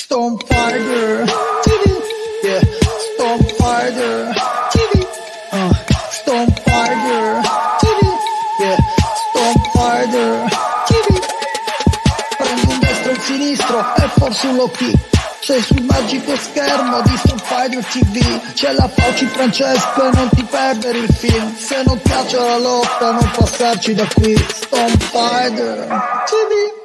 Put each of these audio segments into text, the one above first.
Stonefighter TV, yeah, Stonefighter TV, uh, Stonefighter TV, yeah, Stonefighter TV. Prendi un destro e il sinistro e forse un low kick. Sei sul magico schermo di Stonefighter TV C'è la Fauci Francesco e non ti perdere il film. Se non piace la lotta non passarci da qui. Stonefighter TV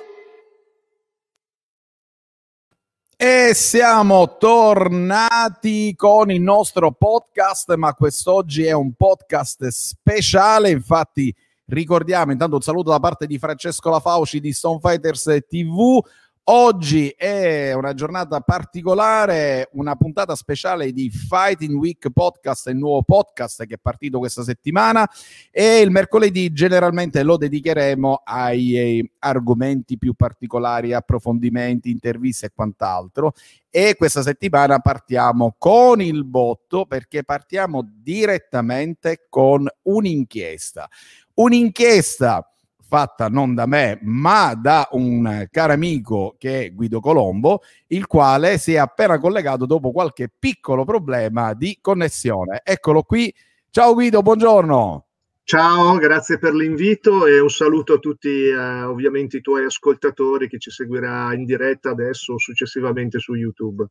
E siamo tornati con il nostro podcast, ma quest'oggi è un podcast speciale, infatti ricordiamo intanto un saluto da parte di Francesco Lafauci di Stone Fighters TV, Oggi è una giornata particolare, una puntata speciale di Fighting Week Podcast, il nuovo podcast che è partito questa settimana e il mercoledì generalmente lo dedicheremo ai eh, argomenti più particolari, approfondimenti, interviste e quant'altro. E questa settimana partiamo con il botto perché partiamo direttamente con un'inchiesta. Un'inchiesta fatta non da me, ma da un caro amico che è Guido Colombo, il quale si è appena collegato dopo qualche piccolo problema di connessione. Eccolo qui. Ciao Guido, buongiorno. Ciao, grazie per l'invito e un saluto a tutti eh, ovviamente i tuoi ascoltatori che ci seguirà in diretta adesso o successivamente su YouTube.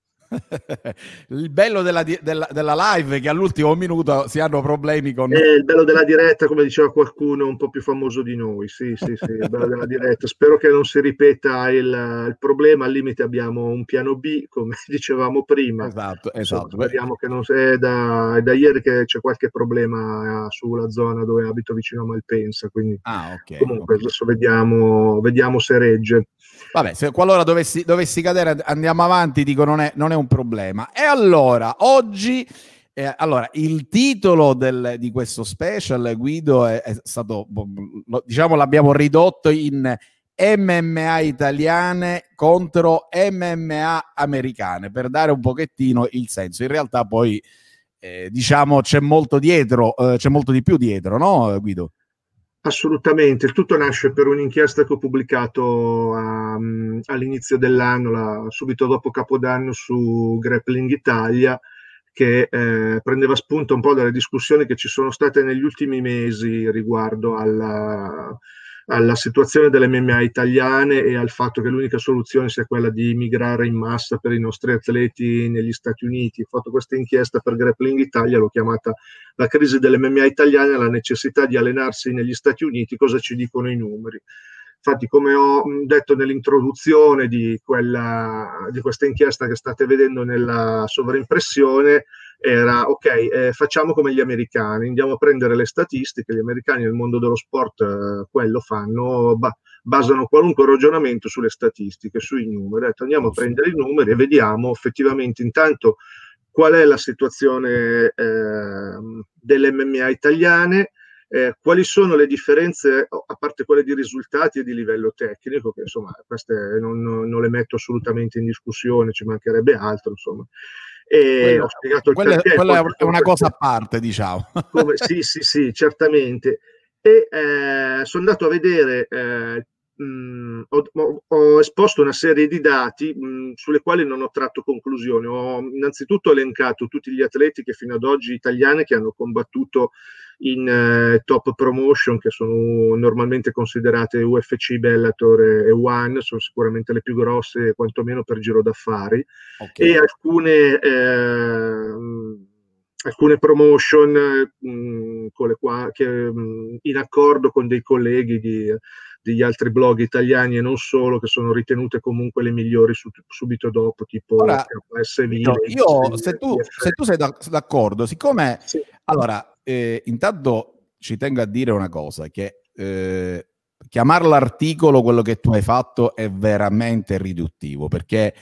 Il bello della, della, della, live è che all'ultimo minuto si hanno problemi con... Eh, il bello della diretta, come diceva qualcuno un po' più famoso di noi, sì, sì, sì, il bello della diretta. Spero che non si ripeta il, il, problema, al limite abbiamo un piano B, come dicevamo prima. Esatto, esatto. speriamo che non sia da, da, ieri che c'è qualche problema sulla zona dove abito vicino a Malpensa, quindi ah, okay, comunque okay. adesso vediamo, vediamo se regge. Vabbè, se qualora dovessi, dovessi cadere andiamo avanti, dico non è, non è un problema. E allora, oggi... Eh, allora, il titolo del, di questo special, Guido, è, è stato, boh, diciamo, l'abbiamo ridotto in MMA italiane contro MMA americane, per dare un pochettino il senso. In realtà poi, eh, diciamo, c'è molto dietro, eh, c'è molto di più dietro, no, Guido? Assolutamente, tutto nasce per un'inchiesta che ho pubblicato um, all'inizio dell'anno, la, subito dopo Capodanno su Grappling Italia, che eh, prendeva spunto un po' dalle discussioni che ci sono state negli ultimi mesi riguardo alla, alla situazione delle MMA italiane e al fatto che l'unica soluzione sia quella di migrare in massa per i nostri atleti negli Stati Uniti. Ho fatto questa inchiesta per Grappling Italia, l'ho chiamata la crisi delle MMA italiane, la necessità di allenarsi negli Stati Uniti, cosa ci dicono i numeri. Infatti, come ho detto nell'introduzione di, quella, di questa inchiesta che state vedendo nella sovraimpressione, era ok, eh, facciamo come gli americani, andiamo a prendere le statistiche, gli americani nel mondo dello sport eh, quello fanno, ba- basano qualunque ragionamento sulle statistiche, sui numeri, detto, andiamo a prendere i numeri e vediamo effettivamente intanto qual è la situazione eh, delle MMA italiane, eh, quali sono le differenze, a parte quelle di risultati e di livello tecnico, che insomma queste non, non le metto assolutamente in discussione, ci mancherebbe altro, insomma. E quella, ho spiegato il quella, perché. Quella è una cosa a parte, diciamo. Come, sì, sì, sì, certamente. E eh, sono andato a vedere, eh, mh, ho, ho, esposto una serie di dati mh, sulle quali non ho tratto conclusioni. Ho innanzitutto elencato tutti gli atleti che fino ad oggi italiani che hanno combattuto in eh, top promotion che sono normalmente considerate UFC, Bellator e One, sono sicuramente le più grosse quantomeno per giro d'affari okay. e alcune, eh, alcune promotion mh, con le qua, che, mh, in accordo con dei colleghi di, degli altri blog italiani e non solo, che sono ritenute comunque le migliori su, subito dopo, tipo Ora, KSV. No, io, se tu, se tu, sei d'accordo, siccome sì. allora eh, intanto ci tengo a dire una cosa, che eh, chiamare l'articolo quello che tu hai fatto è veramente riduttivo, perché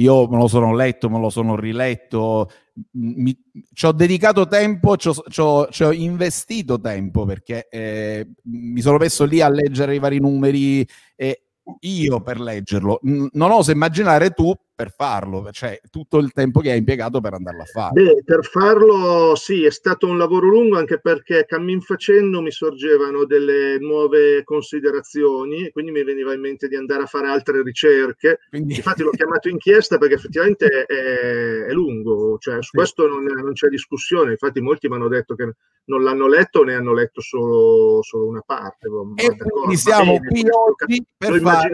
io me lo sono letto, me lo sono riletto, mi, ci ho dedicato tempo, ci ho, ci ho, ci ho investito tempo perché eh, mi sono messo lì a leggere i vari numeri e io per leggerlo non oso immaginare tu per farlo, cioè tutto il tempo che hai impiegato per andarlo a fare. Beh, per farlo sì, è stato un lavoro lungo anche perché cammin facendo mi sorgevano delle nuove considerazioni, quindi mi veniva in mente di andare a fare altre ricerche. Quindi... Infatti l'ho chiamato inchiesta perché effettivamente è, è lungo, cioè su sì. questo non, non, c'è discussione, infatti molti mi hanno detto che non l'hanno letto ne hanno letto solo, solo una parte. E quindi siamo qui oggi per fare,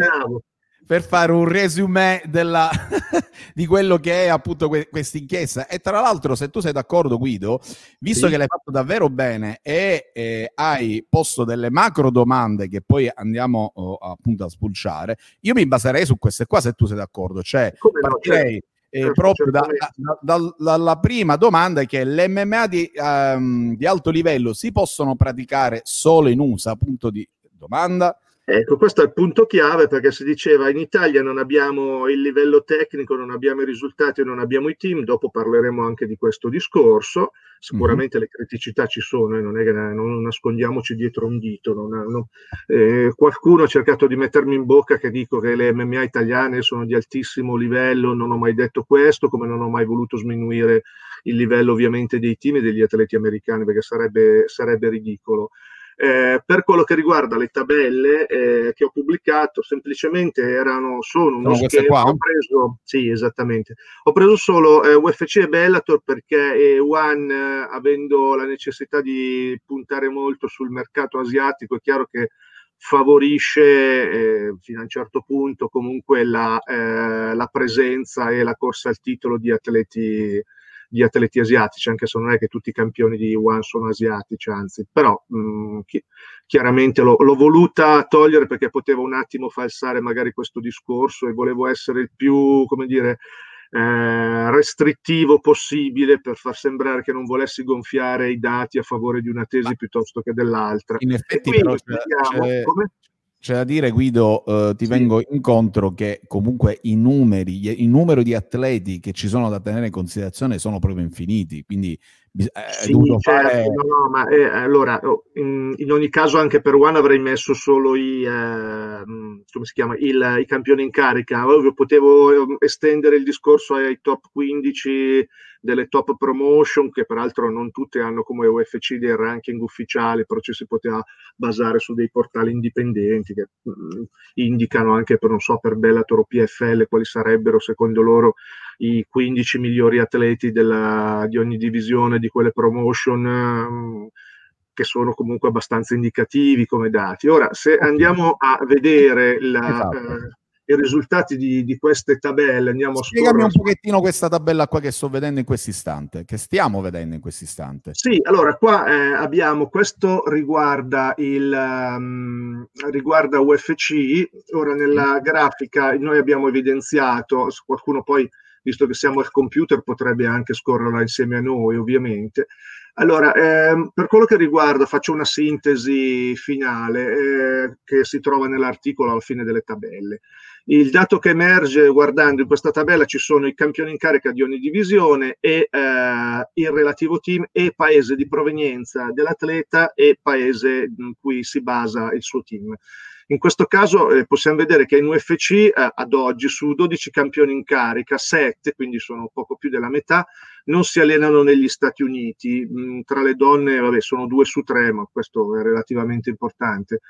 per fare un resume della, di quello che è appunto que- questa inchiesta. E tra l'altro, se tu sei d'accordo, Guido, visto sì. che l'hai fatto davvero bene e eh, hai posto delle macro domande che poi andiamo oh, appunto a spulciare, io mi baserei su queste qua se tu sei d'accordo. Cioè, Come partirei. No, certo. Eh, proprio da, da, da, dalla prima domanda che l'MMA di, um, di alto livello si possono praticare solo in USA, punto di domanda. Ecco, questo è il punto chiave perché si diceva in Italia non abbiamo il livello tecnico, non abbiamo i risultati, non abbiamo i team, dopo parleremo anche di questo discorso, sicuramente mm-hmm. le criticità ci sono e non è che non nascondiamoci dietro un dito, non, non, eh, qualcuno ha cercato di mettermi in bocca che dico che le MMA italiane sono di altissimo livello, non ho mai detto questo, come non ho mai voluto sminuire il livello ovviamente dei team e degli atleti americani perché sarebbe, sarebbe ridicolo. Eh, per quello che riguarda le tabelle eh, che ho pubblicato, semplicemente erano, sono uno no, schema. Ho preso, sì, esattamente. Ho preso solo eh, UFC e Bellator perché eh, One, eh, avendo la necessità di puntare molto sul mercato asiatico, è chiaro che favorisce eh, fino a un certo punto comunque la, la presenza e la corsa al titolo di atleti di atleti asiatici, anche se non è che tutti i campioni di One sono asiatici, anzi, però mh, mm, chi, chiaramente l'ho, l'ho, voluta togliere perché potevo un attimo falsare magari questo discorso e volevo essere il più, come dire, eh, restrittivo possibile per far sembrare che non volessi gonfiare i dati a favore di una tesi piuttosto che dell'altra. In effetti, però, c'è, c'è, c'è da dire, Guido, eh, ti sì. vengo incontro che comunque i numeri, il numero di atleti che ci sono da tenere in considerazione sono proprio infiniti, quindi eh, sì, certo, fare... no, no, ma eh, allora, oh, in, in, ogni caso anche per One avrei messo solo i, eh, come si chiama, il, i campioni in carica, Ovvio, potevo eh, estendere il discorso ai top 15 delle top promotion, che peraltro non tutte hanno come UFC dei ranking ufficiali, però ci si poteva basare su dei portali indipendenti che mh, mm, indicano anche per, non so, per Bellator o PFL quali sarebbero secondo loro i 15 migliori atleti della, di ogni divisione di quelle promotion. Mh, mm, che sono comunque abbastanza indicativi come dati. Ora, se andiamo a vedere la, esatto. eh, i risultati di, di queste tabelle. Andiamo Spiegami a un pochettino questa tabella qua che sto vedendo in questo istante, che stiamo vedendo in questo istante. Sì, allora qua eh, abbiamo questo riguarda il um, riguarda UFC. Ora nella mm. grafica noi abbiamo evidenziato, qualcuno poi, visto che siamo al computer, potrebbe anche scorrerla insieme a noi, ovviamente. Allora, ehm, per quello che riguarda, faccio una sintesi finale eh, che si trova nell'articolo alla fine delle tabelle. Il dato che emerge guardando in questa tabella ci sono i campioni in carica di ogni divisione e eh, il relativo team e paese di provenienza dell'atleta e paese in cui si basa il suo team. In questo caso eh, possiamo vedere che in UFC eh, ad oggi su 12 campioni in carica, 7, quindi sono poco più della metà, non si allenano negli Stati Uniti. Mm, tra le donne vabbè, sono 2 su 3, ma questo è relativamente importante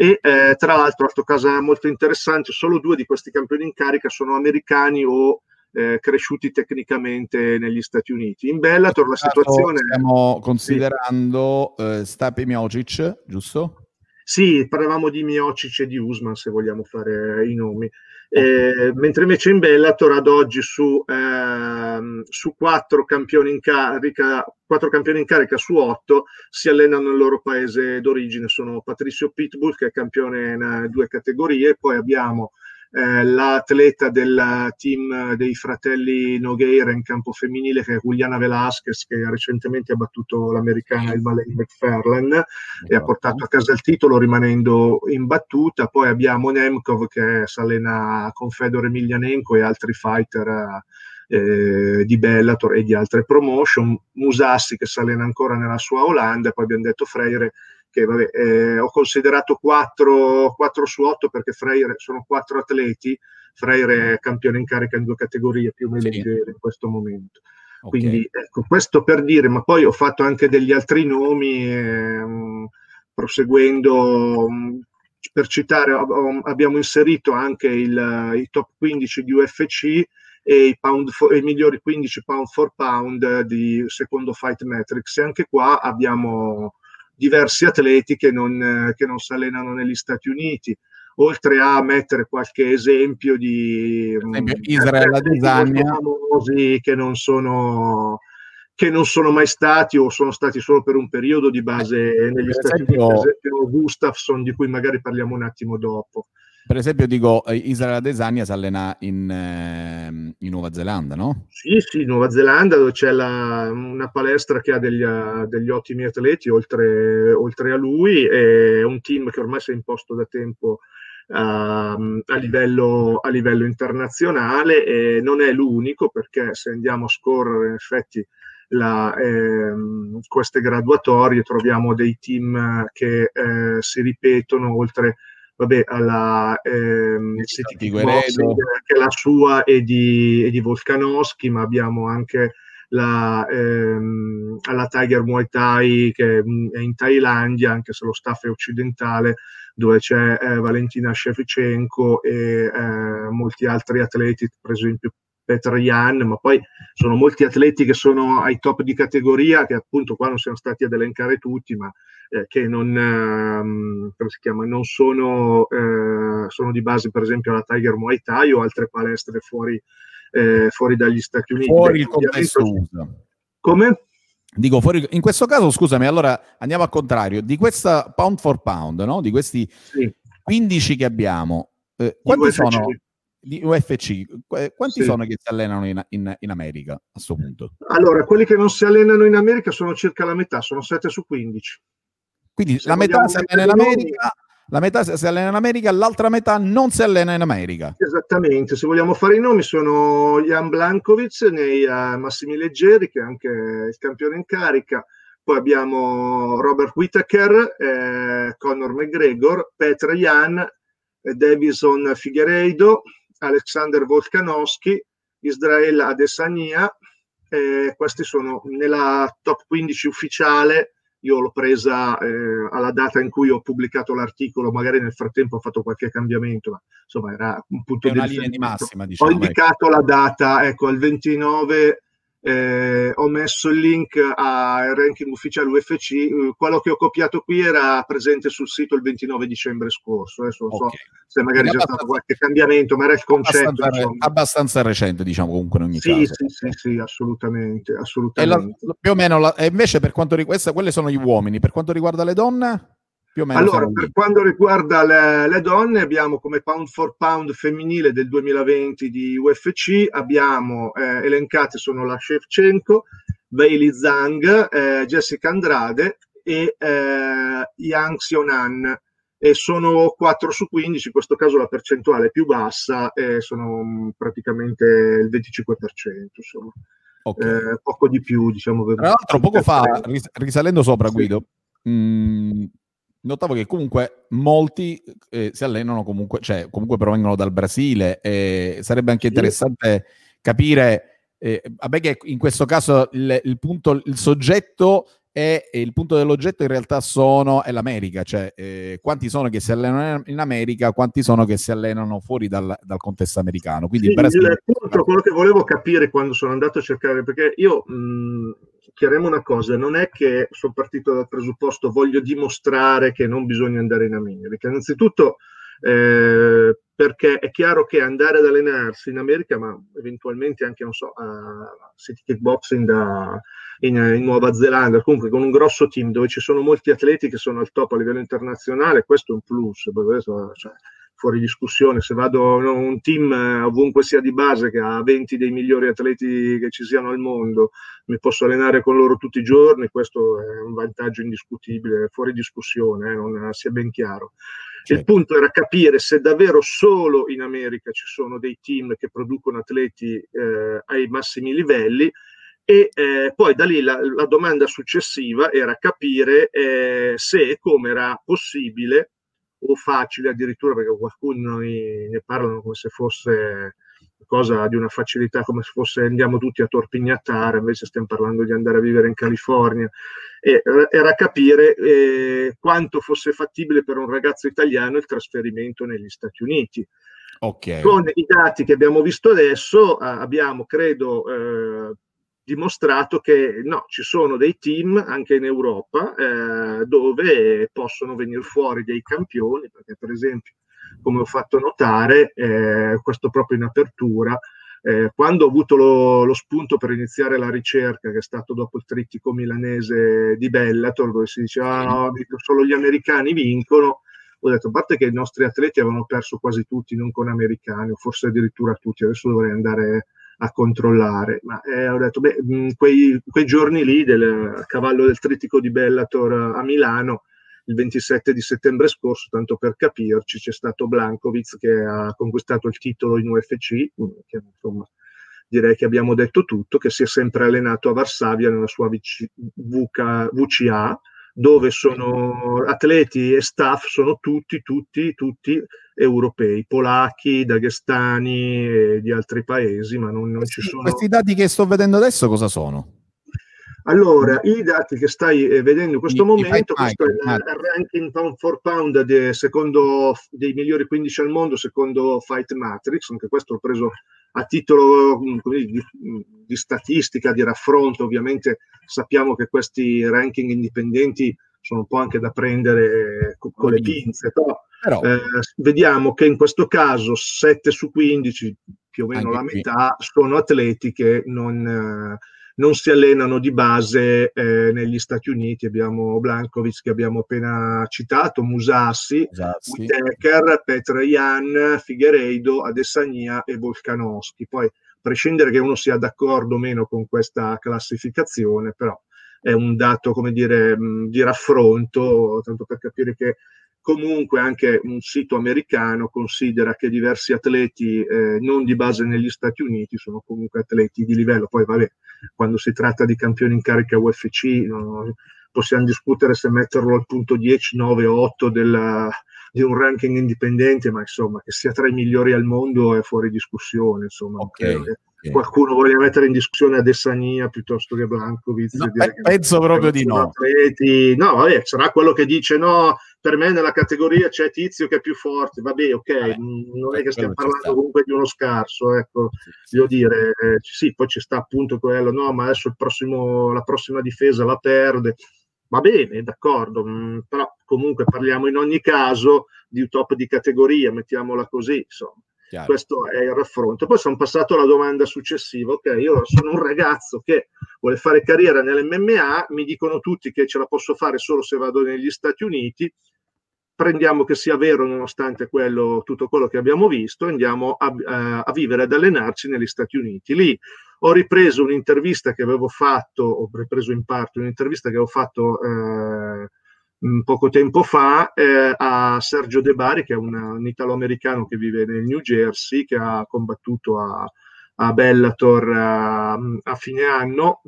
e eh, tra l'altro, altra cosa molto interessante, solo due di questi campioni in carica sono americani o eh, cresciuti tecnicamente negli Stati Uniti. In Bellator la situazione... Stiamo considerando sì. eh, Stape Miocic, giusto? Sì, parlavamo di Miocic e di Usman, se vogliamo fare i nomi. Eh, mentre invece in Bellator ad oggi su, ehm, su quattro, campioni in carica, quattro campioni in carica su otto si allenano nel loro paese d'origine. Sono Patricio Pitbull che è campione in due categorie, poi abbiamo eh, l'atleta del team dei fratelli Nogueira in campo femminile che è Juliana Velasquez che recentemente ha battuto l'americana il Malay McFarlane e ha portato a casa il titolo rimanendo in battuta. Poi abbiamo Nemkov che si allena con Fedor Emelianenko e altri fighter eh, di Bellator e di altre promotion. Musassi che si allena ancora nella sua Olanda. Poi abbiamo detto Freire che vabbè, eh, ho considerato 4, 4 su 8 perché Freire sono 4 atleti, Freire è campione in carica in due categorie più o meno sì. in questo momento. Okay. Quindi ecco, questo per dire, ma poi ho fatto anche degli altri nomi, ehm, proseguendo, mm, per citare, abbiamo inserito anche il, i top 15 di UFC e i, for, i, migliori 15 pound for pound di secondo Fight Metrics. E anche qua abbiamo diversi atleti che non, che non si allenano negli Stati Uniti. Oltre a mettere qualche esempio di esempio, mm, Israele Adesanya. famosi che non sono che non sono mai stati o sono stati solo per un periodo di base eh, negli Stati Uniti, per esempio Gustafsson di cui magari parliamo un attimo dopo. Per esempio, dico, eh, Israele Adesanya si allena in, eh, in, Nuova Zelanda, no? Sì, sì, Nuova Zelanda, dove c'è la, una palestra che ha degli, degli ottimi atleti, oltre, oltre, a lui, e un team che ormai si è imposto da tempo uh, a, livello, a, livello, internazionale e non è l'unico perché se andiamo a scorrere in effetti la, ehm, queste graduatorie troviamo dei team che eh, si ripetono oltre vabbè, alla ehm, City Boxing, che è la sua e di, e di Volkanovski, ma abbiamo anche la, ehm, alla Tiger Muay Thai che è in Thailandia, anche se lo staff è occidentale, dove c'è eh, Valentina Shevchenko e eh, molti altri atleti, per esempio Petr Jan, ma poi sono molti atleti che sono ai top di categoria, che appunto qua non siamo stati ad elencare tutti, ma eh, che non, ehm, chiama, non sono, eh, sono, di base per esempio alla Tiger Muay Thai o altre palestre fuori, eh, fuori dagli Stati Uniti. Fuori il contesto USA. Come? Dico, fuori, in questo caso, scusami, allora andiamo al contrario, di questa pound for pound, no? di questi sì. 15 che abbiamo, eh, quanti sono di UFC? Quanti sì. sono che si allenano in, in, in America a questo punto? Allora, quelli che non si allenano in America sono circa la metà, sono 7 su 15. Quindi Se la metà si allena in America, la metà si allena in America, l'altra metà non si allena in America. Esattamente, se vogliamo fare i nomi sono Jan Blankovic nei uh, massimi leggeri, che è anche il campione in carica, poi abbiamo Robert Whittaker, eh, Conor McGregor, Petra Jan, eh, Davison Figueiredo, Alexander Volkanovski, Israel Adesanya, eh, questi sono nella top 15 ufficiale io l'ho presa eh, alla data in cui ho pubblicato l'articolo, magari nel frattempo ho fatto qualche cambiamento, ma insomma era un punto di di massima. Diciamo, ho indicato ecco. la data, ecco, al 29 eh, ho messo il link al ranking ufficiale UFC, eh, quello che ho copiato qui era presente sul sito il 29 dicembre scorso, adesso non okay. so se magari c'è stato qualche cambiamento, ma era il concetto. Abbastanza, abbastanza recente, diciamo comunque in ogni sì, caso. Sì, sì, sì, assolutamente. assolutamente. La, più o meno, la, e invece per quanto riguarda, quelle sono gli uomini, per quanto riguarda le donne? Più o meno allora, per quanto riguarda le, le, donne, abbiamo come pound for pound femminile del 2020 di UFC, abbiamo eh, elencate sono la Shevchenko, Bailey Zhang, eh, Jessica Andrade e eh, Yang Xiaonan. E sono 4 su 15, in questo caso la percentuale è più bassa, e sono mm, praticamente il 25%. Insomma. Okay. Eh, poco di più, diciamo. Tra l'altro, poco fa, risalendo sopra, Guido, mh, mm, notavo che comunque molti eh, si allenano comunque, cioè comunque provengono dal Brasile e sarebbe anche interessante sì. capire, eh, vabbè che in questo caso il, il, punto, il soggetto e il punto dell'oggetto in realtà sono è l'America, cioè eh, quanti sono che si allenano in America, quanti sono che si allenano fuori dal, dal contesto americano. Quindi sì, il punto, quello che volevo capire quando sono andato a cercare, perché io mh, chiariamo una cosa, non è che sono partito dal presupposto voglio dimostrare che non bisogna andare in America. Innanzitutto eh, perché è chiaro che andare ad allenarsi in America, ma eventualmente anche, non so, a City Kickboxing da, in, in, Nuova Zelanda, comunque con un grosso team dove ci sono molti atleti che sono al top a livello internazionale, questo è un plus. Cioè, fuori discussione, se vado in un team eh, ovunque sia di base che ha 20 dei migliori atleti che ci siano al mondo, mi posso allenare con loro tutti i giorni, questo è un vantaggio indiscutibile, fuori discussione, eh, non sia ben chiaro. Certo. Il punto era capire se davvero solo in America ci sono dei team che producono atleti eh, ai massimi livelli e eh, poi da lì la, la, domanda successiva era capire eh, se e come era possibile o facile addirittura perché qualcuno ne parlano come se fosse cosa di una facilità come se fosse andiamo tutti a torpignattare invece stiamo parlando di andare a vivere in California e, era capire eh, quanto fosse fattibile per un ragazzo italiano il trasferimento negli Stati Uniti okay. con i dati che abbiamo visto adesso abbiamo credo eh, dimostrato che no, ci sono dei team anche in Europa eh, dove possono venire fuori dei campioni, perché per esempio, come ho fatto notare, eh, questo proprio in apertura, eh, quando ho avuto lo, lo, spunto per iniziare la ricerca, che è stato dopo il trittico milanese di Bellator, dove si diceva ah, no, solo gli americani vincono, ho detto a parte che i nostri atleti avevano perso quasi tutti, non con americani, o forse addirittura tutti, adesso dovrei andare a controllare. Ma eh, ho detto, beh, quei, quei, giorni lì del cavallo del trittico di Bellator a Milano, il 27 di settembre scorso, tanto per capirci, c'è stato Blankovic che ha conquistato il titolo in UFC, che insomma direi che abbiamo detto tutto, che si è sempre allenato a Varsavia nella sua VC, VK, VCA, dove sono atleti e staff, sono tutti, tutti, tutti europei, polacchi, daghestani e di altri paesi, ma non, non ci sono... Questi dati che sto vedendo adesso cosa sono? Allora, i dati che stai eh, vedendo in questo I, momento, i questo è il, il ranking pound for pound de, secondo, dei migliori 15 al mondo secondo Fight Matrix, anche questo l'ho preso a titolo mm, di, di, statistica, di raffronto, ovviamente sappiamo che questi ranking indipendenti sono un po' anche da prendere con, con le pinze, però, però. Eh, vediamo che in questo caso 7 su 15, più o meno la metà, sono atleti che non... Eh, non si allenano di base eh, negli Stati Uniti. Abbiamo Blankovic che abbiamo appena citato, Musassi, Musassi. Whitaker, Petrajan, Figueiredo, Adesania e Volkanovski. Poi, a prescindere che uno sia d'accordo o meno con questa classificazione, però è un dato, come dire, di raffronto, tanto per capire che comunque anche un sito americano considera che diversi atleti eh, non di base negli Stati Uniti sono comunque atleti di livello. Poi, vabbè, quando si tratta di campioni in carica UFC, no, possiamo discutere se metterlo al punto 10, 9 o 8 della, di un ranking indipendente, ma insomma, che sia tra i migliori al mondo è fuori discussione. Insomma, okay, okay. qualcuno voglia mettere in discussione Adesania piuttosto che Blankovic. No, penso proprio di no. Atleti. No, vabbè, sarà quello che dice no, per me nella categoria c'è Tizio che è più forte, vabbè, ok, vabbè, non è che stiamo parlando comunque di uno scarso, ecco, devo dire, eh, sì, poi ci sta appunto quello, no, ma adesso prossimo, la prossima difesa la perde, va bene, d'accordo, mh, mm, però comunque parliamo in ogni caso di top di categoria, mettiamola così, insomma. Chiaro. Questo è il raffronto. Poi sono passato alla domanda successiva. Ok, io sono un ragazzo che vuole fare carriera nell'MMA, mi dicono tutti che ce la posso fare solo se vado negli Stati Uniti. Prendiamo che sia vero nonostante quello, tutto quello che abbiamo visto, andiamo a, a, a vivere, ad allenarci negli Stati Uniti. Lì ho ripreso un'intervista che avevo fatto, ho ripreso in parte un'intervista che avevo fatto eh, poco tempo fa eh, a Sergio De Bari, che è un, un italo-americano che vive nel New Jersey, che ha combattuto a, a Bellator a, a, fine anno,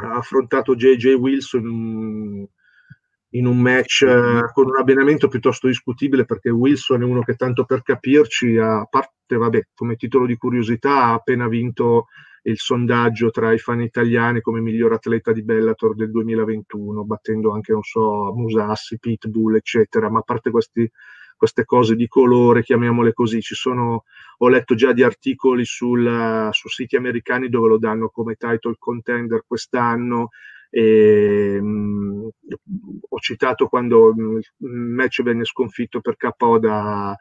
ha affrontato JJ Wilson in un match eh, con un abbinamento piuttosto discutibile perché Wilson è uno che tanto per capirci, a parte, vabbè, come titolo di curiosità, ha appena vinto il sondaggio tra i fan italiani come miglior atleta di Bellator del 2021, battendo anche, non so, Musassi, Pitbull, eccetera. Ma a parte questi, queste cose di colore, chiamiamole così, ci sono, ho letto già di articoli sul, su siti americani dove lo danno come title contender quest'anno. E, mh, mm, ho citato quando il match venne sconfitto per KO da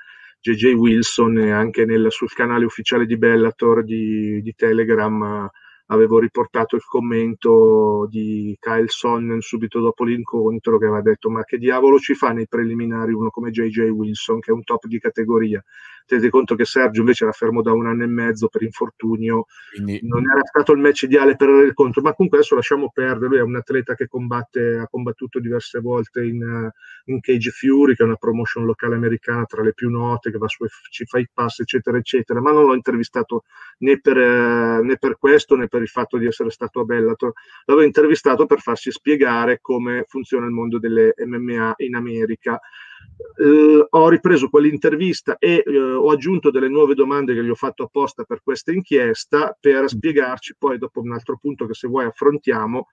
JJ Wilson e anche nel, sul canale ufficiale di Bellator di, di Telegram avevo riportato il commento di Kyle Sonnen subito dopo l'incontro che aveva detto ma che diavolo ci fa nei preliminari uno come JJ Wilson che è un top di categoria tenete conto che Sergio invece era fermo da un anno e mezzo per infortunio, Quindi... non era stato il match ideale per il contro, ma comunque adesso lasciamo perdere, lui è un atleta che combatte, ha combattuto diverse volte in, in Cage Fury, che è una promotion locale americana tra le più note, che va su, ci fa i passi, eccetera, eccetera, ma non l'ho intervistato né per, eh, né per questo né per il fatto di essere stato a Bellator, l'avevo intervistato per farsi spiegare come funziona il mondo delle MMA in America eh, ho ripreso quell'intervista e eh, ho aggiunto delle nuove domande che gli ho fatto apposta per questa inchiesta per spiegarci poi dopo un altro punto che se vuoi affrontiamo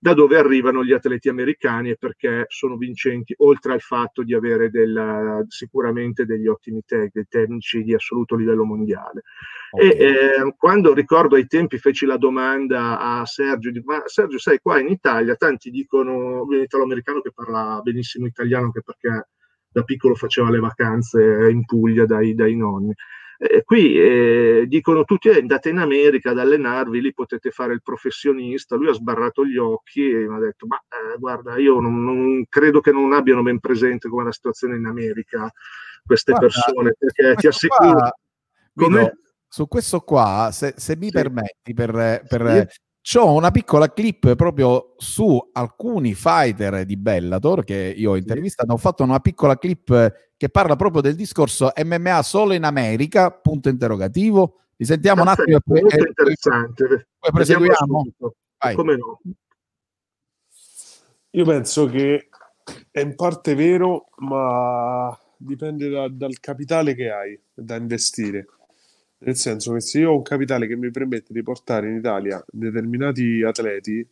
da dove arrivano gli atleti americani e perché sono vincenti, oltre al fatto di avere del, sicuramente degli ottimi tech, dei tecnici di assoluto livello mondiale. Okay. E eh, quando ricordo ai tempi feci la domanda a Sergio, ma Sergio sai qua in Italia tanti dicono, un italo-americano che parla benissimo italiano anche perché da piccolo faceva le vacanze in Puglia dai, dai nonni. Eh, qui eh, dicono tutti eh, andate in America ad allenarvi, lì potete fare il professionista. Lui ha sbarrato gli occhi e mi ha detto: Ma eh, guarda, io non, non, credo che non abbiano ben presente come la situazione in America queste guarda, persone, perché ti assicuro. Qua, come... Su questo qua, se, se mi sì. permetti, per, per sì ho una piccola clip proprio su alcuni fighter di Bellator che io ho intervistato. Ho fatto una piccola clip che parla proprio del discorso MMA solo in America, punto interrogativo. Li sentiamo un attimo. È molto e, interessante. Poi proseguiamo. Come no? Io penso che è in parte vero, ma dipende da, dal capitale che hai da investire nel senso che se io ho un capitale che mi permette di portare in Italia determinati atleti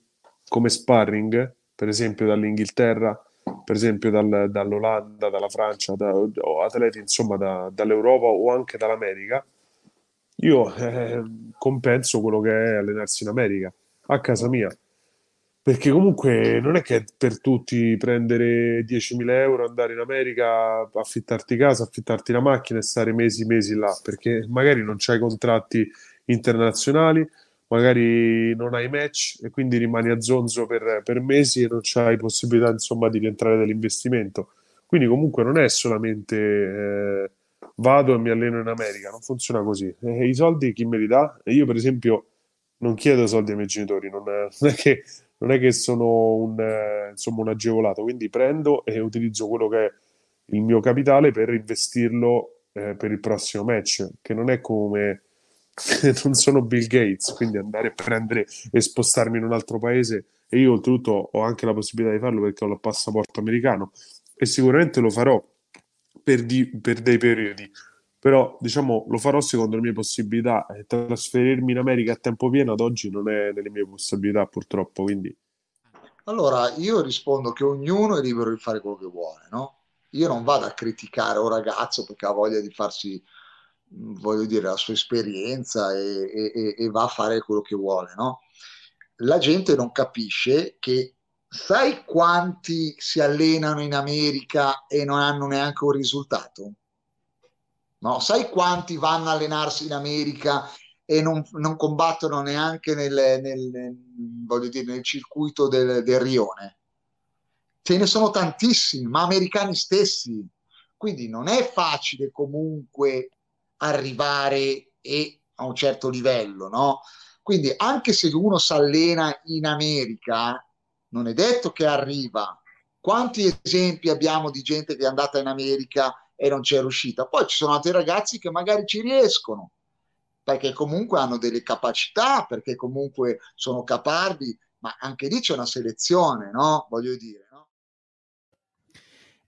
come sparring, per esempio dall'Inghilterra, per esempio dal, dall'Olanda, dalla Francia, da, o atleti insomma da, dall'Europa o anche dall'America, io eh, compenso quello che è allenarsi in America a casa mia perché comunque non è che per tutti prendere 10.000 euro, andare in America, affittarti casa, affittarti la macchina e stare mesi e mesi là, perché magari non c'hai contratti internazionali, magari non hai match e quindi rimani a zonzo per, per mesi e non c'hai possibilità insomma di rientrare dall'investimento. Quindi comunque non è solamente eh, vado e mi alleno in America, non funziona così. E I soldi chi me li dà? Io per esempio non chiedo soldi ai miei genitori, non è, non è che non è che sono un, eh, insomma, un agevolato, quindi prendo e utilizzo quello che è il mio capitale per investirlo eh, per il prossimo match, che non è come non sono Bill Gates, quindi andare a prendere e spostarmi in un altro paese. E io oltretutto ho anche la possibilità di farlo perché ho il passaporto americano e sicuramente lo farò per, di, per dei periodi però diciamo lo farò secondo le mie possibilità e trasferirmi in America a tempo pieno ad oggi non è nelle mie possibilità purtroppo quindi allora io rispondo che ognuno è libero di fare quello che vuole no? io non vado a criticare un ragazzo perché ha voglia di farsi voglio dire la sua esperienza e, e, e va a fare quello che vuole no? la gente non capisce che sai quanti si allenano in America e non hanno neanche un risultato? No? Sai quanti vanno a allenarsi in America e non, non combattono neanche nel, nel, dire, nel circuito del, del, rione? Ce ne sono tantissimi, ma americani stessi. Quindi non è facile comunque arrivare e a un certo livello, no? Quindi anche se uno si allena in America, non è detto che arriva. Quanti esempi abbiamo di gente che è andata in America e non c'è riuscita. Poi ci sono altri ragazzi che magari ci riescono, perché comunque hanno delle capacità, perché comunque sono capardi, ma anche lì c'è una selezione, no? Voglio dire, no?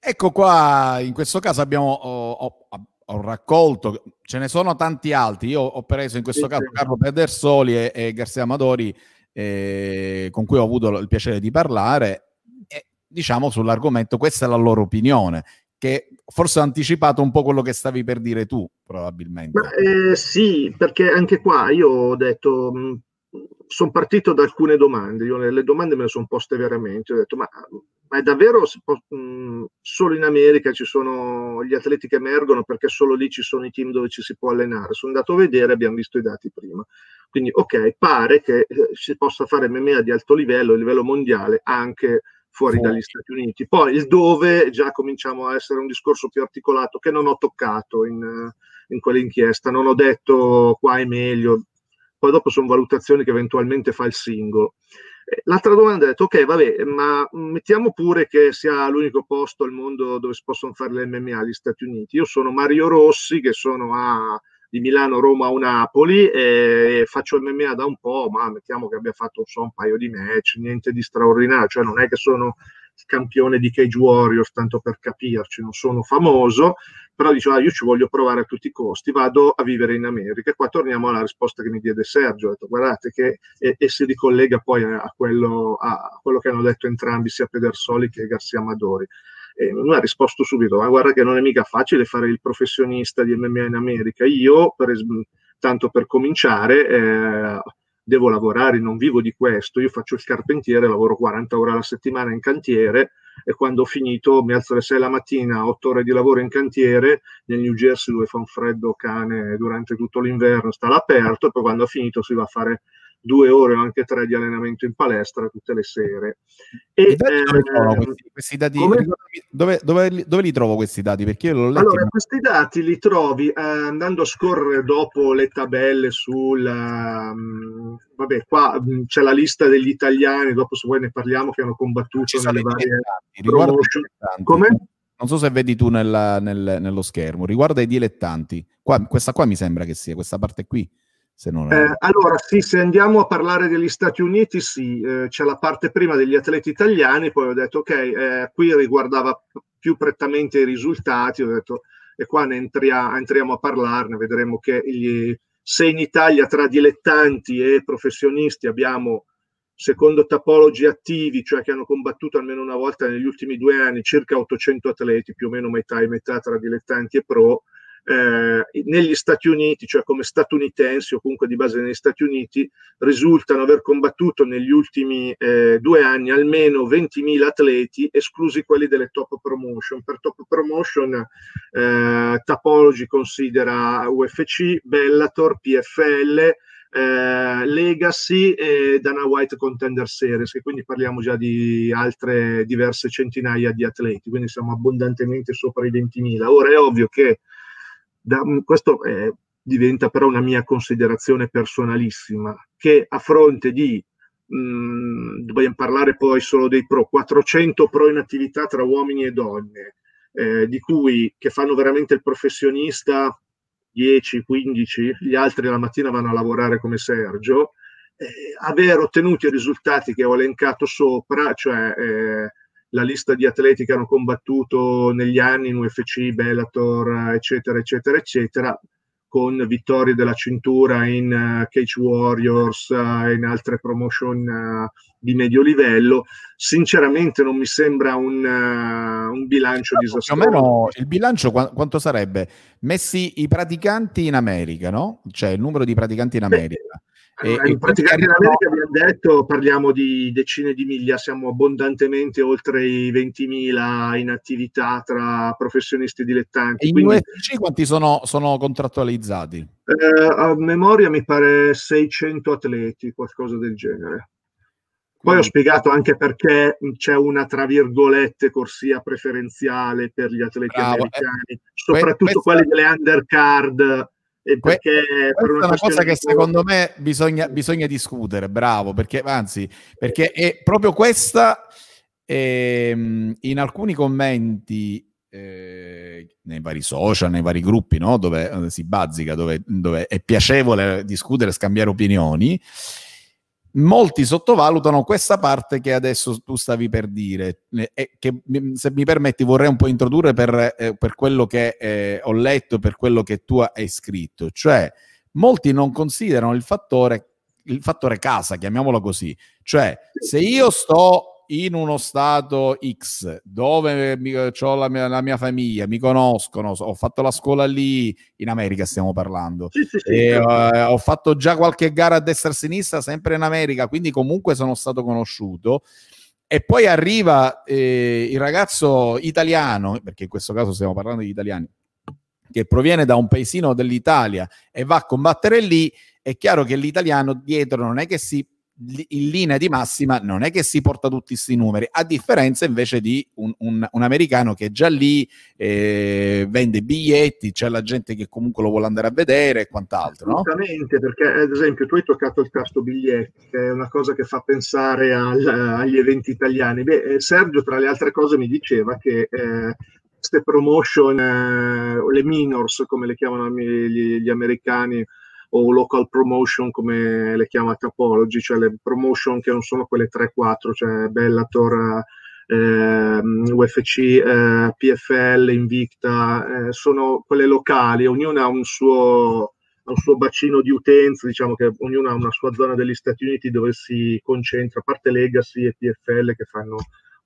Ecco qua, in questo caso abbiamo ho, ho, ho raccolto, ce ne sono tanti altri, io ho preso in questo sì, caso sì. Carlo Pedersoli e, e Garzia Amadori, eh, con cui ho avuto il piacere di parlare, e, diciamo sull'argomento, questa è la loro opinione che forse ha anticipato un po' quello che stavi per dire tu, probabilmente. Ma, eh, sì, perché anche qua io ho detto, mm, sono partito da alcune domande, io le, le domande me le sono poste veramente, ho detto, ma, ma è davvero mh, mm, solo in America ci sono gli atleti che emergono perché solo lì ci sono i team dove ci si può allenare? Sono andato a vedere, abbiamo visto i dati prima. Quindi, ok, pare che eh, si possa fare MMA di alto livello, a livello mondiale, anche fuori dagli Stati Uniti. Poi il dove già cominciamo a essere un discorso più articolato che non ho toccato in, in quell'inchiesta. Non ho detto qua è meglio, poi dopo sono valutazioni che eventualmente fa il singolo. Eh, l'altra domanda è detto, ok, vabbè, ma mettiamo pure che sia l'unico posto al mondo dove si possono fare le MMA, gli Stati Uniti. Io sono Mario Rossi, che sono a, di Milano, Roma o Napoli, e faccio MMA da un po', ma mettiamo che abbia fatto so, un paio di match, niente di straordinario, cioè non è che sono campione di Cage Warriors, tanto per capirci, non sono famoso, però diceva ah, io ci voglio provare a tutti i costi, vado a vivere in America. E qua torniamo alla risposta che mi diede Sergio, ho detto guardate che e, e si ricollega poi a quello, a quello, che hanno detto entrambi, sia Pedersoli che Garcia Amadori. E lui ha risposto subito, ma guarda che non è mica facile fare il professionista di MMA in America. Io, per tanto per cominciare, eh, devo lavorare, non vivo di questo, io faccio il carpentiere, lavoro 40 ore alla settimana in cantiere e quando ho finito mi alzo alle 6 la mattina, 8 ore di lavoro in cantiere nel New Jersey dove fa un freddo cane durante tutto l'inverno, sta all'aperto e poi quando ho finito si va a fare due ore o anche tre di allenamento in palestra tutte le sere. E, dati eh, questi, questi, dati? Dove, dove, dove, li trovo questi dati? Perché io l'ho letto allora, questi dati li trovi eh, andando a scorrere dopo le tabelle sul... Um, vabbè, qua mh, mm, c'è la lista degli italiani, dopo se vuoi ne parliamo, che hanno combattuto nelle varie promotion. Come? Non so se vedi tu nella, nel, nello schermo, riguarda i dilettanti. Qua, questa qua mi sembra che sia, questa parte qui. Non eh, allora, sì, se andiamo a parlare degli Stati Uniti, sì, eh, c'è la parte prima degli atleti italiani, poi ho detto, ok, eh, qui riguardava più prettamente i risultati, ho detto, e qua ne entria, entriamo a parlarne, vedremo che gli, se in Italia tra dilettanti e professionisti abbiamo, secondo Tapologi attivi, cioè che hanno combattuto almeno una volta negli ultimi due anni, circa 800 atleti, più o meno metà e metà tra dilettanti e pro, eh, negli Stati Uniti, cioè come statunitensi o comunque di base negli Stati Uniti, risultano aver combattuto negli ultimi eh, due anni almeno 20.000 atleti, esclusi quelli delle top promotion. Per top promotion eh, Tapology considera UFC, Bellator, PFL, eh, Legacy e Dana White Contender Series, e quindi parliamo già di altre diverse centinaia di atleti, quindi siamo abbondantemente sopra i 20.000. Ora è ovvio che da, mm, questo eh, diventa però una mia considerazione personalissima, che a fronte di, mh, mm, dobbiamo parlare poi solo dei pro, 400 pro in attività tra uomini e donne, eh, di cui che fanno veramente il professionista 10, 15, gli altri la mattina vanno a lavorare come Sergio, eh, aver ottenuto i risultati che ho elencato sopra, cioè eh, la lista di atleti che hanno combattuto negli anni in UFC, Bellator, eccetera, eccetera, eccetera, con vittorie della cintura in uh, Cage Warriors e uh, in altre promotion uh, di medio livello. Sinceramente non mi sembra un, un bilancio no, disastroso. Più o meno il bilancio qu- quanto sarebbe? Messi i praticanti in America, no? Cioè il numero di praticanti in America. E, e praticamente in America abbiamo detto parliamo di decine di miglia, siamo abbondantemente oltre i 20.000 in attività tra professionisti e dilettanti. E Quindi, in UFC quanti sono, sono contrattualizzati? Eh, a memoria mi pare 600 atleti, qualcosa del genere. Poi ho spiegato anche perché c'è una, tra virgolette, corsia preferenziale per gli atleti Bravo. americani, eh, soprattutto questa... quelli delle undercard perché per una, è una cosa che secondo me bisogna, bisogna, discutere, bravo, perché anzi, perché è proprio questa ehm, in alcuni commenti eh, nei vari social, nei vari gruppi, no? dove, dove si bazzica, dove, dove è piacevole discutere, scambiare opinioni molti sottovalutano questa parte che adesso tu stavi per dire e che se mi permetti vorrei un po' introdurre per, eh, per quello che eh, ho letto, per quello che tu hai scritto, cioè molti non considerano il fattore, il fattore casa, chiamiamolo così, cioè se io sto in uno stato X dove ho la mia, la mia, famiglia, mi conoscono, ho fatto la scuola lì, in America stiamo parlando, sì, sì, sì, e, uh, ho fatto già qualche gara a destra e a sinistra, sempre in America, quindi comunque sono stato conosciuto. E poi arriva eh, il ragazzo italiano, perché in questo caso stiamo parlando di italiani, che proviene da un paesino dell'Italia e va a combattere lì, è chiaro che l'italiano dietro non è che si in linea di massima non è che si porta tutti questi numeri, a differenza invece di un, un, un americano che è già lì, eh, vende biglietti, c'è la gente che comunque lo vuole andare a vedere e quant'altro. No? perché ad esempio tu hai toccato il tasto biglietti, che è una cosa che fa pensare al, agli eventi italiani. Beh, eh, Sergio tra le altre cose mi diceva che eh, queste promotion, eh, le minors come le chiamano gli, gli americani, o local promotion come le chiama Topology, cioè le promotion che non sono quelle 3-4, cioè Bellator, eh, UFC, eh, PFL, Invicta, eh, sono quelle locali, ognuna ha un suo un suo bacino di utenza, diciamo che ognuno ha una sua zona degli Stati Uniti dove si concentra, a parte Legacy e PFL che fanno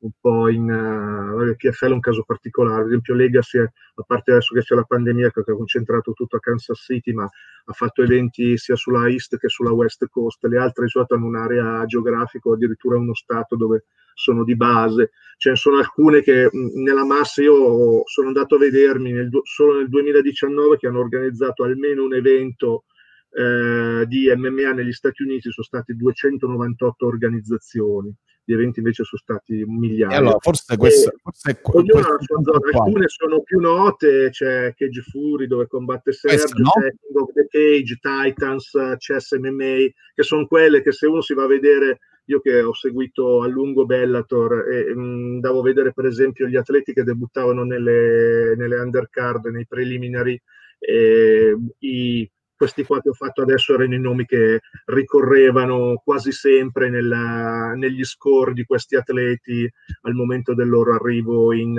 un po' in uh, PFL è un caso particolare, ad esempio Legacy, a parte adesso che c'è la pandemia che ha concentrato tutto a Kansas City, ma ha fatto eventi sia sulla East che sulla West Coast, le altre risultano hanno un'area geografica o addirittura uno stato dove sono di base, ce ne sono alcune che nella massa io sono andato a vedermi nel, solo nel 2019 che hanno organizzato almeno un evento eh, di MMA negli Stati Uniti, sono state 298 organizzazioni gli eventi invece sono stati migliaia. allora, forse questo, forse ognuno ha la sua zona, alcune sono più note, c'è Cage Fury dove combatte Sergio, no? c'è King of the Cage, Titans, Chess MMA, che sono quelle che se uno si va a vedere, io che ho seguito a lungo Bellator e mh, andavo a vedere per esempio gli atleti che debuttavano nelle, nelle undercard, nei preliminari, eh, i questi qua che ho fatto adesso erano i nomi che ricorrevano quasi sempre nella, negli score di questi atleti al momento del loro arrivo in,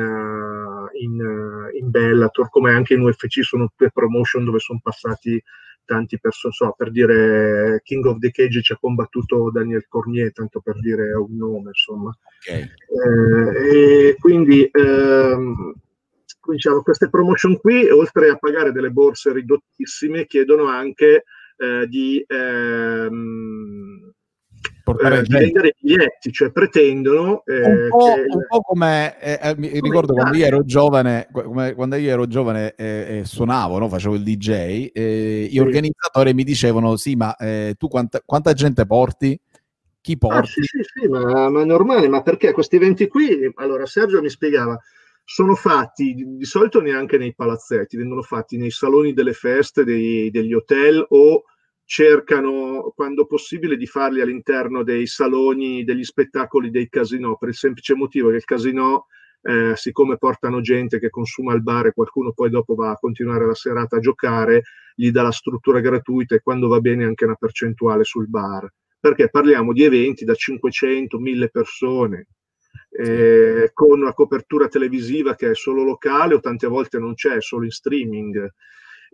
in, in Bellator, come anche in UFC sono tutte promotion dove sono passati tanti persone, so, per dire King of the Cage ci ha combattuto Daniel Cormier, tanto per dire un nome, insomma. Okay. Eh, e quindi ehm, diciamo, queste promotion qui, oltre a pagare delle borse ridottissime, chiedono anche eh, di, ehm, eh, di vendere biglietti, cioè pretendono eh, un, po', che... un po' come eh, eh mi ricordo quando io ero giovane, come, quando io ero giovane e suonavo, no? facevo il DJ, gli sì. organizzatori mi dicevano: Sì, ma tu quanta, quanta gente porti? Chi porti? Ah, sì, sì, sì, ma, ma è normale, ma perché questi eventi qui? Allora, Sergio mi spiegava sono fatti di, solito neanche nei palazzetti, vengono fatti nei saloni delle feste dei, degli hotel o cercano quando possibile di farli all'interno dei saloni degli spettacoli dei casinò per il semplice motivo che il casinò eh, siccome portano gente che consuma al bar e qualcuno poi dopo va a continuare la serata a giocare gli dà la struttura gratuita e quando va bene anche una percentuale sul bar. Perché parliamo di eventi da 500 1000 persone eh, con una copertura televisiva che è solo locale o tante volte non c'è, è solo in streaming.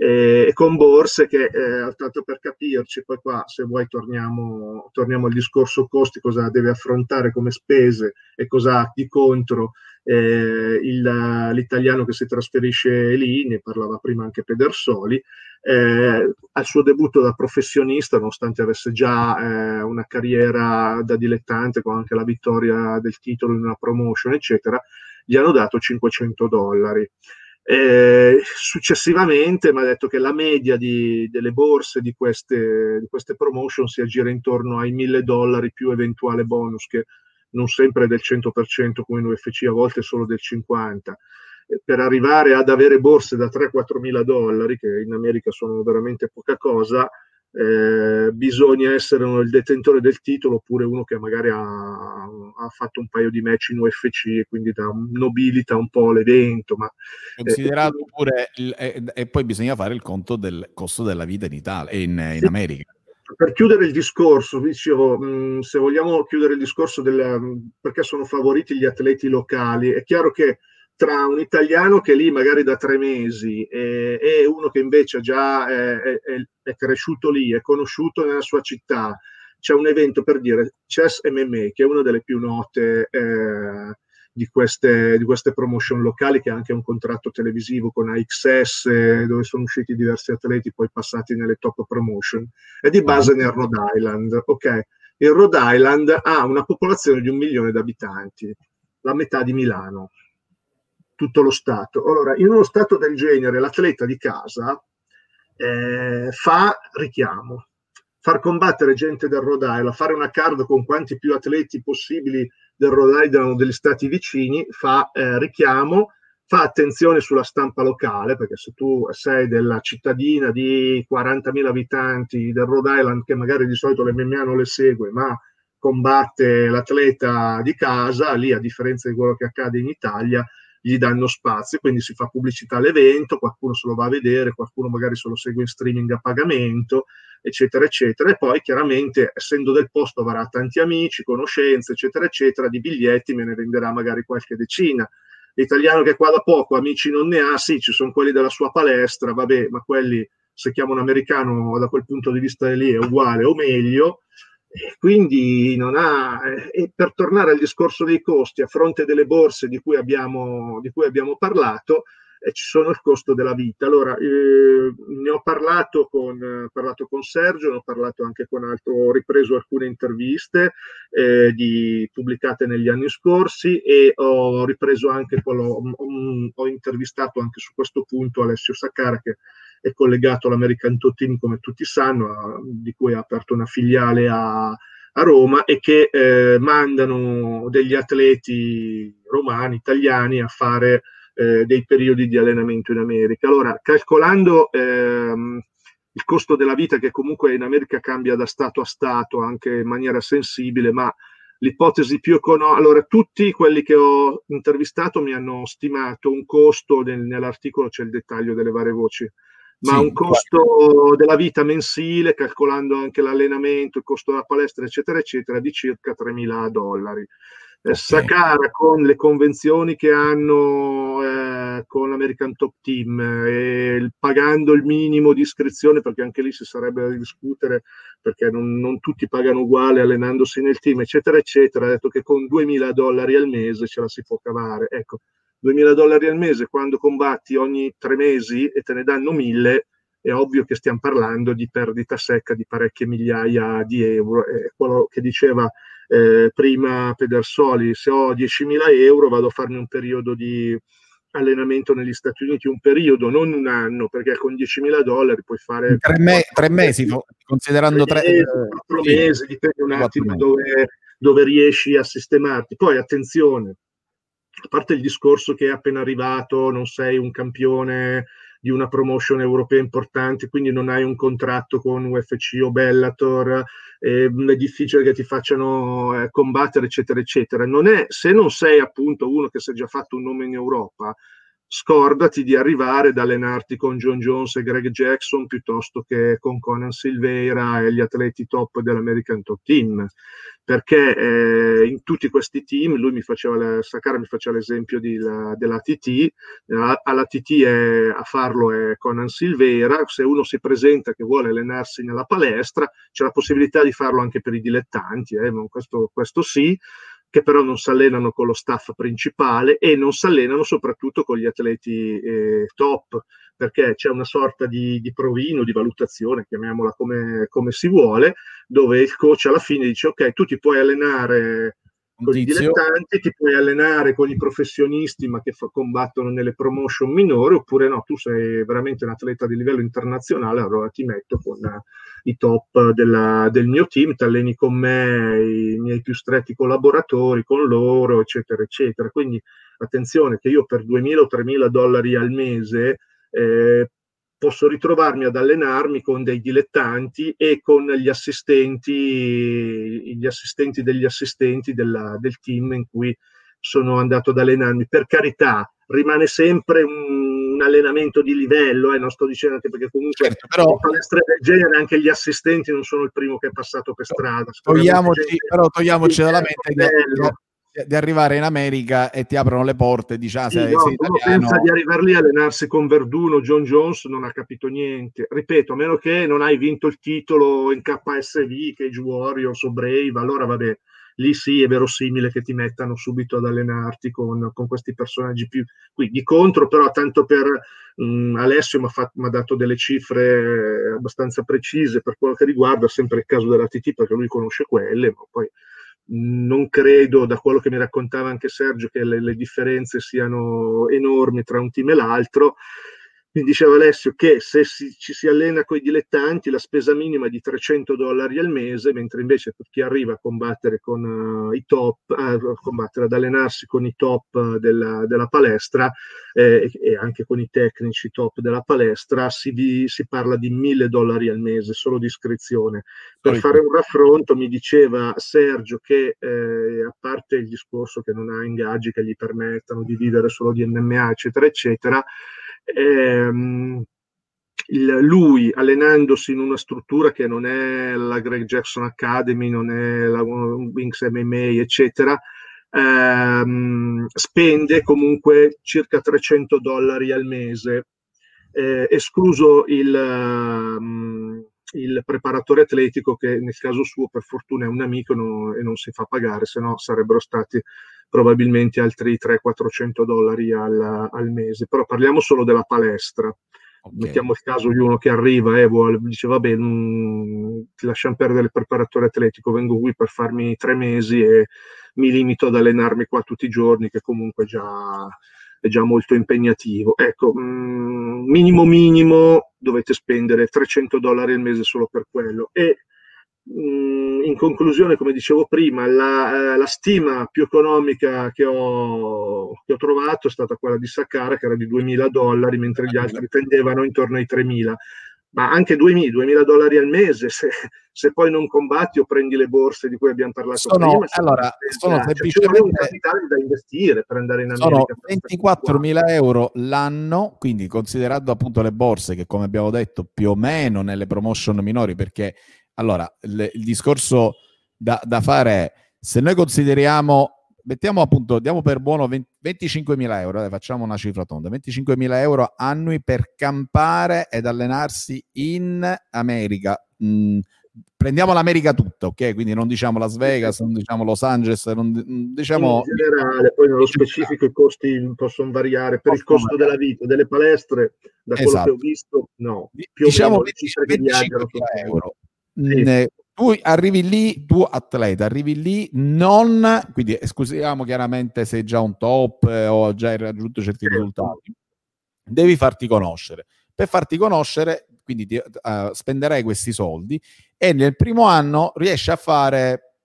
Eh, con borse che, eh, tanto per capirci, poi qua se vuoi torniamo, torniamo al discorso costi, cosa deve affrontare come spese e cosa ha di contro eh, il, l'italiano che si trasferisce lì, ne parlava prima anche Pedersoli, eh, al suo debutto da professionista, nonostante avesse già eh, una carriera da dilettante con anche la vittoria del titolo in una promotion, eccetera, gli hanno dato 500 dollari. Eh, successivamente mi ha detto che la media di, delle borse di queste, di queste, promotion si aggira intorno ai 1000 dollari più eventuale bonus, che non sempre è del 100% come in UFC, a volte solo del 50% per arrivare ad avere borse da 3-4 mila dollari, che in America sono veramente poca cosa, eh, bisogna essere il detentore del titolo oppure uno che magari ha, ha, fatto un paio di match in UFC e quindi da, nobilita un po' l'evento. Ma, Considerato eh, pure, il, e, e, poi bisogna fare il conto del costo della vita in Italia e in, in America per chiudere il discorso, dicevo, mh, mm, se vogliamo chiudere il discorso del, perché sono favoriti gli atleti locali, è chiaro che tra un italiano che è lì magari da tre mesi e, e uno che invece già è, è, è, cresciuto lì, è conosciuto nella sua città, c'è un evento per dire Chess MMA, che è una delle più note eh, di, queste, di, queste, promotion locali, che ha anche un contratto televisivo con AXS, dove sono usciti diversi atleti poi passati nelle top promotion, è di base nel Rhode Island. Ok, il Rhode Island ha una popolazione di un milione di abitanti, la metà di Milano tutto lo Stato. Allora, in uno Stato del genere, l'atleta di casa eh, fa richiamo. far combattere gente del Rhode Island, fare una card con quanti più atleti possibili del Rhode Island o degli stati vicini, fa eh, richiamo, fa attenzione sulla stampa locale, perché se tu sei della cittadina di 40.000 abitanti del Rhode Island, che magari di solito l'MMA non le segue, ma combatte l'atleta di casa, lì a differenza di quello che accade in Italia, gli danno spazio, quindi si fa pubblicità all'evento, qualcuno se lo va a vedere, qualcuno magari se lo segue in streaming a pagamento, eccetera, eccetera. E poi chiaramente, essendo del posto, avrà tanti amici, conoscenze, eccetera, eccetera, di biglietti me ne venderà magari qualche decina. L'italiano che qua da poco amici non ne ha, sì, ci sono quelli della sua palestra, vabbè, ma quelli, se chiama un americano da quel punto di vista lì, è uguale o meglio. Quindi non ha, e per tornare al discorso dei costi, a fronte delle borse di cui abbiamo, di cui abbiamo parlato, eh, ci sono il costo della vita. Allora, eh, ne ho parlato con, eh, parlato con Sergio, ne ho parlato anche con altro, ho ripreso alcune interviste eh, di, pubblicate negli anni scorsi e ho ripreso anche quello, ho, ho intervistato anche su questo punto Alessio Saccara che è collegato all'American Team, come tutti sanno, di cui ha aperto una filiale a, a Roma e che eh, mandano degli atleti romani, italiani a fare eh, dei periodi di allenamento in America. Allora, calcolando ehm, il costo della vita che comunque in America cambia da Stato a Stato anche in maniera sensibile, ma l'ipotesi più economica, allora tutti quelli che ho intervistato mi hanno stimato un costo, nel, nell'articolo c'è il dettaglio delle varie voci, ma sì, un costo guarda. della vita mensile, calcolando anche l'allenamento, il costo della palestra, eccetera, eccetera, di circa 3.000 dollari. Eh, okay. Sacara con le convenzioni che hanno eh, con l'American Top Team, eh, pagando il minimo di iscrizione, perché anche lì si sarebbe da discutere, perché non, non, tutti pagano uguale allenandosi nel team, eccetera, eccetera, ha detto che con 2.000 dollari al mese ce la si può cavare. Ecco, 2.000 dollari al mese quando combatti ogni tre mesi e te ne danno 1.000, è ovvio che stiamo parlando di perdita secca di parecchie migliaia di euro. È quello che diceva eh, prima Pedersoli, se ho 10.000 euro vado a farmi un periodo di allenamento negli Stati Uniti, un periodo, non un anno, perché con 10.000 dollari puoi fare... Tre, me- tre mesi, considerando tre... Mesi, quattro sì. mesi, dipende un attimo dove, dove riesci a sistemarti. Poi attenzione, a parte il discorso che è appena arrivato, non sei un campione di una promotion europea importante, quindi non hai un contratto con UFC o Bellator, eh, è difficile che ti facciano eh, combattere, eccetera, eccetera. Non è, se non sei appunto uno che si è già fatto un nome in Europa, scordati di arrivare ad allenarti con John Jones e Greg Jackson piuttosto che con Conan Silveira e gli atleti top dell'American Top Team. Perché eh, in tutti questi team lui mi faceva la, Sakara mi faceva l'esempio di, la, della TT alla TT è, a farlo è Conan Silveira. Se uno si presenta che vuole allenarsi nella palestra c'è la possibilità di farlo anche per i dilettanti eh, questo, questo sì che però non si allenano con lo staff principale e non si allenano soprattutto con gli atleti eh, top, perché c'è una sorta di, di provino, di valutazione, chiamiamola come, come, si vuole, dove il coach alla fine dice ok, tu ti puoi allenare con i dilettanti, ti puoi allenare con i professionisti ma che fa, combattono nelle promotion minori, oppure no, tu sei veramente un atleta di livello internazionale, allora ti metto con uh, i top della, del mio team, ti alleni con me, i miei più stretti collaboratori, con loro, eccetera, eccetera. Quindi attenzione che io per 2.000 o 3.000 dollari al mese eh, posso ritrovarmi ad allenarmi con dei dilettanti e con gli assistenti, gli assistenti degli assistenti della, del team in cui sono andato ad allenarmi. Per carità, rimane sempre un, un allenamento di livello, eh, non sto dicendo anche perché comunque certo, però, in palestre del genere anche gli assistenti non sono il primo che è passato per strada. Togliamoci, però togliamoci dalla mente di arrivare in America e ti aprono le porte diciamo sei, no, sei pensa di arrivare lì a allenarsi con Verduno John Jones non ha capito niente. Ripeto a meno che non hai vinto il titolo in KSV Cage Warriors o Brave allora vabbè lì sì è verosimile che ti mettano subito ad allenarti con, con questi personaggi più qui di contro però tanto per mh, mm, Alessio mi ha dato delle cifre abbastanza precise per quello che riguarda sempre il caso della TT perché lui conosce quelle ma poi non credo, da quello che mi raccontava anche Sergio, che le, le, differenze siano enormi tra un team e l'altro. Mi diceva Alessio che se si, ci si allena con i dilettanti la spesa minima è di 300 dollari al mese, mentre invece per chi arriva a combattere con uh, i top, uh, combattere, ad allenarsi con i top della, della palestra eh, e anche con i tecnici top della palestra, si, di, si parla di 1000 dollari al mese solo di iscrizione. Per Poi, fare un raffronto mi diceva Sergio che eh, a parte il discorso che non ha ingaggi che gli permettano di vivere solo di MMA, eccetera, eccetera, ehm, il, lui allenandosi in una struttura che non è la Greg Jackson Academy, non è la Wings MMA, eccetera, ehm, spende comunque circa 300 dollari al mese, eh, escluso il, um, il, preparatore atletico che nel caso suo per fortuna è un amico no, e non si fa pagare, se no sarebbero stati probabilmente altri 300-400 dollari al, al, mese, però parliamo solo della palestra. Okay. Mettiamo il caso di uno che arriva e vuole, dice vabbè, mh, mm, ti lasciamo perdere il preparatore atletico, vengo qui per farmi tre mesi e mi limito ad allenarmi qua tutti i giorni, che comunque già, è già molto impegnativo. Ecco, mh, mm, minimo minimo dovete spendere 300 dollari al mese solo per quello. E Mm, in conclusione, come dicevo prima, la, eh, la stima più economica che ho, che ho, trovato è stata quella di Sakara, che era di 2.000 dollari, mentre gli altri tendevano intorno ai 3.000. Ma anche 2.000, 2.000 dollari al mese, se, se, poi non combatti o prendi le borse di cui abbiamo parlato sono, prima. Allora, sono cioè, semplicemente un capitale da investire per andare in America. Sono 24.000 euro l'anno, quindi considerando appunto le borse che come abbiamo detto più o meno nelle promotion minori, perché allora, il, il discorso da, da, fare è, se noi consideriamo, mettiamo appunto, diamo per buono 20, 25.000 euro, dai, facciamo una cifra tonda, 25.000 euro annui per campare ed allenarsi in America. Mm, prendiamo l'America tutta, ok? Quindi non diciamo Las Vegas, non diciamo Los Angeles, non diciamo... In generale, poi nello specifico i costi possono variare per il costo della vita, delle palestre, da quello esatto. che ho visto, no. Più diciamo 25.000 euro sì. Tu arrivi lì, tu atleta, arrivi lì non, quindi esclusiamo chiaramente se già un top eh, o già hai raggiunto certi certo. risultati, devi farti conoscere. Per farti conoscere, quindi ti, uh, spenderai questi soldi e nel primo anno riesci a fare,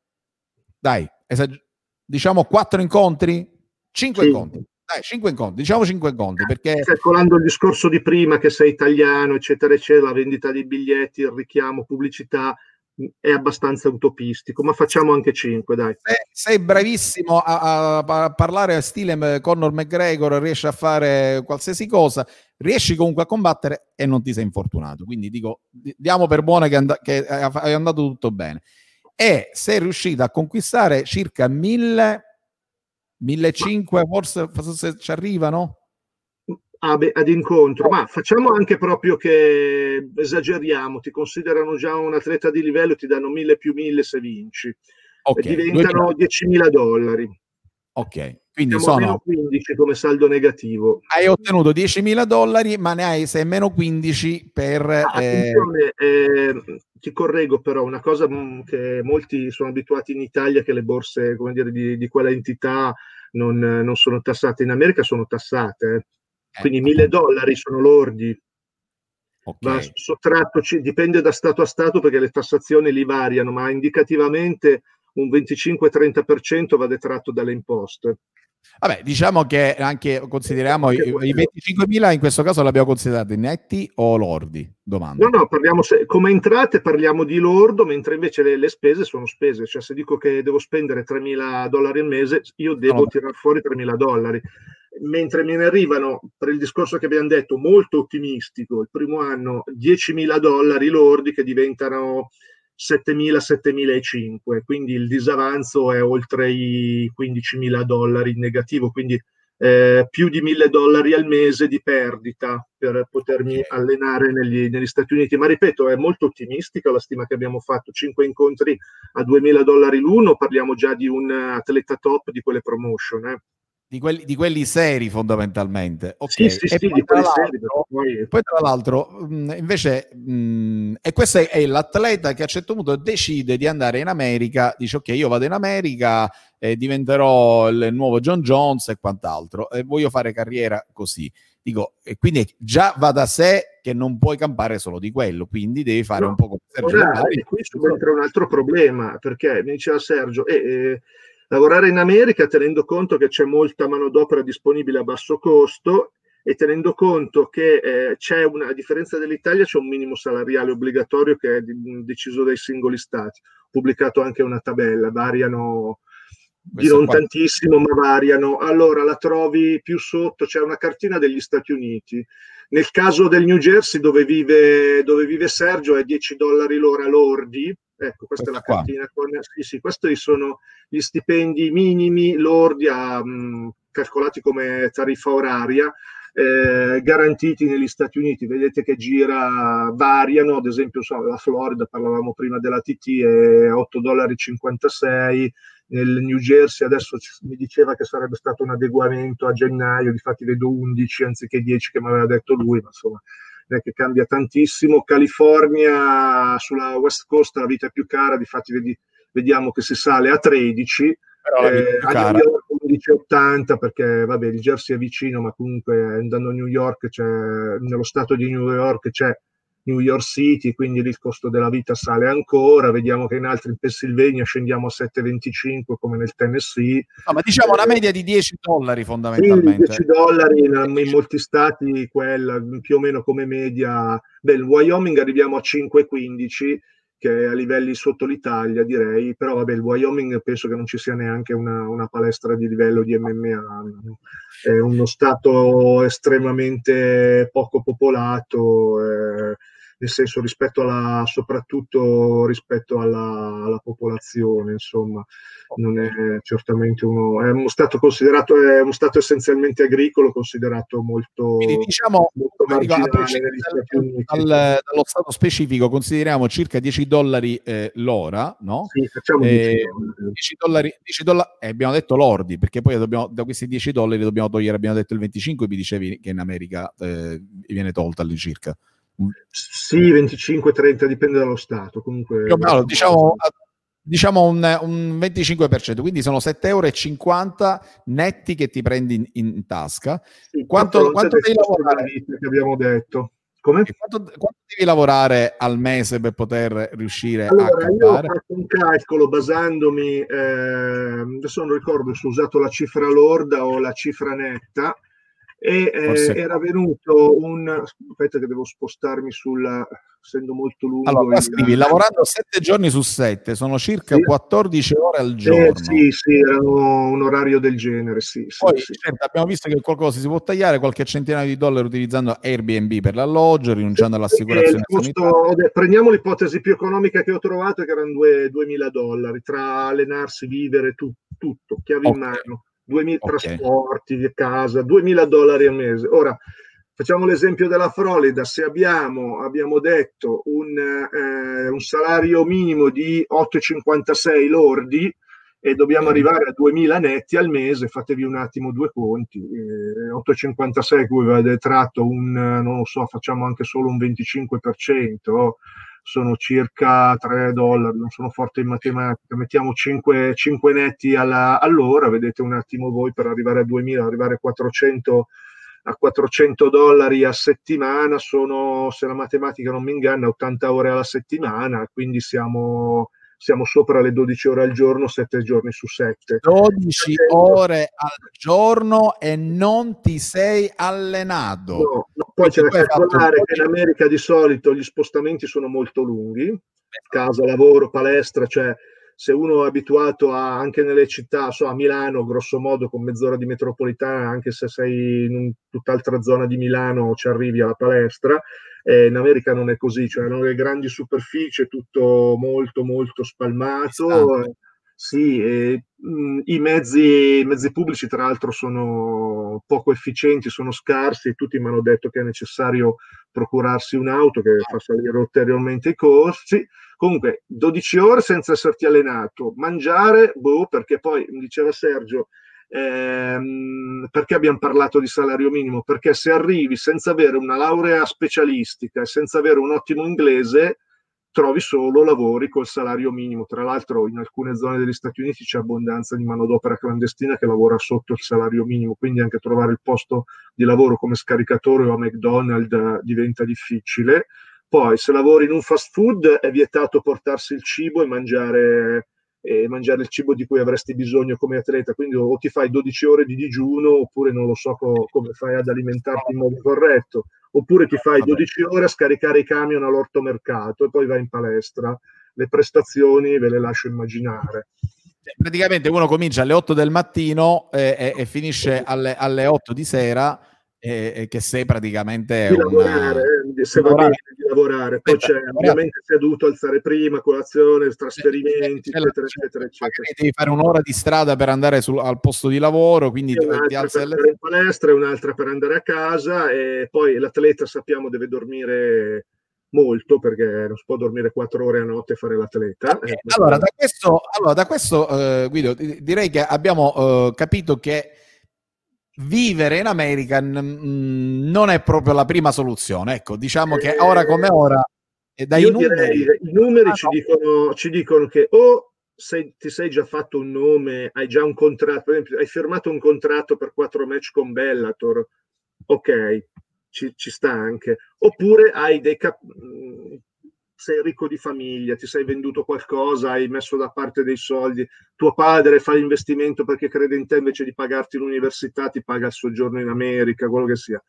dai, esag- diciamo quattro incontri, cinque sì. incontri. Dai, cinque incontri, diciamo cinque incontri perché... Calcolando il discorso di prima che sei italiano, eccetera, eccetera, la vendita dei biglietti, il richiamo, pubblicità, è abbastanza utopistico, ma facciamo anche cinque, dai. Sei, sei bravissimo a, a, parlare a stile Conor McGregor, riesci a fare qualsiasi cosa, riesci comunque a combattere e non ti sei infortunato. Quindi dico, diamo per buona che, and- che è andato tutto bene. E sei riuscito a conquistare circa mille 1500 forse, forse ci arrivano? Ad incontro, ma facciamo anche proprio che esageriamo, ti considerano già un atleta di livello, ti danno 1000 più 1000 se vinci, okay. e diventano 10.000 dollari. Ok, quindi Siamo sono 15 come saldo negativo. Hai ottenuto 10.000 dollari, ma ne hai 6 meno 15 per... Ah, eh... Eh, ti correggo però una cosa mm, che molti sono abituati in Italia che le borse come dire, di, di quella entità non, non, sono tassate in America sono tassate eh quindi mille dollari sono lordi okay. va sottratto dipende da stato a stato perché le tassazioni li variano ma indicativamente un 25-30% va detratto dalle imposte Vabbè, diciamo che anche consideriamo i, i 25.000 in questo caso l'abbiamo considerato netti o lordi? Domanda. No, no, parliamo se, come entrate parliamo di lordo, mentre invece le, le, spese sono spese. Cioè se dico che devo spendere 3.000 dollari al mese, io devo no, tirare fuori 3.000 dollari. Mentre me ne arrivano, per il discorso che abbiamo detto, molto ottimistico, il primo anno 10.000 dollari lordi che diventano 7.000, 7.500, quindi il disavanzo è oltre i 15.000 dollari in negativo, quindi eh, più di 1.000 dollari al mese di perdita per potermi okay. allenare negli, negli, Stati Uniti. Ma ripeto, è molto ottimistica la stima che abbiamo fatto, 5 incontri a 2.000 dollari l'uno, parliamo già di un atleta top di quelle promotion. Eh. Di quelli, di quelli, seri fondamentalmente. Okay. Sì, sì, sì, di quelli seri. Poi... poi tra l'altro, mh, invece, mh, e questo è, è, l'atleta che a un certo punto decide di andare in America, dice ok, io vado in America e diventerò il nuovo John Jones e quant'altro, e voglio fare carriera così. Dico, e quindi già va da sé che non puoi campare solo di quello, quindi devi fare No, un po' come Sergio Ora, e qui subentra un altro problema, perché mi diceva Sergio, eh, eh, lavorare in America tenendo conto che c'è molta manodopera disponibile a basso costo e tenendo conto che eh, c'è una, a differenza dell'Italia, c'è un minimo salariale obbligatorio che è di- deciso dai singoli stati. Ho pubblicato anche una tabella, variano di non qua. tantissimo, ma variano. Allora la trovi più sotto, c'è una cartina degli Stati Uniti. Nel caso del New Jersey, dove vive, dove vive Sergio, è 10 dollari l'ora lordi. Ecco, questa, Questa è la qua. cartina. Con, sì, sì, questi sono gli stipendi minimi lordi a, mh, calcolati come tariffa oraria. eh, garantiti negli Stati Uniti, vedete che gira, variano, ad esempio so, la Florida, parlavamo prima della TT, è 8,56 dollari, nel New Jersey adesso ci- mi diceva che sarebbe stato un adeguamento a gennaio, difatti vedo 11 anziché 10 che mi aveva detto lui, ma insomma non è che cambia tantissimo. California sulla West Coast la vita è più cara, difatti vedi, vediamo che si sale a 13, Però eh, a. New York 11,80 perché vabbè il Jersey è vicino, ma comunque andando a New York c'è, nello stato di New York c'è New York City, quindi lì il costo della vita sale ancora. Vediamo che in altri in Pennsylvania scendiamo a 7,25 come nel Tennessee. No, ma diciamo una Eh, media di 10 dollari fondamentalmente. 10 dollari in, in molti stati, quella più o meno come media. Beh, in Wyoming arriviamo a 5,15 che è a livelli sotto l'Italia direi, però vabbè il Wyoming penso che non ci sia neanche una, una palestra di livello di MMA, è uno stato estremamente poco popolato, eh, nel senso rispetto alla, soprattutto rispetto alla, alla popolazione, insomma, non è certamente uno, è uno stato considerato, è uno stato essenzialmente agricolo, considerato molto, Quindi diciamo, molto dico, marginale negli dal- dallo stato specifico, consideriamo circa 10 dollari eh, l'ora, no? Sì, facciamo Eh, 10 dollari. 10 dollari, 10 dollari eh, abbiamo detto lordi, perché poi dobbiamo, da questi 10 dollari dobbiamo togliere, abbiamo detto il 25, mi dicevi che in America eh, viene tolta all'incirca. Sì, 25-30, dipende dallo Stato. Comunque, meno, diciamo, diciamo un, un 25%, quindi sono 7,50 euro netti che ti prendi in, in tasca. Sì, quanto- quanto devi lavorare? che abbiamo detto. Come? Quanto, quanto devi lavorare al mese per poter riuscire a Allora, io ho fatto un calcolo basandomi, eh, adesso non ricordo se ho usato la cifra lorda o la cifra netta, e eh, era venuto un... Aspetta che devo spostarmi sulla... essendo molto lungo... Allora, il- scrivi, lavorando 7 giorni su 7, sono circa Sì. 14 ore al Eh, giorno. sì, sì, erano un orario del genere, sì. sì, Poi, sì. certo, abbiamo visto che qualcosa si può tagliare, qualche centinaio di dollari utilizzando Airbnb per l'alloggio, rinunciando all'assicurazione Eh, costo- prendiamo l'ipotesi più economica che ho trovato, che erano due- 2000 dollari tra allenarsi, vivere, tu- tutto, chiavi Ok. in mano, 2000 Ok. trasporti di casa, 2000 dollari al mese. Ora facciamo l'esempio della Florida: se abbiamo, abbiamo detto, un, eh, un salario minimo di 8,56 lordi e dobbiamo Sì. arrivare a 2000 netti al mese, fatevi un attimo due conti, eh, 8,56 cui avete tratto un, non lo so, facciamo anche solo un 25%, sono circa 3 dollari, non sono forte in matematica, mettiamo 5, 5 netti alla- all'ora, vedete un attimo voi per arrivare a 2000, arrivare a 400 a 400 dollari a settimana sono, se la matematica non mi inganna, 80 ore alla settimana, quindi siamo, siamo sopra le 12 ore al giorno, 7 giorni su 7. 12 ore al giorno e non ti sei allenato. No, poi c'è da calcolare che in America di solito gli spostamenti sono molto lunghi, casa, lavoro, palestra, cioè se uno è abituato a, anche nelle città, so, a Milano, grosso modo con mezz'ora di metropolitana, anche se sei in un- tutt'altra zona di Milano ci arrivi alla palestra, eh, in America non è così, cioè hanno le grandi superfici, tutto molto molto spalmato. Eh, sì, e, mh, i mezzi, i mezzi pubblici tra l'altro sono poco efficienti, sono scarsi, tutti mi hanno detto che è necessario procurarsi un'auto che fa salire ulteriormente i costi. Comunque, 12 ore senza esserti allenato, mangiare, boh, perché poi diceva Sergio, ehm, perché abbiamo parlato di salario minimo? Perché se arrivi senza avere una laurea specialistica e senza avere un ottimo inglese, trovi solo lavori col salario minimo. Tra l'altro in alcune zone degli Stati Uniti c'è abbondanza di manodopera clandestina che lavora sotto il salario minimo, quindi anche trovare il posto di lavoro come scaricatore o a McDonald's diventa difficile. Poi se lavori in un fast food è vietato portarsi il cibo e mangiare e mangiare il cibo di cui avresti bisogno come atleta. Quindi o ti fai 12 ore di digiuno oppure non lo so co- come fai ad alimentarti in modo corretto, oppure ti fai 12 ore a scaricare i camion all'ortomercato e poi vai in palestra. Le prestazioni ve le lascio immaginare. Praticamente uno comincia alle 8 del mattino eh, e, e, finisce alle, alle 8 di sera e, che sei praticamente di una... lavorare, eh, se va bene di lavorare, poi c'è ovviamente seduto alzare prima, colazione, trasferimenti, c'è, eccetera, c'è, eccetera, eccetera. Devi fare un'ora di strada per andare sul, al posto di lavoro, quindi ti, ti alzi per andare in palestra e un'altra per andare a casa e poi l'atleta sappiamo deve dormire molto perché non si può dormire quattro ore a notte e fare l'atleta. Okay. Allora, da questo, allora, da questo uh, Guido, direi che abbiamo uh, capito che vivere in America n- non è proprio la prima soluzione. Ecco, diciamo che ora come ora, e dai numeri, i numeri ah, ci, no. dicono, ci, dicono, che o sei, ti sei già fatto un nome, hai già un contratto, per esempio, hai firmato un contratto per quattro match con Bellator, ok, ci, ci sta anche, oppure hai dei cap- sei ricco di famiglia, ti sei venduto qualcosa, hai messo da parte dei soldi, tuo padre fa l'investimento perché crede in te invece di pagarti l'università, ti paga il soggiorno in America, quello che sia.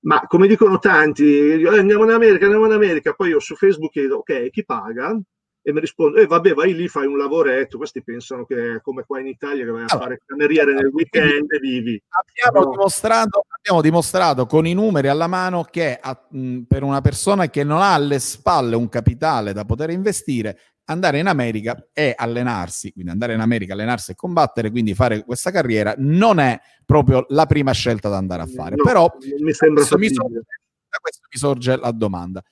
Ma come dicono tanti, eh, andiamo in America, andiamo in America, poi io su Facebook chiedo, ok, chi paga? E mi risponde, eh, vabbè, vai lì, fai un lavoretto. Questi pensano che è come qua in Italia che vai a allora, fare cameriere nel weekend e vivi. Abbiamo, no. dimostrato, abbiamo dimostrato con i numeri alla mano che a, mh, per una persona che non ha alle spalle un capitale da poter investire, andare in America e allenarsi, quindi andare in America, allenarsi e combattere, quindi fare questa carriera, non è proprio la prima scelta da andare a fare. No, Però mi sembra mi sorge, da questo mi sorge la domanda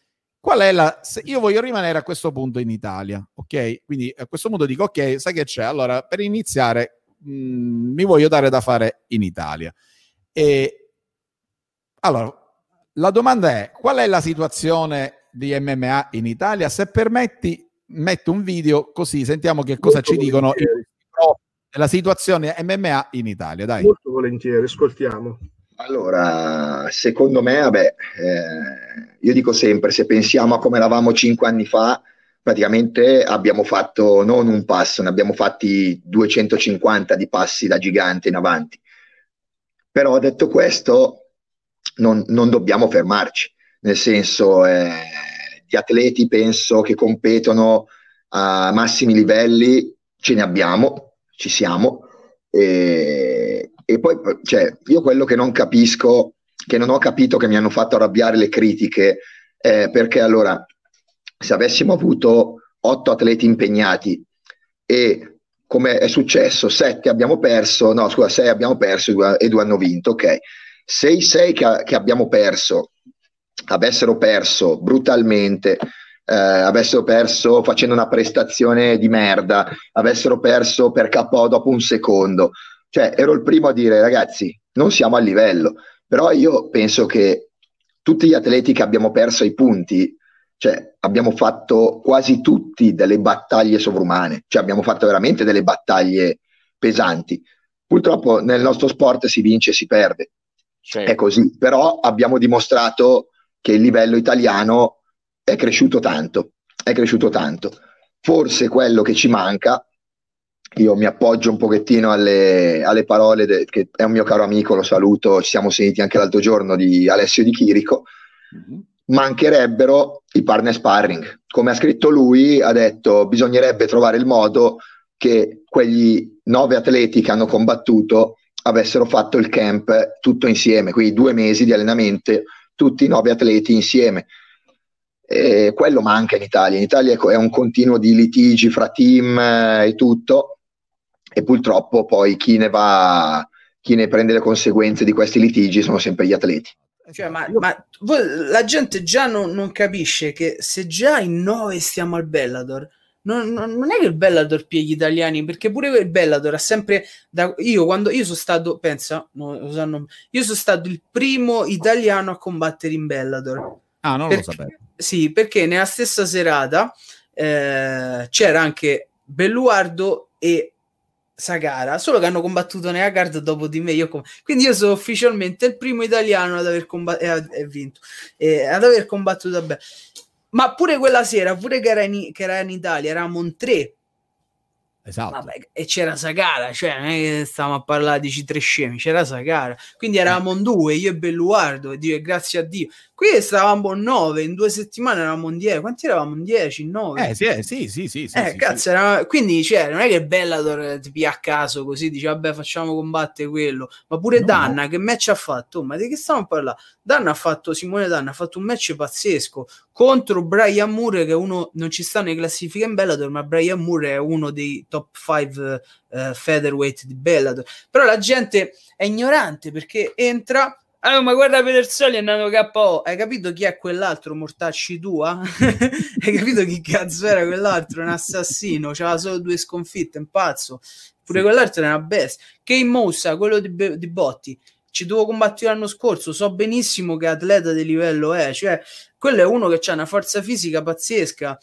Qual è la. Se io voglio rimanere a questo punto in Italia, ok? Quindi a questo punto dico, ok, sai che c'è? Allora, per iniziare, mh, mm, mi voglio dare da fare in Italia. E allora, la domanda è: qual è la situazione di MMA in Italia? Se permetti, metto un video così sentiamo che cosa Molto ci dicono della situazione MMA in Italia. Dai. Molto volentieri, ascoltiamo. Allora, secondo me, vabbè, eh, io dico sempre, se pensiamo a come eravamo cinque anni fa, praticamente abbiamo fatto non un passo, ne abbiamo fatti 250 di passi da gigante in avanti. Però detto questo, non, non dobbiamo fermarci, nel senso, eh, gli atleti penso che competono a massimi livelli, ce ne abbiamo, ci siamo. E, e poi, cioè, io quello che non capisco, che non ho capito, che mi hanno fatto arrabbiare le critiche, è perché allora, se avessimo avuto otto atleti impegnati e come è successo, sette abbiamo perso, no scusa, sei abbiamo perso e due, hanno vinto, ok. Se i sei che, che abbiamo perso avessero perso brutalmente, eh, avessero perso facendo una prestazione di merda, avessero perso per KO dopo un secondo, cioè, ero il primo a dire, ragazzi, non siamo a livello, però io penso che tutti gli atleti che abbiamo perso ai punti, cioè, abbiamo fatto quasi tutti delle battaglie sovrumane, cioè abbiamo fatto veramente delle battaglie pesanti. Purtroppo nel nostro sport si vince e si perde, sì. è così, però abbiamo dimostrato che il livello italiano è cresciuto tanto, è cresciuto tanto. Forse quello che ci manca io mi appoggio un pochettino alle, alle parole de, che è un mio caro amico, lo saluto, ci siamo sentiti anche l'altro giorno di Alessio Di Chirico. Mm-hmm. Mancherebbero i partner sparring. Come ha scritto lui, ha detto bisognerebbe trovare il modo che quegli nove atleti che hanno combattuto avessero fatto il camp tutto insieme, quindi due mesi di allenamento, tutti i nove atleti insieme. E quello manca in Italia. In Italia è un continuo di litigi fra team eh, e tutto e purtroppo poi chi ne va, chi ne prende le conseguenze di questi litigi sono sempre gli atleti. Cioè, ma, ma voi, la gente già non, non, capisce che se già in 9 stiamo al Bellador, non, non, non, è che il Bellador pieghi gli italiani, perché pure il Bellador ha sempre. Da, io quando io sono stato, pensa, no, io sono stato il primo italiano a combattere in Bellador. Ah, non perché, lo sapevo. Sì, perché nella stessa serata eh, c'era anche Belluardo e Sagara, solo che hanno combattuto nella card dopo di me. Io com- quindi io sono ufficialmente il primo italiano ad aver combattuto e, vinto, e ad aver combattuto bene. Ma pure quella sera, pure che era in, che era in Italia, eravamo in tre Esatto. Vabbè, e c'era Sagara, cioè non è che stavamo a parlare di tre scemi, c'era Sagara. Quindi eravamo in due, io e Belluardo, e Dio, grazie a Dio. Qui stavamo in nove, in due settimane eravamo in dieci. Quanti eravamo? In dieci, in nove? Eh sì, eh, sì, sì, sì, eh, sì, cazzo, sì. Era... quindi cioè, non è che Bellator ti pia a caso così, dice vabbè facciamo combattere quello. Ma pure No, Danna, che match ha fatto? Oh, ma di che stiamo a parlare? Danna ha fatto, Simone Danna ha fatto un match pazzesco contro Brian Moore che uno, non ci sta nelle classifiche in Bellator, ma Brian Moore è uno dei top 5 uh, featherweight di Bellator. Però la gente è ignorante perché entra Ah, ma guarda Pedersoli è andato KO. Hai capito chi è quell'altro? Mortacci tua? Hai capito chi cazzo era quell'altro? Un assassino, c'aveva solo due sconfitte, un pazzo. Pure Sì. quell'altro era una bestia. Kane Mossa, quello di, Be- di Botti, ci dovevo combattere l'anno scorso. So benissimo che atleta di livello è, cioè, quello è uno che ha una forza fisica pazzesca.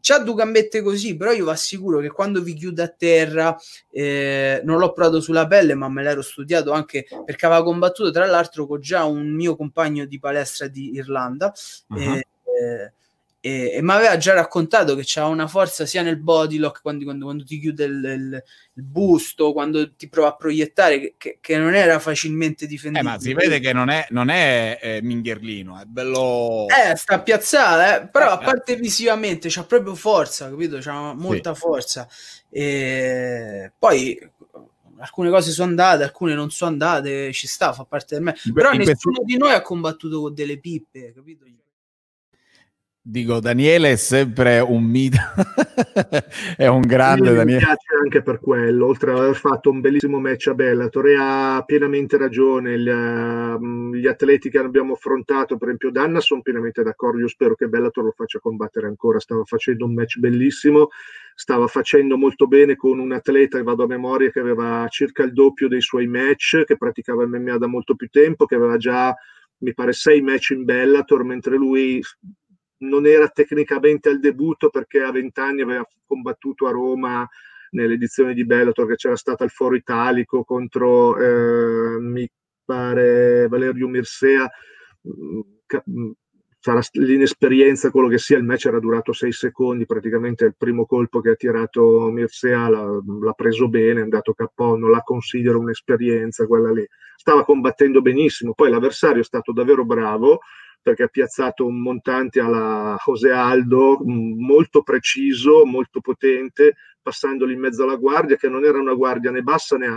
C'ha due gambette così, però io vi assicuro che quando vi chiude a terra, eh, non l'ho provato sulla pelle, ma me l'ero studiato anche perché aveva combattuto tra l'altro con già un mio compagno di palestra di Irlanda. Uh-huh. eh, e, e mi aveva già raccontato che c'ha una forza sia nel body lock quando, quando, quando ti chiude il, il, il, busto, quando ti prova a proiettare, che, che, che non era facilmente difendibile. Eh, ma si vede che non è, non è eh, Mingherlino, è bello. Eh, sta piazzata, eh? però a parte visivamente c'ha proprio forza, capito? C'ha molta sì. forza. E poi alcune cose sono andate, alcune non sono andate, ci sta, fa parte del me. Però in nessuno questo... di noi ha combattuto con delle pippe, capito? Dico, Daniele è sempre un mito, è un grande mi Daniele. Mi piace anche per quello, oltre ad aver fatto un bellissimo match a Bellator e ha pienamente ragione, gli, uh, gli atleti che abbiamo affrontato, per esempio Danna, sono pienamente d'accordo, io spero che Bellator lo faccia combattere ancora, stava facendo un match bellissimo, stava facendo molto bene con un atleta, che vado a memoria, che aveva circa il doppio dei suoi match, che praticava MMA da molto più tempo, che aveva già, mi pare, sei match in Bellator, mentre lui non era tecnicamente al debutto perché a vent'anni aveva combattuto a Roma nell'edizione di Bellator che c'era stata al Foro Italico contro eh, mi pare Valerio Mirsea sarà l'inesperienza quello che sia il match era durato sei secondi praticamente il primo colpo che ha tirato Mirsea l'ha, l'ha preso bene è andato KO non la considero un'esperienza quella lì. Stava combattendo benissimo poi l'avversario è stato davvero bravo perché ha piazzato un montante alla José Aldo molto preciso, molto potente, passandoli in mezzo alla guardia, che non era una guardia né bassa né,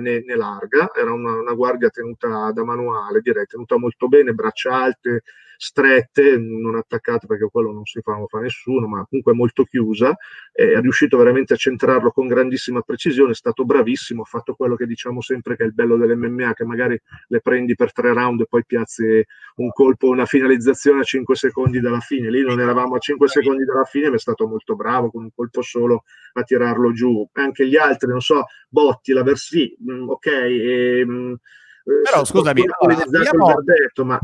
né, né larga, era una, una, guardia tenuta da manuale, direi, tenuta molto bene, braccia alte, strette, non attaccate perché quello non si fa, non fa nessuno, ma comunque molto chiusa, è riuscito veramente a centrarlo con grandissima precisione, è stato bravissimo, ha fatto quello che diciamo sempre che è il bello dell'MMA, che magari le prendi per tre round e poi piazzi un colpo, una finalizzazione a 5 secondi dalla fine, lì non eravamo a 5 secondi dalla fine, ma è stato molto bravo con un colpo solo a tirarlo giù, anche gli altri, non so, Botti, la Versi, ok, e, però scusami, allora, togliamo, verdetto, ma...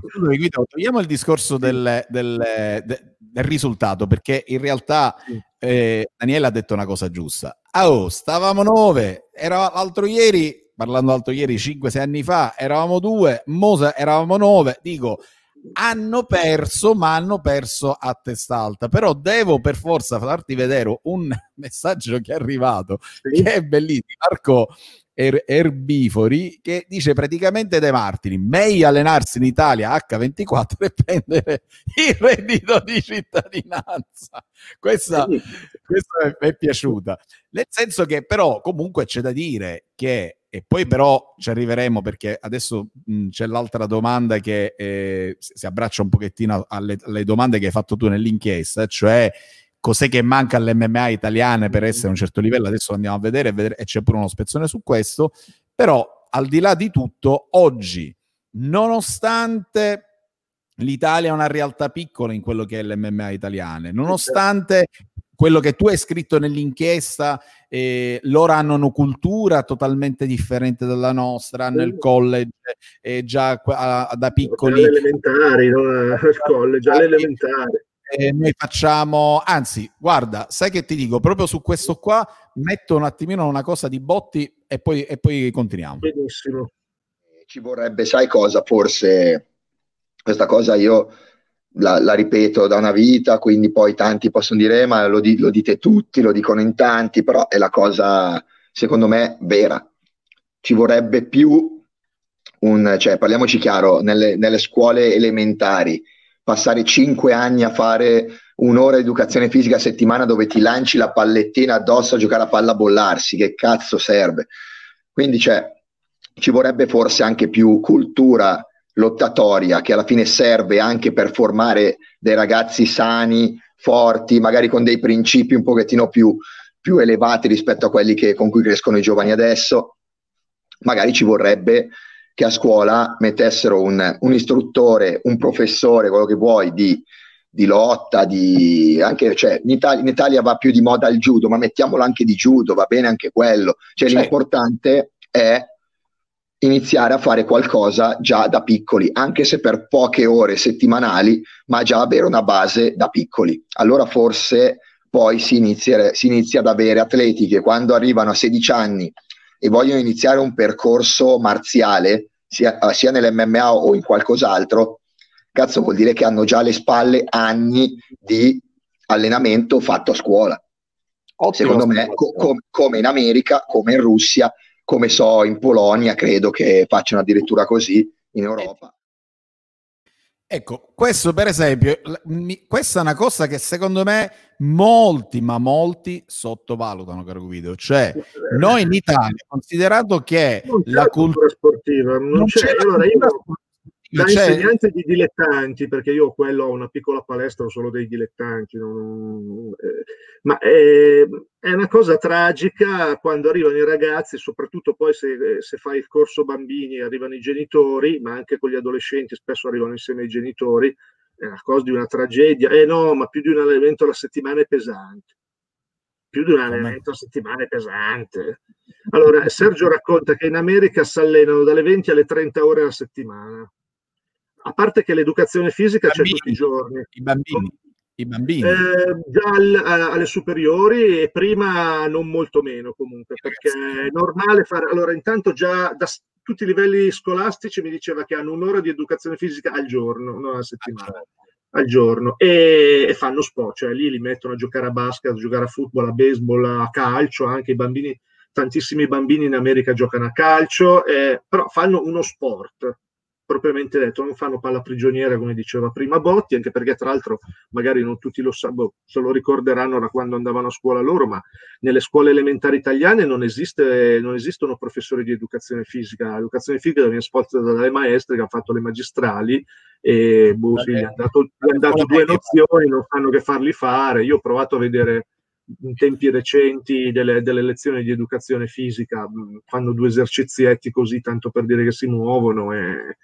togliamo il discorso del, del, del, del, risultato perché in realtà eh, Daniele ha detto una cosa giusta. Oh, stavamo nove, era l'altro ieri, parlando l'altro ieri, 5-6 anni fa, eravamo due, Mosa eravamo nove, dico hanno perso, ma hanno perso a testa alta. Però devo per forza farti vedere un messaggio che è arrivato, sì. che è bellissimo. Marco er- Erbifori, che dice praticamente De Martini, meglio allenarsi in Italia H24 e prendere il reddito di cittadinanza. Questa, sì. questa mi è piaciuta. Nel senso che però comunque c'è da dire che e poi però ci arriveremo perché adesso mh, c'è l'altra domanda che eh, si abbraccia un pochettino alle, alle, domande che hai fatto tu nell'inchiesta, cioè cos'è che manca all'MMA italiane per essere a un certo livello, adesso andiamo a vedere, vedere e c'è pure uno spezzone su questo, però al di là di tutto, oggi, nonostante l'Italia è una realtà piccola in quello che è l'MMA italiane, nonostante quello che tu hai scritto nell'inchiesta, eh, loro hanno una cultura totalmente differente dalla nostra, hanno il college eh, già a, da piccoli. Alle elementari, no? al college, alle elementari. Eh, noi facciamo, anzi, guarda, sai che ti dico, proprio su questo qua metto un attimino una cosa di botti e poi, e poi continuiamo. Benissimo. Ci vorrebbe, sai cosa, forse questa cosa io la, la, ripeto da una vita, quindi poi tanti possono dire, eh, ma lo, di, lo, dite tutti, lo dicono in tanti, però è la cosa, secondo me, vera. Ci vorrebbe più un, cioè, parliamoci chiaro, nelle, nelle scuole elementari, passare cinque anni a fare un'ora di educazione fisica a settimana dove ti lanci la pallettina addosso a giocare a palla a bollarsi, che cazzo serve? Quindi cioè, ci vorrebbe forse anche più cultura lottatoria che alla fine serve anche per formare dei ragazzi sani, forti, magari con dei principi un pochettino più, più elevati rispetto a quelli che, con cui crescono i giovani adesso, magari ci vorrebbe che a scuola mettessero un, un istruttore, un professore, quello che vuoi, di, di lotta, di, anche, cioè, in, Italia, in, Italia, va più di moda il judo, ma mettiamolo anche di judo, va bene anche quello. Cioè, certo. l'importante è iniziare a fare qualcosa già da piccoli, anche se per poche ore settimanali, ma già avere una base da piccoli. Allora forse poi si inizia, si inizia ad avere atleti che quando arrivano a 16 anni e vogliono iniziare un percorso marziale, sia, sia nell'MMA o in qualcos'altro, cazzo vuol dire che hanno già alle spalle anni di allenamento fatto a scuola. Ottimo, Secondo me, co- com- come in America, come in Russia, come so in Polonia, credo che facciano addirittura così in Europa. Ecco, questo per esempio, questa è una cosa che secondo me molti, ma molti sottovalutano, caro Guido. Cioè, noi in Italia, considerato che la cultura sportiva non, non c'è, c'è allora io da cioè... insegnante di dilettanti, perché io quello ho una piccola palestra, ho solo dei dilettanti, non, eh, ma è, è, una cosa tragica quando arrivano i ragazzi, soprattutto poi se, se fai il corso bambini, arrivano i genitori, ma anche con gli adolescenti spesso arrivano insieme ai genitori, è una cosa di una tragedia. Eh no, ma più di un allenamento alla settimana è pesante. Più di un allenamento alla settimana è pesante. Allora, Sergio racconta che in America si allenano dalle 20 alle 30 ore alla settimana a parte che l'educazione fisica c'è tutti i giorni. I bambini. I bambini. Eh, già al, alle superiori e prima non molto meno comunque, perché è normale fare... Allora, intanto già da tutti i livelli scolastici mi diceva che hanno un'ora di educazione fisica al giorno, non alla settimana. Al giorno e, e, fanno sport, cioè lì li mettono a giocare a basket, a giocare a football, a baseball, a calcio. Anche i bambini, tantissimi bambini in America giocano a calcio, eh, però fanno uno sport propriamente detto, non fanno palla prigioniera come diceva prima Botti, anche perché tra l'altro magari non tutti lo sanno, se lo ricorderanno da quando andavano a scuola loro, ma nelle scuole elementari italiane non, esiste, non esistono professori di educazione fisica, l'educazione fisica viene svolta dalle maestre che hanno fatto le magistrali e boh, sì, gli hanno dato, gli hanno dato due nozioni, non sanno che farli fare, io ho provato a vedere in tempi recenti delle, delle, lezioni di educazione fisica, fanno due esercizietti così tanto per dire che si muovono e,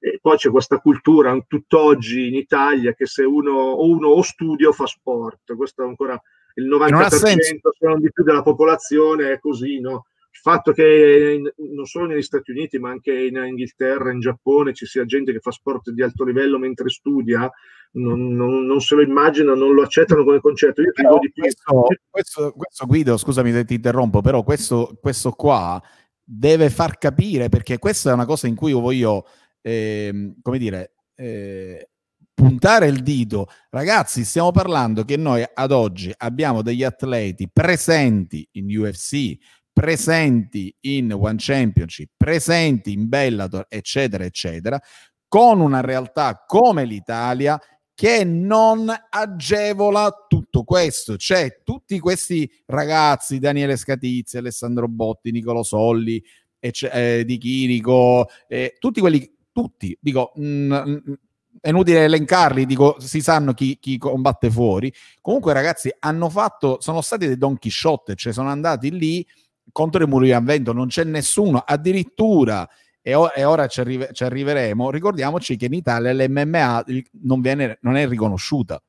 e poi c'è questa cultura tutt'oggi in Italia che se uno, uno o studia o fa sport, questo è ancora il 90% se non di più della popolazione è così, no? il fatto che non solo negli Stati Uniti, ma anche in Inghilterra, in Giappone ci sia gente che fa sport di alto livello mentre studia, non, non, non se lo immaginano, non lo accettano come concetto. Io dico di più. Questo, questo, questo, Guido, scusami se ti interrompo, però questo, questo qua deve far capire, perché questa è una cosa in cui io voglio, eh, come dire, eh, puntare il dito. Ragazzi, stiamo parlando che noi ad oggi abbiamo degli atleti presenti in UFC, presenti in One Championship, presenti in Bellator, eccetera, eccetera, con una realtà come l'Italia che non agevola tutto questo. Cioè, tutti questi ragazzi, Daniele Scatizzi, Alessandro Botti, Nicolo Solli, eh, Di Chirico, eh, tutti quelli, tutti, dico, mh, mm, mm, è inutile elencarli, dico, si sanno chi, chi, combatte fuori. Comunque, ragazzi, hanno fatto, sono stati dei Don Chisciotte, cioè sono andati lì contro i muri a vento, non c'è nessuno, addirittura, e, o- e ora ci, arrive- ci, arriveremo, ricordiamoci che in Italia l'MMA non, viene, non è riconosciuta.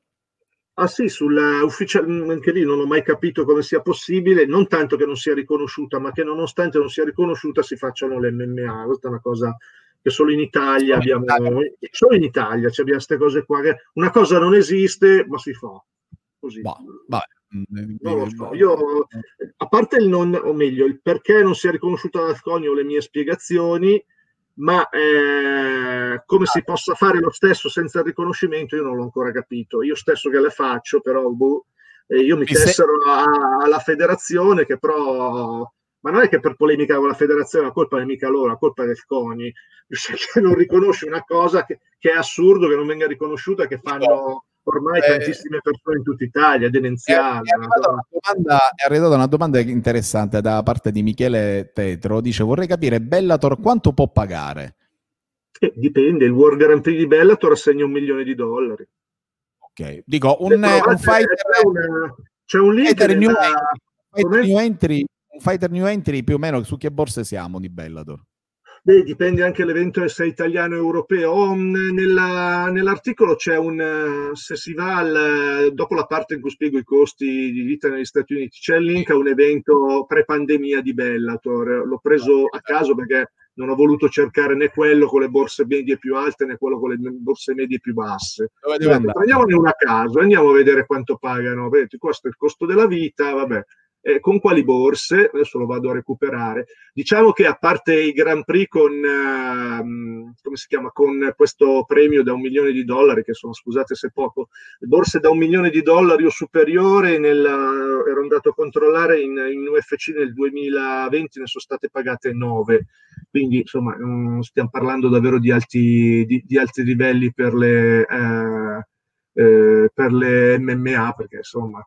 Ah sì, sulla ufficial- anche lì non ho mai capito come sia possibile, non tanto che non sia riconosciuta, ma che nonostante non sia riconosciuta si facciano le MMA. Questa è una cosa che solo in Italia abbiamo, solo in Italia cioè abbiamo queste cose qua. Che una cosa non esiste, ma si fa così. Boh, vabbè. Non lo so, io a parte il non, o meglio, il perché non sia riconosciuta da Asconi o le mie spiegazioni, ma eh, come si possa fare lo stesso senza il riconoscimento io non l'ho ancora capito. Io stesso che le faccio, però boh, io mi, tessero se... a, alla federazione che però... Ma non è che per polemica con la federazione la colpa è mica loro, la colpa è del CONI, cioè, che non riconosce una cosa che, che, è assurdo che non venga riconosciuta, che fanno ormai eh, tantissime persone in tutta Italia, demenziali. È, è, arrivata una domanda, è arrivata una domanda interessante da parte di Michele Tetro, dice vorrei capire Bellator quanto può pagare? Eh, dipende, il World Grand Prix di Bellator assegna un milione di dollari. Ok, dico un, un fighter... C'è, una, c'è un link fighter new, fighter new entry, un fighter new entry più o meno su che borse siamo di Bellator? Beh, dipende anche l'evento se è italiano o europeo. Nella, nell'articolo c'è un, se si va al, dopo la parte in cui spiego i costi di vita negli Stati Uniti, c'è il link a un evento pre-pandemia di Bellator. L'ho preso a caso perché non ho voluto cercare né quello con le borse medie più alte né quello con le borse medie più basse. Prendiamone una a caso, andiamo a vedere quanto pagano. Vedete, questo è il costo della vita, vabbè eh, con quali borse, adesso lo vado a recuperare. Diciamo che a parte i Grand Prix con, uh, come si chiama, con questo premio da un milione di dollari, che sono, scusate se poco, borse da un milione di dollari o superiore, nel, ero andato a controllare in, in, UFC nel 2020, ne sono state pagate 9, quindi insomma um, stiamo parlando davvero di alti, di, di alti livelli per le... Uh, eh, per le MMA, perché insomma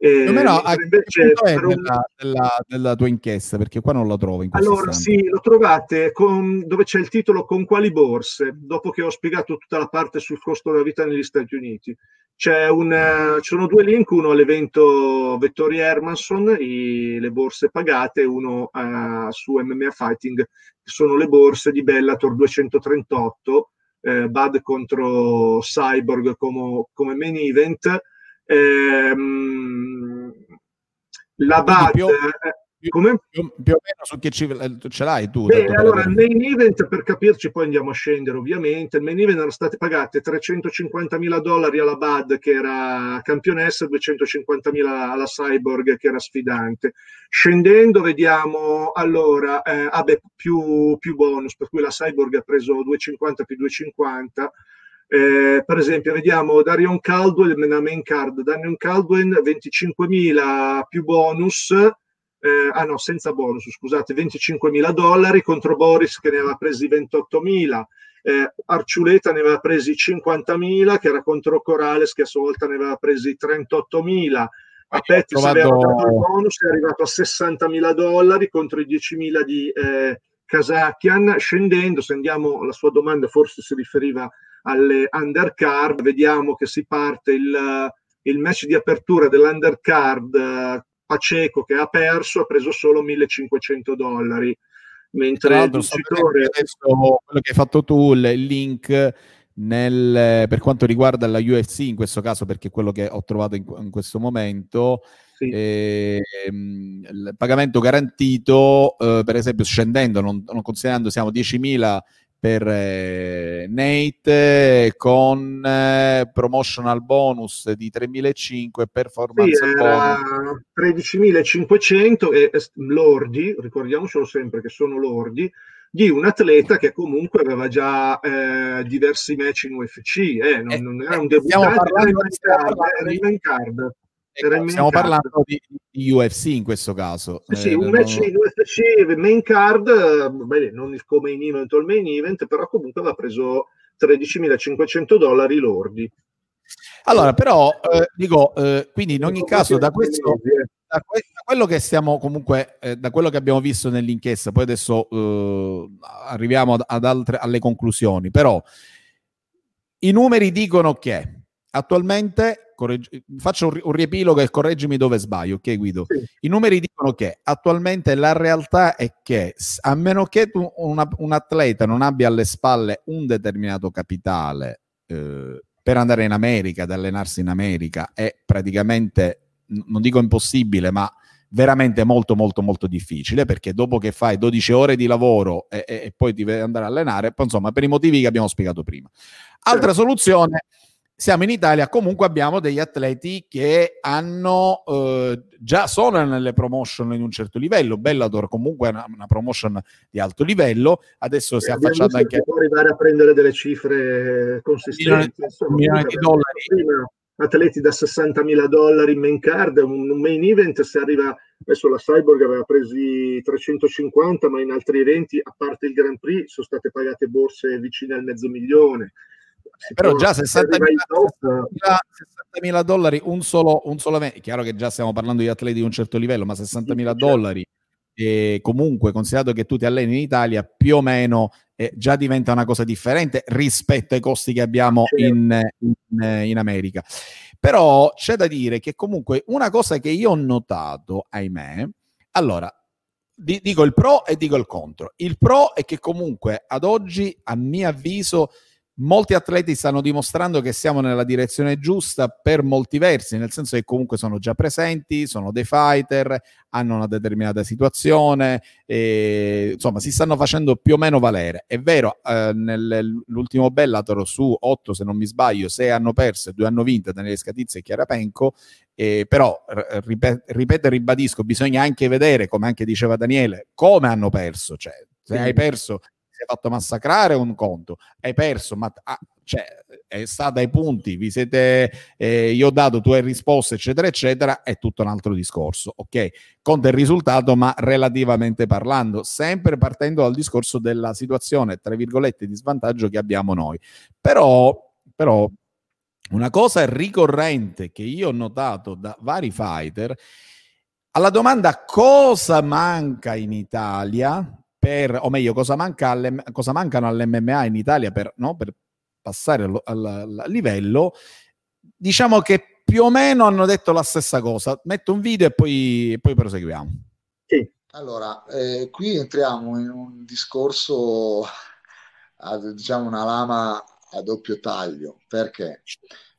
e o meno a invece un... della, della, della, tua inchiesta perché qua non la trovo in allora istante. sì lo trovate con, dove c'è il titolo con quali borse dopo che ho spiegato tutta la parte sul costo della vita negli Stati Uniti c'è un, uh, ci sono due link uno all'evento Vettori Hermanson i, le borse pagate uno uh, su MMA Fighting che sono le borse di Bellator 238 eh, Bad contro Cyborg come, come main event Ehm, la BAD... Più, più, come? Più, più, o meno su che ci, ce l'hai tu? Beh, allora, il main event, per capirci, poi andiamo a scendere ovviamente, il main event erano state pagate 350 mila dollari alla BAD che era campionessa, 250 mila alla Cyborg che era sfidante. Scendendo vediamo, allora, eh, ah beh, più, più bonus, per cui la Cyborg ha preso 250 più 250, eh, per esempio, vediamo Darion Caldwell nella main card, Darion Caldwell 25.000 più bonus, eh, ah no, senza bonus, scusate, 25.000 dollari contro Boris che ne aveva presi 28.000. Eh, Arciuleta ne aveva presi 50.000, che era contro Corales che a sua volta ne aveva presi 38.000. A Pettis trovato... aveva dato il bonus, è arrivato a 60.000 dollari contro i 10.000 di eh, Kasakian. Scendendo, se andiamo alla sua domanda, forse si riferiva alle undercard, vediamo che si parte il, il match di apertura dell'undercard Paceco che ha perso, ha preso solo 1500 dollari. Mentre il vincitore... Adesso, quello che hai fatto tu, il link nel, per quanto riguarda la UFC in questo caso, perché è quello che ho trovato in, in questo momento, sì. eh, il pagamento garantito, eh, per esempio scendendo, non, non considerando siamo 10.000 per eh, Nate con eh, promotional bonus di 3.500 e performance sì, bonus 13.500 e lordi, ricordiamocelo sempre che sono lordi, di un atleta che comunque aveva già eh, diversi match in UFC, eh, non, non era un debuttante, era in card. Ecco, stiamo parlando di, di, UFC in questo caso. Sì, sì eh, un match in UFC main card, beh, non il come in event o il main event, però comunque aveva preso 13.500 dollari lordi. Allora, però, eh, dico, eh, quindi in ogni caso, da questo, da, que- da, quello che stiamo comunque, eh, da quello che abbiamo visto nell'inchiesta, poi adesso eh, arriviamo ad, ad altre, alle conclusioni, però i numeri dicono che attualmente, correggi, faccio un, riepilogo e correggimi dove sbaglio, ok Guido? Sì. I numeri dicono che attualmente la realtà è che a meno che tu, una, un atleta non abbia alle spalle un determinato capitale eh, per andare in America, ad allenarsi in America è praticamente, non dico impossibile, ma veramente molto molto molto difficile perché dopo che fai 12 ore di lavoro e, e, e poi ti devi andare a allenare, poi, insomma per i motivi che abbiamo spiegato prima. Altra soluzione siamo in Italia, comunque abbiamo degli atleti che hanno eh, già sono nelle promotion in un certo livello. Bellator comunque è una, una promotion di alto livello, adesso eh, si è affacciata anche può arrivare a prendere delle cifre consistenti, milioni di dollari. Prima, atleti da 60.000 dollari in main card, un, un main event se arriva adesso la Cyborg aveva presi 350, ma in altri eventi, a parte il Grand Prix, sono state pagate borse vicine al mezzo milione però già 60.000 dollari un solo, un solo evento, è chiaro che già stiamo parlando di atleti di un certo livello, ma 60.000 certo. dollari e comunque considerato che tu ti alleni in Italia più o meno eh, già diventa una cosa differente rispetto ai costi che abbiamo certo. in, in, in, America però c'è da dire che comunque una cosa che io ho notato ahimè allora di, dico il pro e dico il contro il pro è che comunque ad oggi a mio avviso molti atleti stanno dimostrando che siamo nella direzione giusta per molti versi, nel senso che comunque sono già presenti, sono dei fighter, hanno una determinata situazione, e, insomma si stanno facendo più o meno valere. È vero, eh, nell'ultimo Bellator su 8, se non mi sbaglio, 6 hanno perso e 2 hanno vinto Daniele Scatizzi e Chiara Penco, eh, però ripeto e ribadisco, bisogna anche vedere, come anche diceva Daniele, come hanno perso, cioè se hai perso sei fatto massacrare un conto, hai perso, ma ah, cioè, è stata ai punti, vi siete, eh, io ho dato, tu hai risposto, eccetera, eccetera, è tutto un altro discorso, ok? Conta il risultato, ma relativamente parlando, sempre partendo dal discorso della situazione, tra virgolette, di svantaggio che abbiamo noi. Però, però una cosa ricorrente che io ho notato da vari fighter, alla domanda cosa manca in Italia, per, o meglio, cosa, manca cosa mancano all'MMA in Italia per, no, per passare al, al, al, livello, diciamo che più o meno hanno detto la stessa cosa. Metto un video e poi, poi proseguiamo. Sì. Allora, eh, qui entriamo in un discorso, a, diciamo una lama a doppio taglio, perché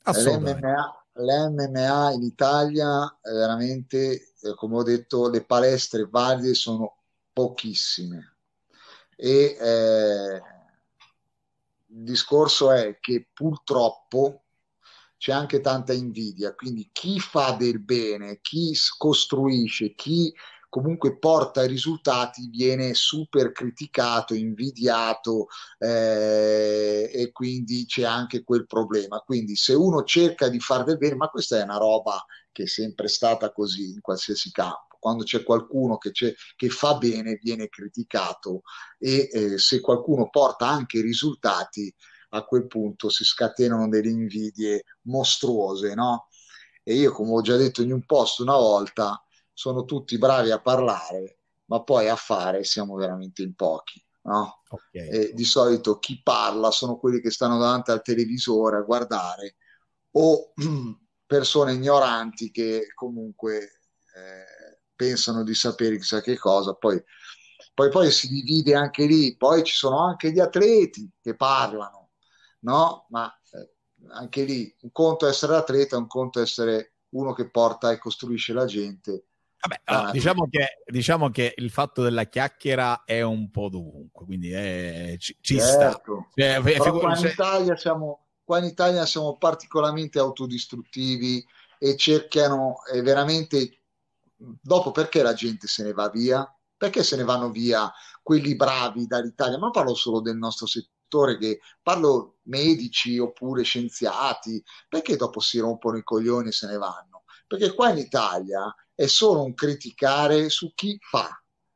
l'MMA, l'MMA in Italia veramente, eh, come ho detto, le palestre valide sono pochissime. E eh, il discorso è che purtroppo c'è anche tanta invidia, quindi chi fa del bene, chi costruisce, chi comunque porta risultati viene super criticato, invidiato eh, e quindi c'è anche quel problema. Quindi se uno cerca di fare del bene, ma questa è una roba che è sempre stata così in qualsiasi campo quando c'è qualcuno che, c'è, che fa bene viene criticato e eh, se qualcuno porta anche risultati a quel punto si scatenano delle invidie mostruose, no? E io, come ho già detto in un post una volta, sono tutti bravi a parlare, ma poi a fare siamo veramente in pochi. No? Okay. di solito chi parla sono quelli che stanno davanti al televisore a guardare o persone ignoranti che comunque eh, pensano di sapere chissà che cosa, poi, poi, poi si divide anche lì, poi ci sono anche gli atleti che parlano, no? Ma eh, anche lì un conto è essere atleta, un conto è essere uno che porta e costruisce la gente. Vabbè, allora, diciamo, che, diciamo, che, il fatto della chiacchiera è un po' dovunque, quindi è, ci, ci certo. sta. Cioè, Però qua, in Italia siamo, qua in Italia siamo particolarmente autodistruttivi e cercano eh, veramente dopo perché la gente se ne va via? Perché se ne vanno via quelli bravi dall'Italia? Ma non parlo solo del nostro settore, che parlo medici oppure scienziati, perché dopo si rompono i coglioni e se ne vanno? Perché qua in Italia è solo un criticare su chi fa,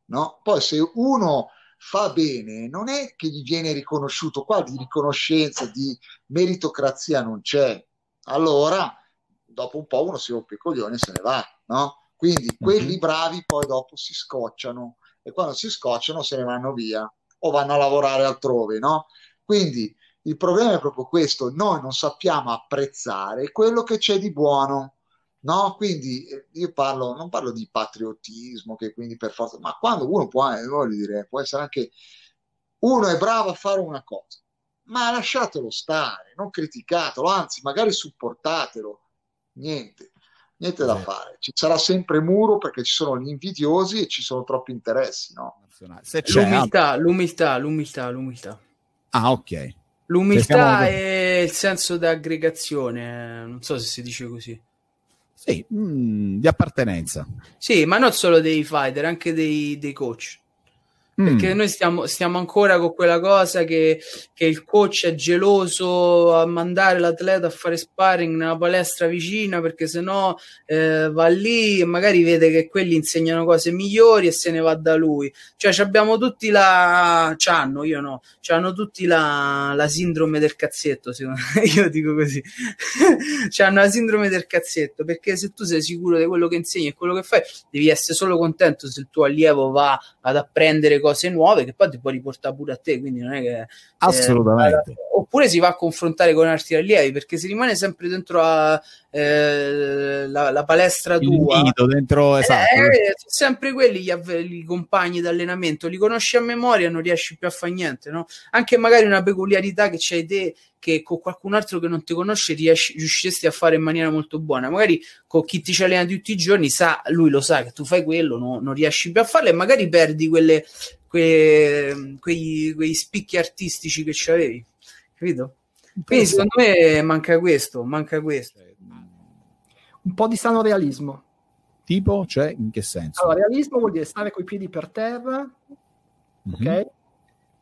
no? Poi se uno fa bene, non è che gli viene riconosciuto, qua di riconoscenza, di meritocrazia non c'è. Allora, dopo un po' uno si rompe i coglioni e se ne va, no? Quindi quelli bravi poi dopo si scocciano e quando si scocciano se ne vanno via o vanno a lavorare altrove, no? Quindi il problema è proprio questo, noi non sappiamo apprezzare quello che c'è di buono, no? Quindi eh, io parlo, non parlo di patriottismo, che quindi per forza, ma quando uno può, eh, voglio dire, può essere anche, uno è bravo a fare una cosa, ma lasciatelo stare, non criticatelo, anzi, magari supportatelo. Niente, niente da fare. Ci sarà sempre muro perché ci sono gli invidiosi e ci sono troppi interessi, no? Se c'è, L'umiltà, l'umiltà, l'umiltà, l'umiltà. ah, ok. L'umiltà siamo- e il senso di aggregazione, non so se si dice così. Sì, mm, di appartenenza. Sì, ma non solo dei fighter, anche dei, dei coach. Perché Mm. noi stiamo, stiamo ancora con quella cosa che, che il coach è geloso a mandare l'atleta a fare sparring nella palestra vicina perché sennò eh, va lì e magari vede che quelli insegnano cose migliori e se ne va da lui. Cioè, ci abbiamo tutti la. C'hanno, io no, c'hanno tutti la, la sindrome del cazzetto. Secondo me, io dico così. c'hanno la sindrome del cazzetto perché se tu sei sicuro di quello che insegni e quello che fai, devi essere solo contento se il tuo allievo va ad apprendere cose nuove che poi ti può riportare pure a te. Quindi non è che. Assolutamente. oppure si va a confrontare con altri allievi perché si rimane sempre dentro a, eh, la, la palestra Il tua. nido dentro, esatto. Eh, sempre quelli gli, avve- i compagni d'allenamento, li conosci a memoria, non riesci più a fare niente, no? Anche magari una peculiarità che c'hai te che con qualcun altro che non ti conosce riesci, riusciresti a fare in maniera molto buona. Magari con chi ti ci allena tutti i giorni, sa, lui lo sa che tu fai quello, no- non riesci più a farlo e magari perdi quelle, que- quei, quei spicchi artistici che c'avevi, capito? Quindi secondo me manca questo, manca questo. Un po' di sano realismo. Tipo, cioè, in che senso? Allora, realismo vuol dire stare coi piedi per terra, Mhm. ok?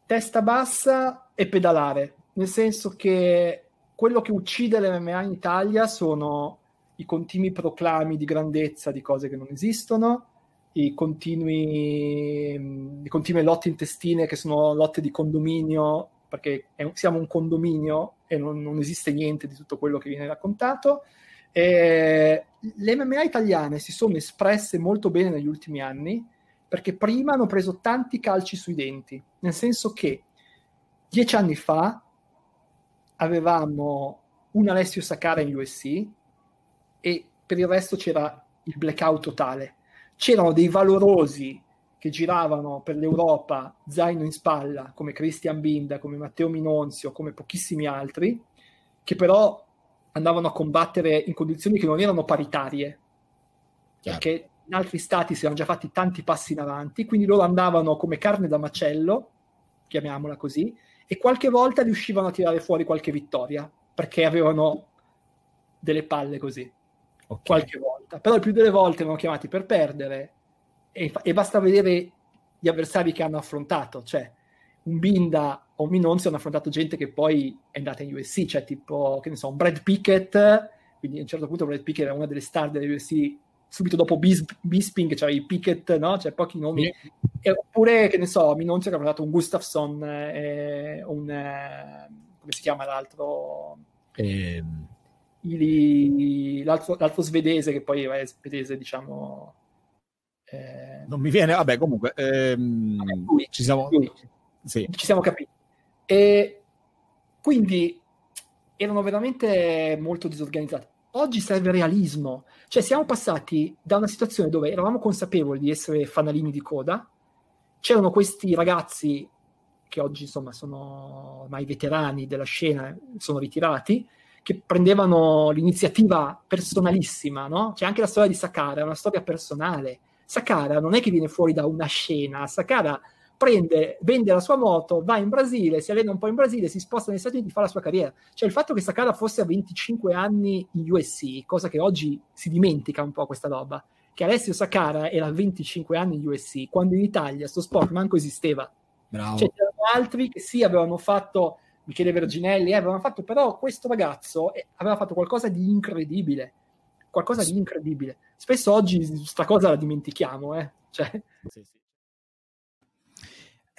Testa bassa e pedalare. Nel senso che quello che uccide l'MMA in Italia sono i continui proclami di grandezza di cose che non esistono, i continui, le continue lotte intestine che sono lotte di condominio, perché un- siamo un condominio e non, non esiste niente di tutto quello che viene raccontato. E le MMA italiane si sono espresse molto bene negli ultimi anni perché prima hanno preso tanti calci sui denti, nel senso che dieci anni fa avevamo un Alessio Sakara in USC e per il resto c'era il blackout totale. C'erano dei valorosi che giravano per l'Europa zaino in spalla, come Christian Binda, come Matteo Minonzio, come pochissimi altri, che però andavano a combattere in condizioni che non erano paritarie, Chiaro. perché in altri stati si erano già fatti tanti passi in avanti, quindi loro andavano come carne da macello, chiamiamola così, e qualche volta riuscivano a tirare fuori qualche vittoria, perché avevano delle palle così, Ok. qualche volta. Però il più delle volte erano chiamati per perdere e, e basta vedere gli avversari che hanno affrontato, cioè un Binda o un Minonzi hanno affrontato gente che poi è andata in USC, cioè tipo, che ne so, un Brad Pickett, quindi a un certo punto Brad Pickett era una delle star delle USC, subito dopo Bis- Bisping c'era i Pickett, no? C'è pochi nomi. E- oppure, che ne so, Minonzi che ha affrontato un Gustafsson, eh, un... eh, come si chiama l'altro? Ehm, Ili- l'altro, l'altro svedese che poi è svedese, diciamo... eh, non mi viene, vabbè, comunque, ehm, vabbè, lui, ci siamo, sì. ci siamo capiti. E quindi erano veramente molto disorganizzati. Oggi serve realismo, cioè siamo passati da una situazione dove eravamo consapevoli di essere fanalini di coda, c'erano questi ragazzi che oggi insomma sono ormai veterani della scena, sono ritirati, che prendevano l'iniziativa personalissima, no? C'è anche la storia di Sakara, è una storia personale. Sakara non è che viene fuori da una scena, Sakara prende, vende la sua moto, va in Brasile, si allena un po' in Brasile, si sposta negli Stati Uniti, fa la sua carriera. Cioè il fatto che Sakara fosse a 25 anni in USC, cosa che oggi si dimentica un po' questa roba, che Alessio Sakara era a 25 anni in USC, quando in Italia sto sport manco esisteva. Bravo. Cioè c'erano altri che sì avevano fatto, Michele Verginelli, eh, avevano fatto, però questo ragazzo eh, aveva fatto qualcosa di incredibile, qualcosa di incredibile. Spesso oggi questa cosa la dimentichiamo, eh. Cioè,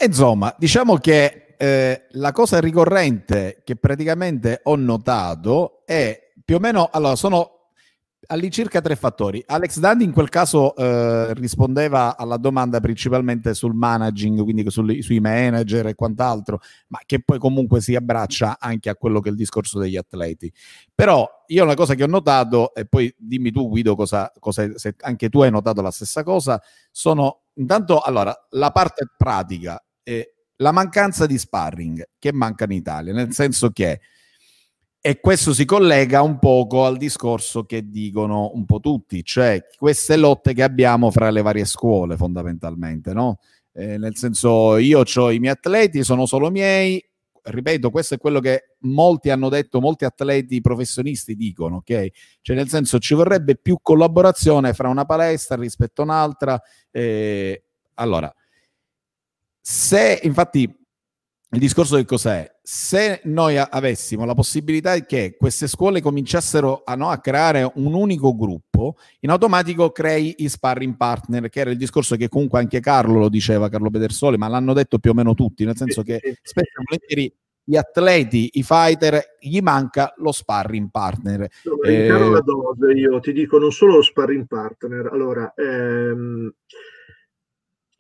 Insomma, diciamo che eh, la cosa ricorrente che praticamente ho notato è più o meno, allora, sono all'incirca tre fattori. Alex Dandy in quel caso eh, rispondeva alla domanda principalmente sul managing, quindi sul, sui manager e quant'altro, ma che poi comunque si abbraccia anche a quello che è il discorso degli atleti. Però io una cosa che ho notato, e poi dimmi tu Guido cosa, cosa se anche tu hai notato la stessa cosa, sono intanto allora la parte pratica. Eh, la mancanza di sparring che manca in Italia, nel senso che e questo si collega un poco al discorso che dicono un po' tutti, cioè queste lotte che abbiamo fra le varie scuole fondamentalmente, no? Eh, nel senso io ho i miei atleti, sono solo miei, ripeto, questo è quello che molti hanno detto, molti atleti professionisti dicono, ok? Cioè nel senso ci vorrebbe più collaborazione fra una palestra rispetto a un'altra. Eh, allora, se infatti il discorso che cos'è? Se noi avessimo la possibilità che queste scuole cominciassero a, no, a, creare un unico gruppo, in automatico crei i sparring partner, che era il discorso che comunque anche Carlo lo diceva, Carlo Pedersoli, ma l'hanno detto più o meno tutti, nel senso che spesso e volentieri gli atleti, i fighter, gli manca lo sparring partner. No, eh, la dose, io ti dico non solo lo sparring partner, allora... Ehm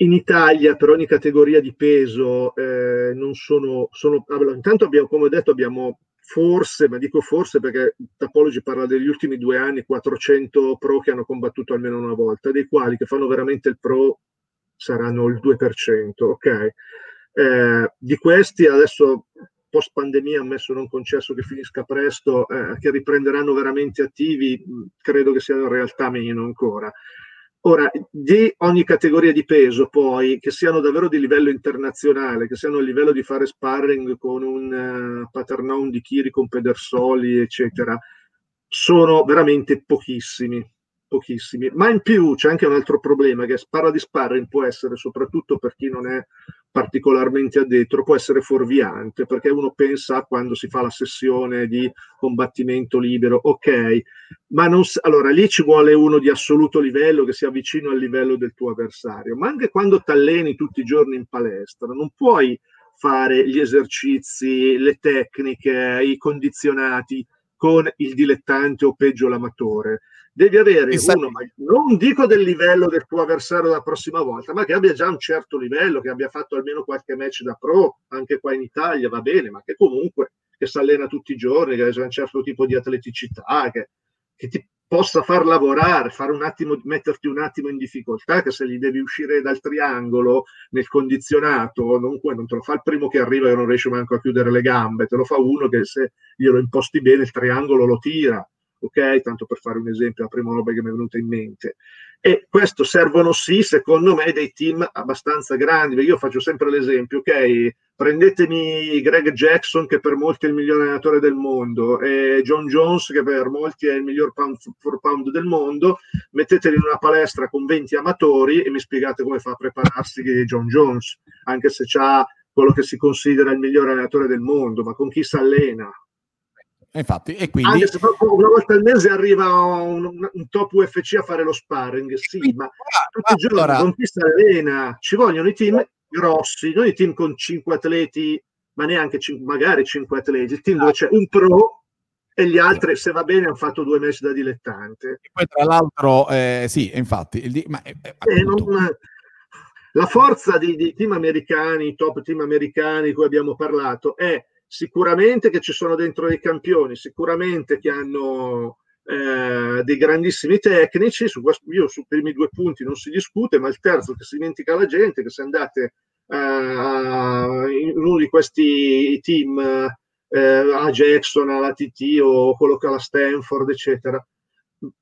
in Italia per ogni categoria di peso eh, non sono, sono allora, intanto abbiamo come ho detto abbiamo forse, ma dico forse perché Tapology parla degli ultimi due anni 400 pro che hanno combattuto almeno una volta, dei quali che fanno veramente il pro saranno il 2%, ok? Eh, di questi adesso post pandemia ammesso non concesso che finisca presto, eh, che riprenderanno veramente attivi, credo che siano in realtà meno ancora. Ora, di ogni categoria di peso, poi, che siano davvero di livello internazionale, che siano a livello di fare sparring con un uh, Paternon di Chiri, con Pedersoli, eccetera, sono veramente pochissimi, pochissimi. Ma in più c'è anche un altro problema, che parla di sparring può essere, soprattutto per chi non è particolarmente addetro può essere fuorviante perché uno pensa quando si fa la sessione di combattimento libero, ok, ma non, allora lì ci vuole uno di assoluto livello che sia vicino al livello del tuo avversario, ma anche quando ti alleni tutti i giorni in palestra, non puoi fare gli esercizi, le tecniche, i condizionati con il dilettante o peggio l'amatore devi avere uno, ma non dico del livello del tuo avversario la prossima volta, ma che abbia già un certo livello, che abbia fatto almeno qualche match da pro, anche qua in Italia, va bene, ma che comunque che si allena tutti i giorni, che abbia un certo tipo di atleticità, che, che ti possa far lavorare, fare un attimo, metterti un attimo in difficoltà, che se gli devi uscire dal triangolo nel condizionato, non, non te lo fa il primo che arriva e non riesce manco a chiudere le gambe, te lo fa uno che se glielo imposti bene il triangolo lo tira ok? Tanto per fare un esempio, la prima roba che mi è venuta in mente. E questo servono sì, secondo me, dei team abbastanza grandi. Io faccio sempre l'esempio, ok? Prendetemi Greg Jackson, che per molti è il miglior allenatore del mondo, e John Jones, che per molti è il miglior pound for pound del mondo, metteteli in una palestra con 20 amatori e mi spiegate come fa a prepararsi John Jones, anche se ha quello che si considera il miglior allenatore del mondo, ma con chi si allena? Infatti, e quindi... Anche se una volta al mese arriva un, un, top UFC a fare lo sparring, sì, quindi, ma tutti i giorni allora... non si allena, ci vogliono i team grossi, non i team con 5 atleti, ma neanche 5, magari 5 atleti, il team dove c'è un pro e gli altri, se va bene, hanno fatto due mesi da dilettante. E poi tra l'altro, eh, sì, infatti, il, ma, eh, eh non, la forza di, di team americani, top team americani di cui abbiamo parlato, è sicuramente che ci sono dentro dei campioni, sicuramente che hanno eh, dei grandissimi tecnici, su io sui primi due punti non si discute, ma il terzo che si dimentica la gente, che se andate eh, in uno di questi team eh, a Jackson, alla TT o quello che ha la Stanford, eccetera,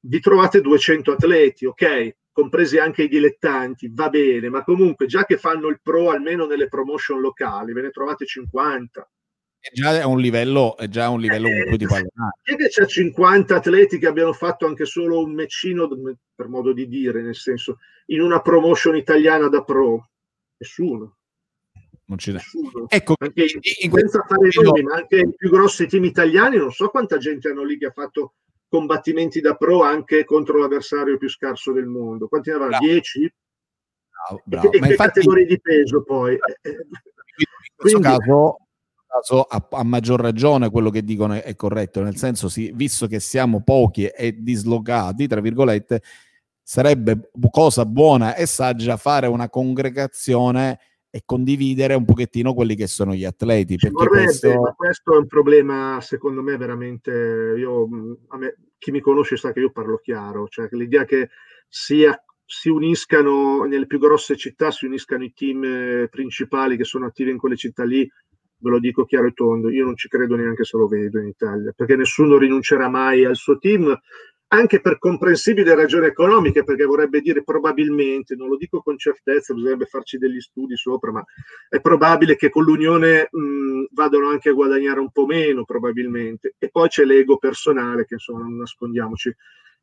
vi trovate 200 atleti, ok? compresi anche i dilettanti, va bene, ma comunque già che fanno il pro almeno nelle promotion locali, ve ne trovate 50 è già un livello, è già un livello eh, ti puoi allenare. Chi che c'è 50 atleti che abbiano fatto anche solo un meccino, per modo di dire, nel senso, in una promotion italiana da pro? Nessuno. Non. Nessuno. Ecco, anche in, senza fare nomi, ma anche i più grossi team italiani, non so quanta gente hanno lì che ha fatto combattimenti da pro anche contro l'avversario più scarso del mondo. Quanti ne avrà? 10? Bravo, bravo. E, e che infatti, categorie di peso poi? In questo Quindi, caso caso a, a, maggior ragione quello che dicono è, è corretto, nel senso, sì, visto che siamo pochi e dislocati, tra virgolette, sarebbe cosa buona e saggia fare una congregazione e condividere un pochettino quelli che sono gli atleti. Perché vorrebbe, questo... questo... è un problema, secondo me, veramente. Io, me, chi mi conosce sa che io parlo chiaro, cioè l'idea che sia si uniscano nelle più grosse città, si uniscano i team eh, principali che sono attivi in quelle città lì, ve lo dico chiaro e tondo, io non ci credo neanche se lo vedo in Italia, perché nessuno rinuncerà mai al suo team, anche per comprensibili ragioni economiche, perché vorrebbe dire probabilmente, non lo dico con certezza, bisognerebbe farci degli studi sopra, ma è probabile che con l'unione mh, vadano anche a guadagnare un po' meno, probabilmente. E poi c'è l'ego personale, che insomma non nascondiamoci,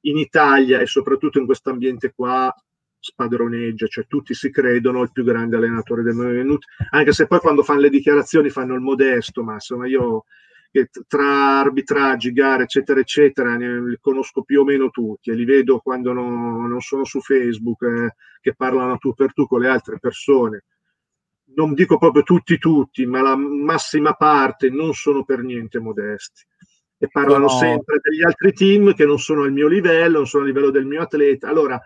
in Italia e soprattutto in questo ambiente qua spadroneggia, cioè tutti si credono il più grande allenatore del mondo, anche se poi quando fanno le dichiarazioni fanno il modesto, ma insomma io tra arbitraggi, gare, eccetera, eccetera, ne, li conosco più o meno tutti e li vedo quando no, non sono su Facebook, eh, che parlano tu per tu con le altre persone. Non dico proprio tutti, tutti, ma la massima parte non sono per niente modesti e parlano no. sempre degli altri team che non sono al mio livello, non sono a livello del mio atleta. Allora,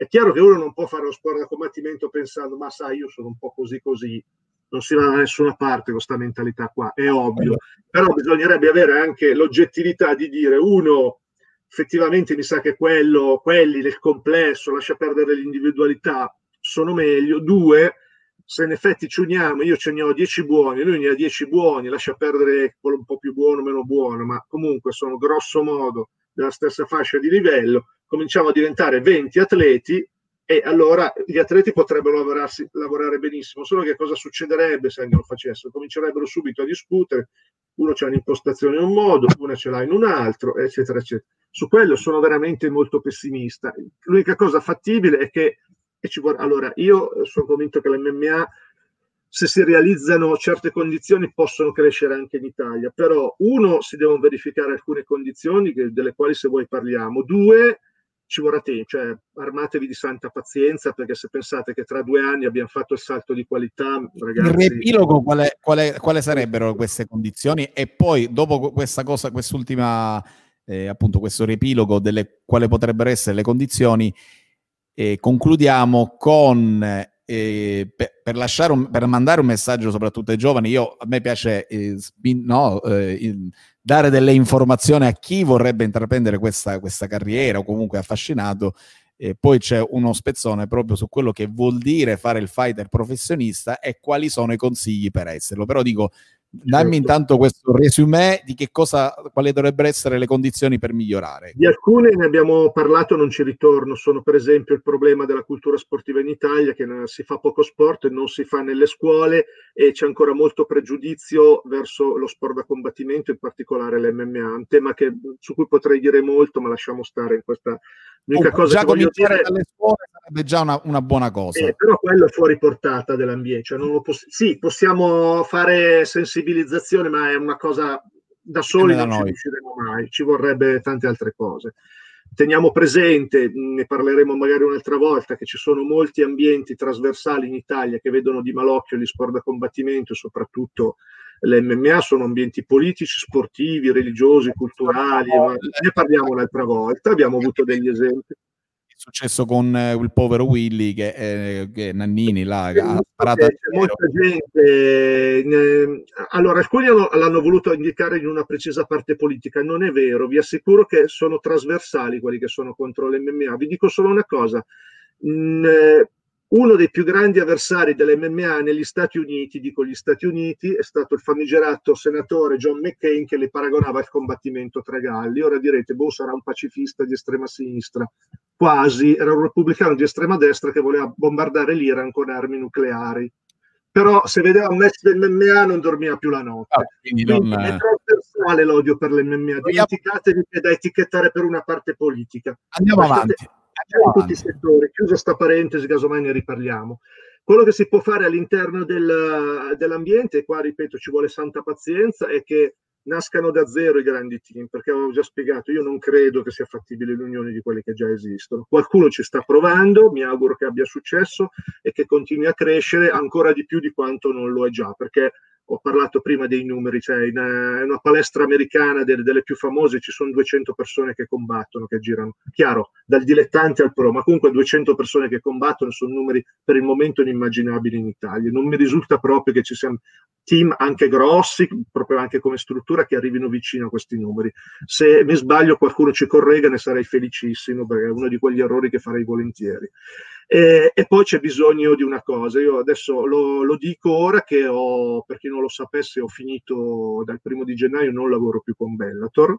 è chiaro che uno non può fare lo sport da combattimento pensando, ma sai, io sono un po' così così, non si va da nessuna parte con questa mentalità qua, è ovvio. Però bisognerebbe avere anche l'oggettività di dire, uno, effettivamente mi sa che quello, quelli nel complesso, lascia perdere l'individualità, sono meglio. Due, se in effetti ci uniamo, io ce ne ho 10 buoni, lui ne ha 10 buoni, lascia perdere quello un po' più buono, meno buono, ma comunque sono grosso modo della stessa fascia di livello, cominciamo a diventare 20 atleti e allora gli atleti potrebbero lavorare benissimo, solo che cosa succederebbe se non lo facessero? Comincerebbero subito a discutere, uno c'ha un'impostazione in un modo, una ce l'ha in un altro, eccetera, eccetera. Su quello sono veramente molto pessimista. L'unica cosa fattibile è che Vorrà, allora, io sono convinto che l'MMA, se si realizzano certe condizioni, possono crescere anche in Italia. Però, uno, si devono verificare alcune condizioni delle quali se voi parliamo. Due, ci vorrà tempo, cioè armatevi di santa pazienza perché se pensate che tra due anni abbiamo fatto il salto di qualità, ragazzi... Il riepilogo quale, quale, quale sarebbero queste condizioni? E poi dopo questa cosa, quest'ultima, eh, appunto questo riepilogo delle quali potrebbero essere le condizioni, eh, concludiamo con eh, per, per, un, per, mandare un messaggio soprattutto ai giovani, io, a me piace eh, no, eh, dare delle informazioni a chi vorrebbe intraprendere questa, questa carriera o comunque affascinato. E poi c'è uno spezzone proprio su quello che vuol dire fare il fighter professionista e quali sono i consigli per esserlo. Però dico, Dammi certo. intanto questo resume di che cosa, quali dovrebbero essere le condizioni per migliorare. Di alcune ne abbiamo parlato, non ci ritorno. Sono per esempio il problema della cultura sportiva in Italia, che si fa poco sport, non si fa nelle scuole e c'è ancora molto pregiudizio verso lo sport da combattimento, in particolare l'MMA, un tema che, su cui potrei dire molto, ma lasciamo stare in questa L'unica cosa già cominciare dire... dalle scuole sarebbe già una, una buona cosa. Eh, però quello è fuori portata dell'ambiente. Cioè poss- sì, possiamo fare sensibilizzazione, ma è una cosa da soli non ci riusciremo mai, ci vorrebbe tante altre cose. Teniamo presente, ne parleremo magari un'altra volta, che ci sono molti ambienti trasversali in Italia che vedono di malocchio gli sport da combattimento, soprattutto l'MMA sono ambienti politici, sportivi, religiosi, culturali, ma ne parliamo un'altra volta, abbiamo avuto degli esempi. È successo con eh, il povero Willy che, eh, che Nannini là, ha sparato c'è molta gente ne... allora alcuni l'hanno voluto indicare in una precisa parte politica non è vero vi assicuro che sono trasversali quelli che sono contro l'MMA vi dico solo una cosa eh, uno dei più grandi avversari dell'MMA negli Stati Uniti, dico gli Stati Uniti, è stato il famigerato senatore John McCain che le paragonava al combattimento tra galli. Ora direte, boh, sarà un pacifista di estrema sinistra. Quasi, era un repubblicano di estrema destra che voleva bombardare l'Iran con armi nucleari. Però se vedeva un match dell'MMA non dormiva più la notte. Ah, quindi quindi non... È trasversale l'odio per l'MMA. Dimenticatevi che è da etichettare per una parte politica. Andiamo Lasciate... avanti in tutti i settori. Chiusa sta parentesi, casomai ne riparliamo. Quello che si può fare all'interno del, dell'ambiente, e qua ripeto ci vuole santa pazienza, è che nascano da zero i grandi team, perché avevo già spiegato, io non credo che sia fattibile l'unione di quelli che già esistono. Qualcuno ci sta provando, mi auguro che abbia successo e che continui a crescere ancora di più di quanto non lo è già, perché ho parlato prima dei numeri, cioè in uh, una palestra americana delle, delle, più famose ci sono 200 persone che combattono, che girano, chiaro, dal dilettante al pro, ma comunque 200 persone che combattono sono numeri per il momento inimmaginabili in Italia. Non mi risulta proprio che ci siano team anche grossi, proprio anche come struttura, che arrivino vicino a questi numeri. Se mi sbaglio qualcuno ci corregga, ne sarei felicissimo, perché è uno di quegli errori che farei volentieri. E, e, poi c'è bisogno di una cosa, io adesso lo, lo, dico ora che ho, per chi non lo sapesse, ho finito dal primo di gennaio, non lavoro più con Bellator,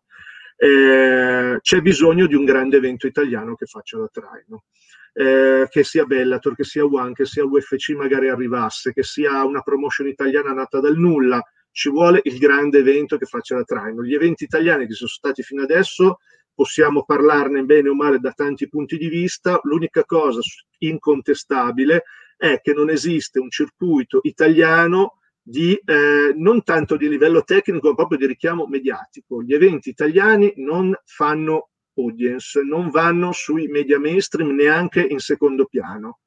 eh, c'è bisogno di un grande evento italiano che faccia da traino. Eh, che sia Bellator, che sia One, che sia UFC magari arrivasse, che sia una promotion italiana nata dal nulla, ci vuole il grande evento che faccia da traino. Gli eventi italiani che sono stati fino adesso possiamo parlarne bene o male da tanti punti di vista, l'unica cosa incontestabile è che non esiste un circuito italiano di, eh, non tanto di livello tecnico, ma proprio di richiamo mediatico. Gli eventi italiani non fanno audience, non vanno sui media mainstream neanche in secondo piano.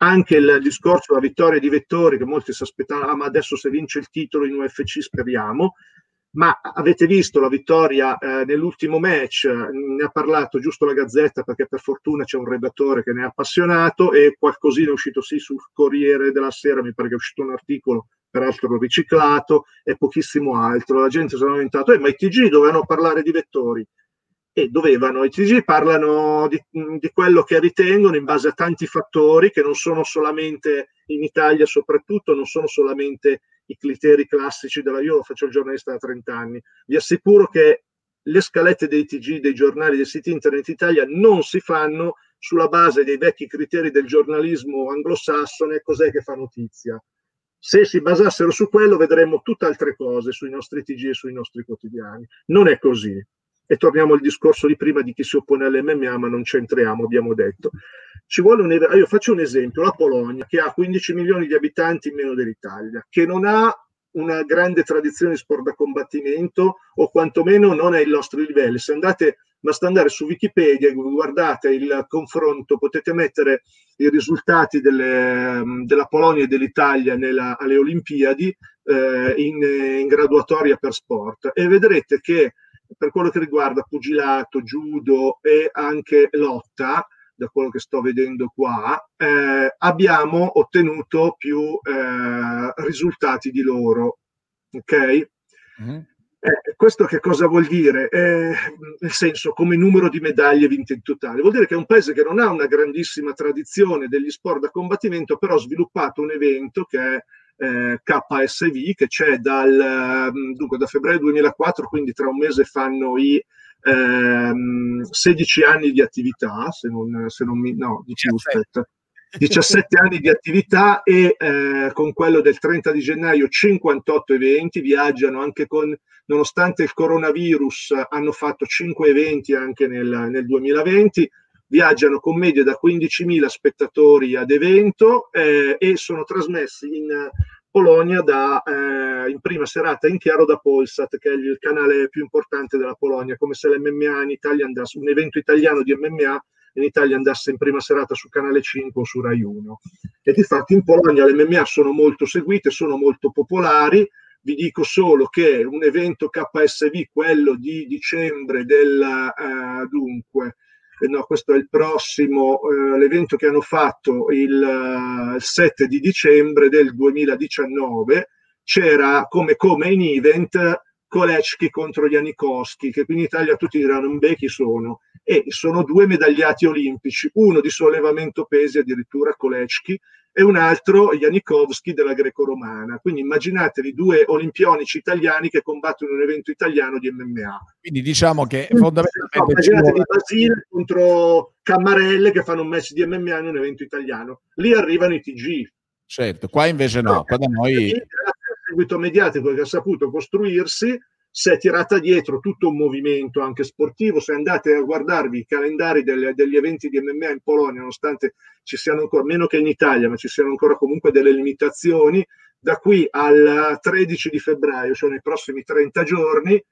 Anche il discorso della vittoria di Vettori, che molti si aspettavano, ah, ma adesso se vince il titolo in UFC speriamo, ma avete visto la vittoria eh, nell'ultimo match, ne ha parlato giusto la Gazzetta perché per fortuna c'è un redattore che ne è appassionato e qualcosina è uscito sì sul Corriere della Sera, mi pare che è uscito un articolo peraltro riciclato e pochissimo altro. La gente si è lamentato, eh, ma i TG dovevano parlare di vettori e dovevano. I TG parlano di, di quello che ritengono in base a tanti fattori che non sono solamente in Italia soprattutto, non sono solamente i criteri classici della io faccio il giornalista da 30 anni. Vi assicuro che le scalette dei TG, dei giornali, dei siti internet Italia non si fanno sulla base dei vecchi criteri del giornalismo anglosassone, cos'è che fa notizia. Se si basassero su quello vedremmo tutt'altre cose sui nostri TG e sui nostri quotidiani. Non è così. E torniamo al discorso di prima di chi si oppone all'MMA, ma non c'entriamo, abbiamo detto. Ci vuole un, io faccio un esempio, la Polonia, che ha 15 milioni di abitanti in meno dell'Italia, che non ha una grande tradizione di sport da combattimento o quantomeno non ai nostri livelli. Se andate, basta andare su Wikipedia guardate il confronto, potete mettere i risultati delle, della Polonia e dell'Italia nella, alle Olimpiadi eh, in, in graduatoria per sport e vedrete che per quello che riguarda pugilato, judo e anche lotta, da quello che sto vedendo qua, eh, abbiamo ottenuto più eh, risultati di loro. Ok? Mm-hmm. Eh, questo che cosa vuol dire? Eh, nel senso, come numero di medaglie vinte in totale. Vuol dire che è un paese che non ha una grandissima tradizione degli sport da combattimento, però ha sviluppato un evento che è eh, KSV, che c'è dal, dunque, da febbraio 2004, quindi tra un mese fanno i ehm, 16 anni di attività, se non, se non mi... no, di più, aspetta. 17 anni di attività e eh, con quello del 30 di gennaio 58 eventi, viaggiano anche con, nonostante il coronavirus, hanno fatto 5 eventi anche nel, nel 2020, viaggiano con media da 15.000 spettatori ad evento eh, e sono trasmessi in Polonia da, eh, in prima serata in chiaro da Polsat, che è il canale più importante della Polonia, come se l'MMA in Italia andasse, un evento italiano di MMA in Italia andasse in prima serata su Canale 5 o su Rai 1. E di fatto in Polonia le MMA sono molto seguite, sono molto popolari. Vi dico solo che un evento KSV, quello di dicembre del eh, dunque, no, questo è il prossimo, eh, l'evento che hanno fatto il, uh, 7 di dicembre del 2019, c'era come, come in event Kolecki contro Janikowski, che qui in Italia tutti diranno, beh, chi sono? E sono due medagliati olimpici, uno di sollevamento pesi addirittura Kolecki e un altro Janikowski della greco-romana. Quindi immaginatevi due olimpionici italiani che combattono un evento italiano di MMA. Quindi diciamo che fondamentalmente... No, immaginatevi Basile contro Cammarelle che fanno un match di MMA in un evento italiano. Lì arrivano i TG. Certo, qua invece no, qua da noi... Al seguito mediatico che ha saputo costruirsi, si è tirata dietro tutto un movimento anche sportivo. Se andate a guardarvi i calendari delle, degli eventi di MMA in Polonia, nonostante ci siano ancora meno che in Italia, ma ci siano ancora comunque delle limitazioni, da qui al 13 di febbraio, cioè nei prossimi 30 giorni,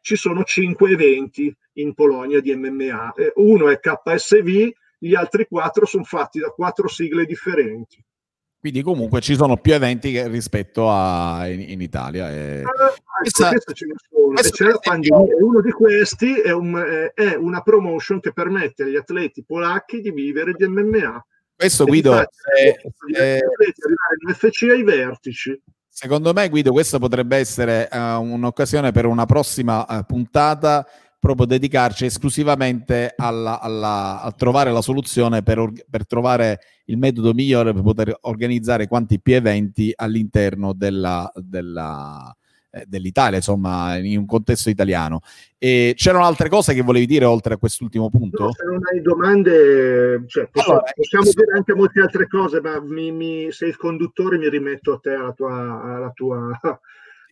ci sono cinque eventi in Polonia di MMA. Uno è KSV, gli altri quattro sono fatti da quattro sigle differenti. Quindi comunque ci sono più eventi che rispetto a in, in Italia. E... Ah, questa, questo ce ne sono. C'è la pandemia. Uno di questi è, un, è, una promotion che permette agli atleti polacchi di vivere di MMA. Questo e Guido, eh, eh, arrivare in ai vertici. Secondo me, Guido, questa potrebbe essere uh, un'occasione per una prossima uh, puntata proprio dedicarci esclusivamente alla, alla, a trovare la soluzione per, per, trovare il metodo migliore per poter organizzare quanti più eventi all'interno della, della, eh, dell'Italia, insomma, in un contesto italiano. E c'erano altre cose che volevi dire oltre a quest'ultimo punto? No, se non hai domande, cioè, possiamo, allora, possiamo dire anche molte altre cose, ma mi, mi, sei il conduttore mi rimetto a te, alla tua, alla tua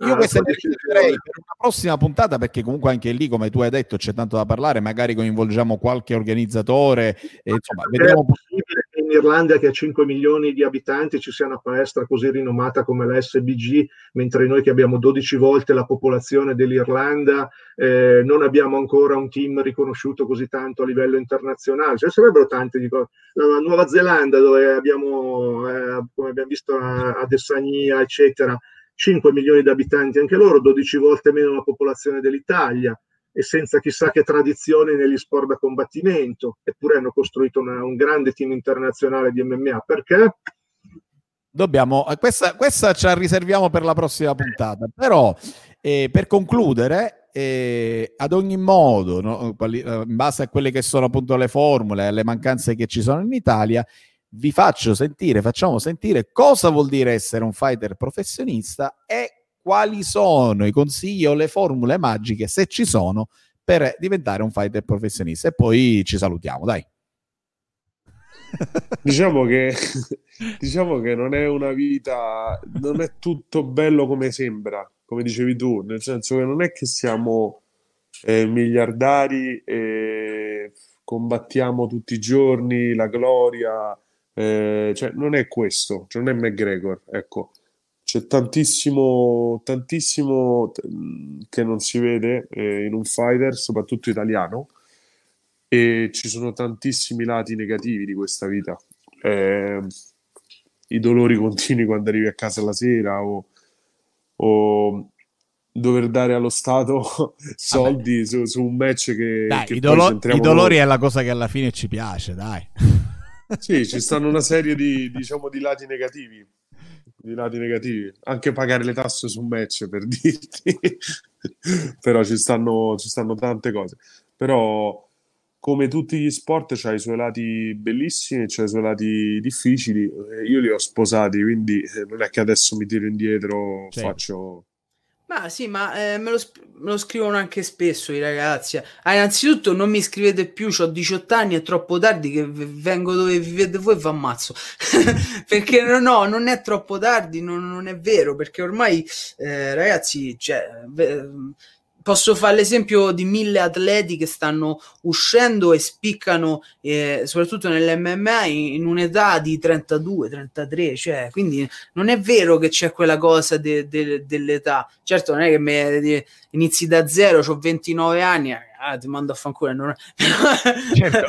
io ah, questa direi per una prossima puntata, perché comunque anche lì, come tu hai detto, c'è tanto da parlare, magari coinvolgiamo qualche organizzatore. E, insomma, vediamo... È possibile che in Irlanda, che ha 5 milioni di abitanti, ci sia una palestra così rinomata come la SBG, mentre noi che abbiamo 12 volte la popolazione dell'Irlanda eh, non abbiamo ancora un team riconosciuto così tanto a livello internazionale. Cioè, sarebbero tante di cose. La Nuova Zelanda, dove abbiamo, eh, come abbiamo visto a, a Dessania, eccetera, 5 milioni di abitanti anche loro, 12 volte meno la popolazione dell'Italia e senza chissà che tradizione negli sport da combattimento, eppure hanno costruito una, un grande team internazionale di MMA. Perché? Dobbiamo, eh, questa, questa ce la riserviamo per la prossima puntata, però eh, per concludere, eh, ad ogni modo, no, eh, in base a quelle che sono appunto le formule, alle mancanze che ci sono in Italia, vi faccio sentire, facciamo sentire cosa vuol dire essere un fighter professionista e quali sono i consigli o le formule magiche, se ci sono, per diventare un fighter professionista. E poi ci salutiamo, dai. Diciamo che, diciamo che non è una vita, non è tutto bello come sembra, come dicevi tu, nel senso che non è che siamo eh, miliardari e combattiamo tutti i giorni la gloria eh, cioè, non è questo, cioè non è McGregor, ecco. C'è tantissimo, tantissimo che non si vede eh, in un fighter, soprattutto italiano, e ci sono tantissimi lati negativi di questa vita. Eh, I dolori continui quando arrivi a casa la sera o, o dover dare allo Stato soldi su, su, un match che... Dai, che i, dolo- i dolori è la cosa che alla fine ci piace, dai. Sì, ci stanno una serie di, diciamo, di lati negativi. Di lati negativi. Anche pagare le tasse su un match, per dirti. Però ci stanno, ci stanno tante cose. Però come tutti gli sport c'ha i suoi lati bellissimi e c'ha i suoi lati difficili. Io li ho sposati, quindi eh, non è che adesso mi tiro indietro, sì. faccio ma sì, ma eh, me, lo, me, lo, scrivono anche spesso i ragazzi. Ah, innanzitutto non mi scrivete più, ho 18 anni, è troppo tardi che vengo dove vivete voi e vi ammazzo. perché no, no, non è troppo tardi, non, non è vero, perché ormai eh, ragazzi, cioè, posso fare l'esempio di mille atleti che stanno uscendo e spiccano, eh, soprattutto nell'MMA, in, un'età di 32, 33, cioè, quindi non è vero che c'è quella cosa de, de, dell'età. Certo, non è che me, inizi da zero, ho 29 anni, ah, ti mando a fanculo. Non... certo,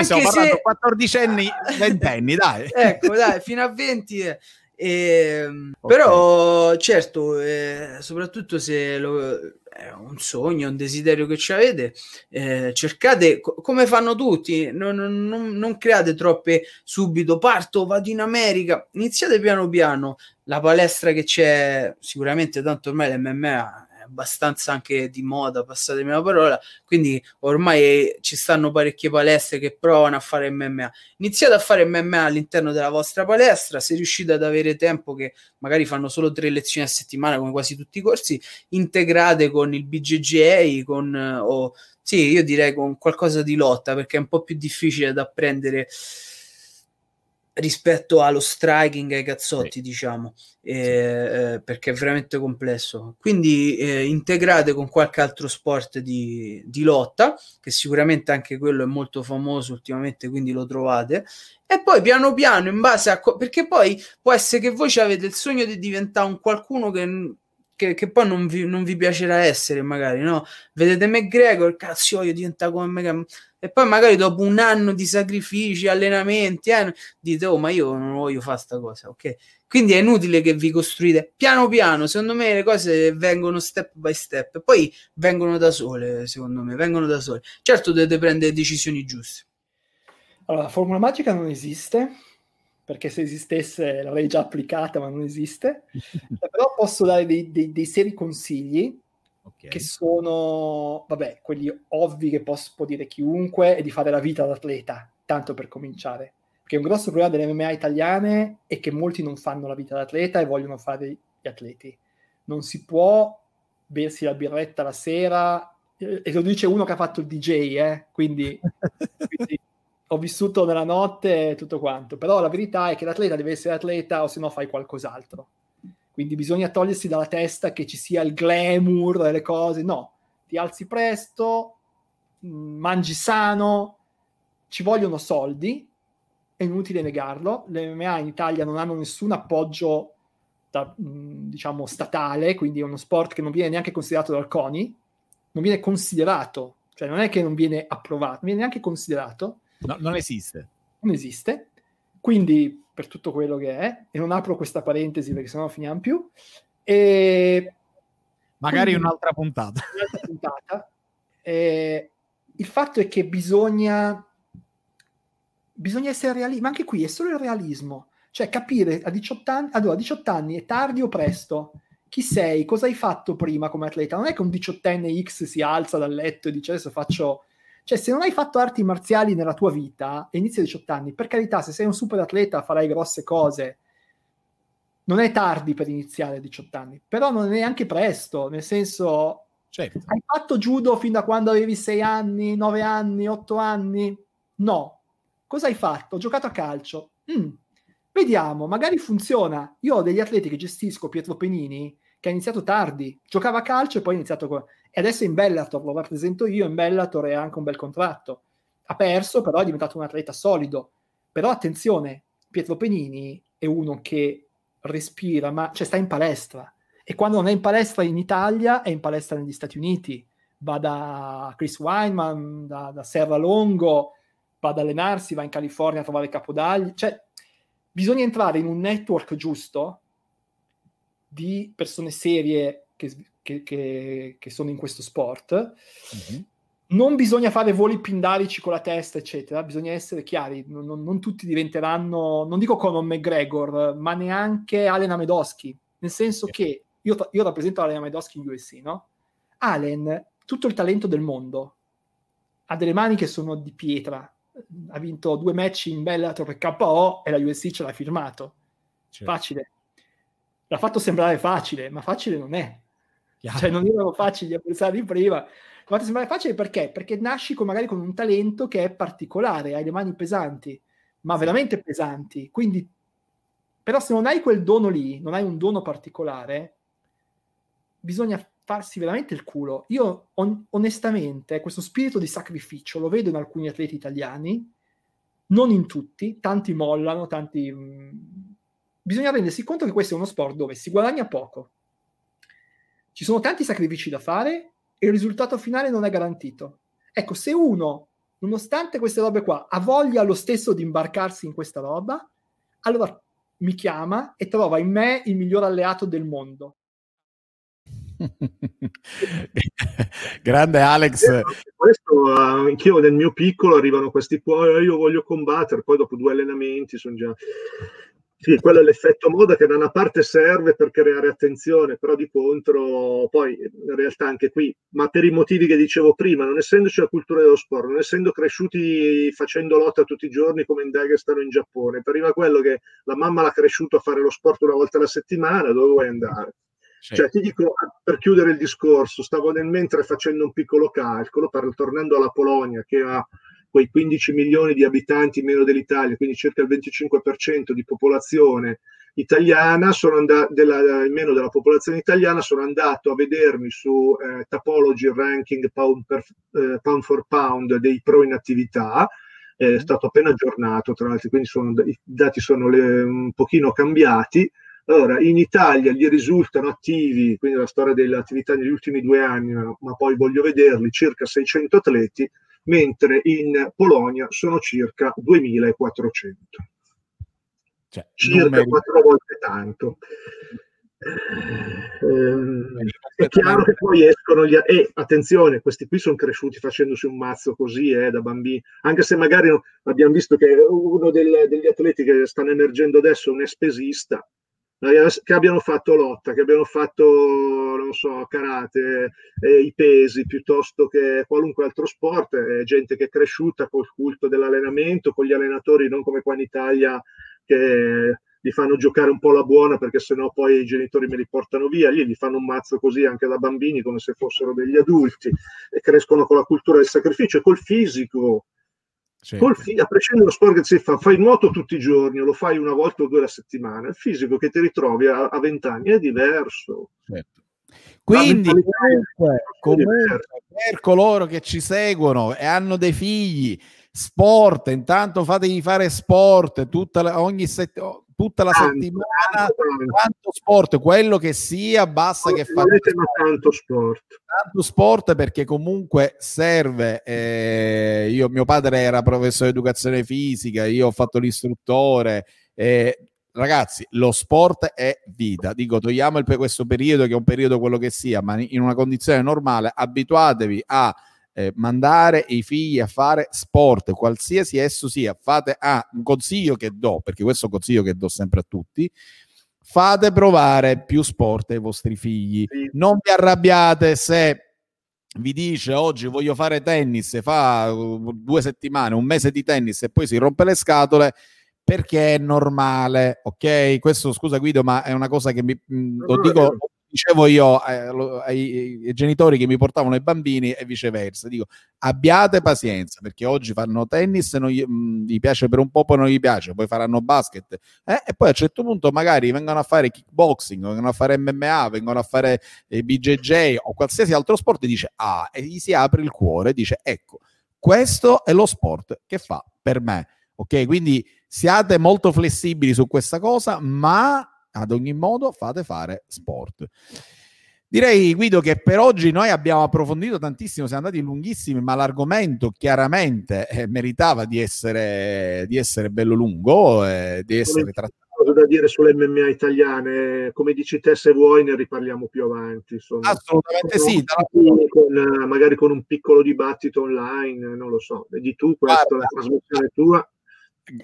stiamo parlando se... 14 anni, 20 anni, dai. ecco, dai, fino a 20... Eh e, ehm, okay. Però certo, eh, soprattutto se lo, è un sogno, un desiderio che ci avete, eh, cercate co- come fanno tutti, non, non, non, create troppe subito, parto, vado in America, iniziate piano piano, la palestra che c'è, sicuramente tanto ormai l'MMA abbastanza anche di moda, passatemi la parola, quindi ormai ci stanno parecchie palestre che provano a fare MMA. Iniziate a fare MMA all'interno della vostra palestra, se riuscite ad avere tempo che magari fanno solo tre lezioni a settimana come quasi tutti i corsi, integrate con il BJJ, con o sì, io direi con qualcosa di lotta perché è un po' più difficile da apprendere rispetto allo striking ai cazzotti, sì. diciamo, eh, eh, perché è veramente complesso. Quindi eh, integrate con qualche altro sport di, di, lotta, che sicuramente anche quello è molto famoso ultimamente, quindi lo trovate. E poi piano piano, in base a... Co- perché poi può essere che voi avete il sogno di diventare un qualcuno che che, che poi non vi, non vi, piacerà essere, magari, no? Vedete McGregor, cazzo, io diventa come me. E poi magari dopo un anno di sacrifici, allenamenti, eh, dite, oh, ma io non voglio fare sta cosa, ok? Quindi è inutile che vi costruite piano piano. Secondo me le cose vengono step by step, poi vengono da sole. Secondo me vengono da sole. Certo, dovete prendere decisioni giuste. Allora, la formula magica non esiste perché se esistesse l'avrei già applicata, ma non esiste. Però posso dare dei, dei, dei seri consigli okay. che sono, vabbè, quelli ovvi che posso, può dire chiunque, è di fare la vita d'atleta, tanto per cominciare. Perché un grosso problema delle MMA italiane è che molti non fanno la vita d'atleta e vogliono fare gli atleti. Non si può bersi la birretta la sera, e lo dice uno che ha fatto il DJ, eh? quindi, quindi ho vissuto nella notte e tutto quanto, però la verità è che l'atleta deve essere atleta o se no fai qualcos'altro. Quindi bisogna togliersi dalla testa che ci sia il glamour delle cose, no, ti alzi presto, mm, mangi sano, ci vogliono soldi, è inutile negarlo, le MMA in Italia non hanno nessun appoggio da, mm, diciamo statale, quindi è uno sport che non viene neanche considerato dal CONI, non viene considerato, cioè non è che non viene approvato, non viene neanche considerato No, non esiste. Non esiste. Quindi, per tutto quello che è, e non apro questa parentesi perché sennò finiamo più, e... Magari Quindi, un'altra puntata. Un'altra puntata. E il fatto è che bisogna, bisogna essere realisti, ma anche qui è solo il realismo, cioè capire a 18 anni, allora, a 18 anni è tardi o presto, chi sei, cosa hai fatto prima come atleta, non è che un diciottenne X si alza dal letto e dice adesso faccio cioè, se non hai fatto arti marziali nella tua vita e inizi a 18 anni, per carità, se sei un super atleta farai grosse cose. Non è tardi per iniziare a 18 anni, però non è neanche presto, nel senso, certo. hai fatto judo fin da quando avevi 6 anni, 9 anni, 8 anni? No. Cosa hai fatto? Ho giocato a calcio. Mm. Vediamo, magari funziona. Io ho degli atleti che gestisco, Pietro Penini, che ha iniziato tardi, giocava a calcio e poi ha iniziato con... E adesso in Bellator, lo rappresento io, in Bellator è anche un bel contratto. Ha perso, però è diventato un atleta solido. Però attenzione, Pietro Penini è uno che respira, ma cioè sta in palestra. E quando non è in palestra in Italia, è in palestra negli Stati Uniti. Va da Chris Weinman, da, da Serra Longo, va ad allenarsi, va in California a trovare Capodagli. Cioè, bisogna entrare in un network giusto di persone serie che, che, che, che sono in questo sport. Mm-hmm. Non bisogna fare voli pindarici con la testa, eccetera, bisogna essere chiari, non, non, non tutti diventeranno, non dico Conor McGregor, ma neanche Allen Amedoschi, nel senso yeah. che io, io rappresento Allen Amedoschi in USC, no? Allen, tutto il talento del mondo, ha delle mani che sono di pietra, ha vinto due match in Bellator KO e la USC ce l'ha firmato. Certo. Facile l'ha fatto sembrare facile, ma facile non è. Chiaro. Cioè, non erano facili gli avversari prima. L'ha fatto sembrare facile perché? Perché nasci con, magari con un talento che è particolare, hai le mani pesanti, ma veramente pesanti. Quindi, però, se non hai quel dono lì, non hai un dono particolare, bisogna farsi veramente il culo. Io, on- onestamente, questo spirito di sacrificio lo vedo in alcuni atleti italiani, non in tutti, tanti mollano, tanti mh, bisogna rendersi conto che questo è uno sport dove si guadagna poco, ci sono tanti sacrifici da fare e il risultato finale non è garantito. Ecco, se uno, nonostante queste robe qua, ha voglia lo stesso di imbarcarsi in questa roba, allora mi chiama e trova in me il miglior alleato del mondo. Grande Alex. Eh, questo, uh, anch'io nel mio piccolo arrivano questi poi, io voglio combattere, poi dopo due allenamenti sono già... Sì, quello è l'effetto moda che da una parte serve per creare attenzione, però di contro poi in realtà anche qui, ma per i motivi che dicevo prima, non essendoci la cultura dello sport, non essendo cresciuti facendo lotta tutti i giorni come in Dagestan o in Giappone, prima quello che la mamma l'ha cresciuto a fare lo sport una volta alla settimana, dove vuoi andare? Sì. Cioè, ti dico, per chiudere il discorso, stavo nel mentre facendo un piccolo calcolo, per, tornando alla Polonia, che ha quei 15 milioni di abitanti meno dell'Italia, quindi circa il 25% di popolazione italiana, sono andato, della, meno della popolazione italiana, sono andato a vedermi su eh, Tapology Ranking pound, per, eh, pound for Pound dei pro in attività, è mm. stato appena aggiornato, tra l'altro, quindi sono, i dati sono le, un pochino cambiati. Allora, in Italia gli risultano attivi, quindi la storia delle attività negli ultimi due anni, ma poi voglio vederli, circa 600 atleti, mentre in Polonia sono circa 2400. Cioè, circa quattro volte tanto. Ehm, è chiaro che poi escono gli e attenzione, questi qui sono cresciuti facendosi un mazzo così eh, da bambini, anche se magari abbiamo visto che uno del- degli atleti che stanno emergendo adesso è un espesista, eh, che abbiano fatto lotta, che abbiano fatto, non so, karate, eh, i pesi piuttosto che qualunque altro sport, è gente che è cresciuta col culto dell'allenamento, con gli allenatori non come qua in Italia che li fanno giocare un po' la buona perché sennò poi i genitori me li portano via, lì gli fanno un mazzo così anche da bambini come se fossero degli adulti e crescono con la cultura del sacrificio e col fisico. Certo. Col fi- a prescindere dallo sport che si fa, fai nuoto tutti i giorni o lo fai una volta o due alla settimana, il fisico che ti ritrovi a a 20 anni è diverso. Certo. Quindi, comunque, comunque, per coloro che ci seguono e hanno dei figli, sport, intanto fategli fare sport tutta la, ogni sett- tutta la Tanto, settimana, tanto, sport, quello che sia, basta che fate tanto sport. tanto sport perché comunque serve. eh, io, mio padre era professore di educazione fisica, io ho fatto l'istruttore. eh, ragazzi, lo sport è vita. Dico, togliamo il, questo periodo che è un periodo quello che sia, ma in una condizione normale, abituatevi a eh, mandare i figli a fare sport, qualsiasi esso sia. Fate ah, un consiglio che do, perché questo è un consiglio che do sempre a tutti. Fate provare più sport ai vostri figli. Sì. Non vi arrabbiate se vi dice oggi voglio fare tennis, fa uh, due settimane, un mese di tennis e poi si rompe le scatole perché è normale, ok? Questo scusa Guido, ma è una cosa che mi, No, lo dico. Dicevo io eh, lo- ai, ai genitori che mi portavano i bambini e viceversa. Dico, abbiate pazienza perché oggi fanno tennis, non gli, mh, gli piace per un po', poi non gli piace, poi faranno basket eh, e poi a un certo punto magari vengono a fare kickboxing, vengono a fare MMA, vengono a fare eh, BJJ o qualsiasi altro sport e dice ah, e gli si apre il cuore, dice ecco, questo è lo sport che fa per me. Ok, quindi siate molto flessibili su questa cosa, ma ad ogni modo fate fare sport. Direi Guido che per oggi noi abbiamo approfondito tantissimo, siamo andati lunghissimi, ma l'argomento chiaramente eh, meritava di essere, di essere bello lungo, eh, di essere trattato. Cosa da dire sulle MMA italiane? Come dici te, se vuoi ne riparliamo più avanti. Insomma. Assolutamente sì. Con, eh, magari con un piccolo dibattito online, non lo so. Vedi tu questa, la trasmissione tua.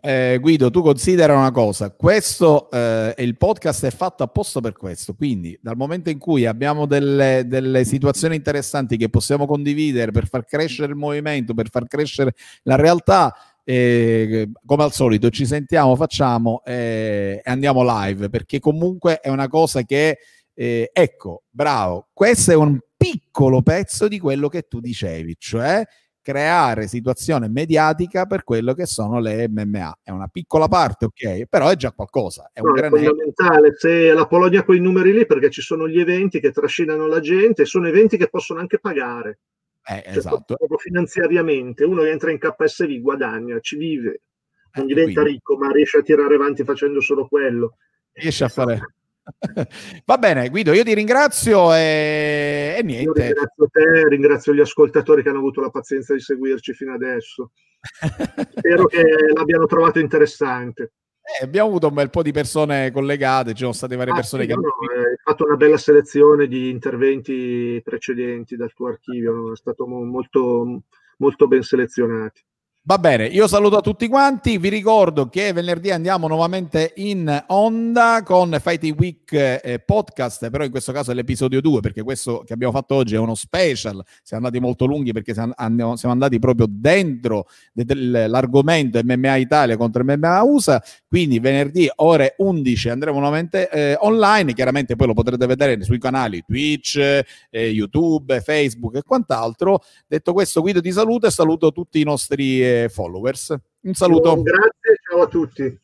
Eh, Guido, tu considera una cosa, questo eh, il podcast è fatto apposta per questo, quindi dal momento in cui abbiamo delle, delle situazioni interessanti che possiamo condividere per far crescere il movimento, per far crescere la realtà, eh, come al solito ci sentiamo, facciamo eh, e andiamo live, perché comunque è una cosa che, eh, ecco, bravo, questo è un piccolo pezzo di quello che tu dicevi, cioè creare situazione mediatica per quello che sono le MMA. È una piccola parte, ok, però è già qualcosa, è un No, è fondamentale se la Polonia ha quei numeri lì perché ci sono gli eventi che trascinano la gente sono eventi che possono anche pagare Eh, cioè, esatto. proprio finanziariamente uno che entra in KSV guadagna, ci vive non Eh, diventa quindi ricco ma riesce a tirare avanti facendo solo quello riesce a fare. Va bene, Guido, io ti ringrazio e, e Io niente. ringrazio te, ringrazio gli ascoltatori che hanno avuto la pazienza di seguirci fino adesso. Spero che l'abbiano trovato interessante. Eh, abbiamo avuto un bel po' di persone collegate, ci sono state varie Ah, persone sì, che no, hanno no, hai fatto una bella selezione di interventi precedenti dal tuo archivio, è stato mo- molto, molto ben selezionati. Va bene, io saluto a tutti quanti, vi ricordo che venerdì andiamo nuovamente in onda con Fighting Week eh, podcast, però in questo caso è l'episodio 2 perché questo che abbiamo fatto oggi è uno special, siamo andati molto lunghi perché siamo, andati proprio dentro de- dell'argomento MMA Italia contro MMA USA, quindi venerdì ore 11 andremo nuovamente eh, online, chiaramente poi lo potrete vedere sui canali Twitch, eh, YouTube, Facebook e quant'altro. Detto questo, Guido ti saluto e saluto tutti i nostri followers. Un saluto. Grazie, ciao a tutti.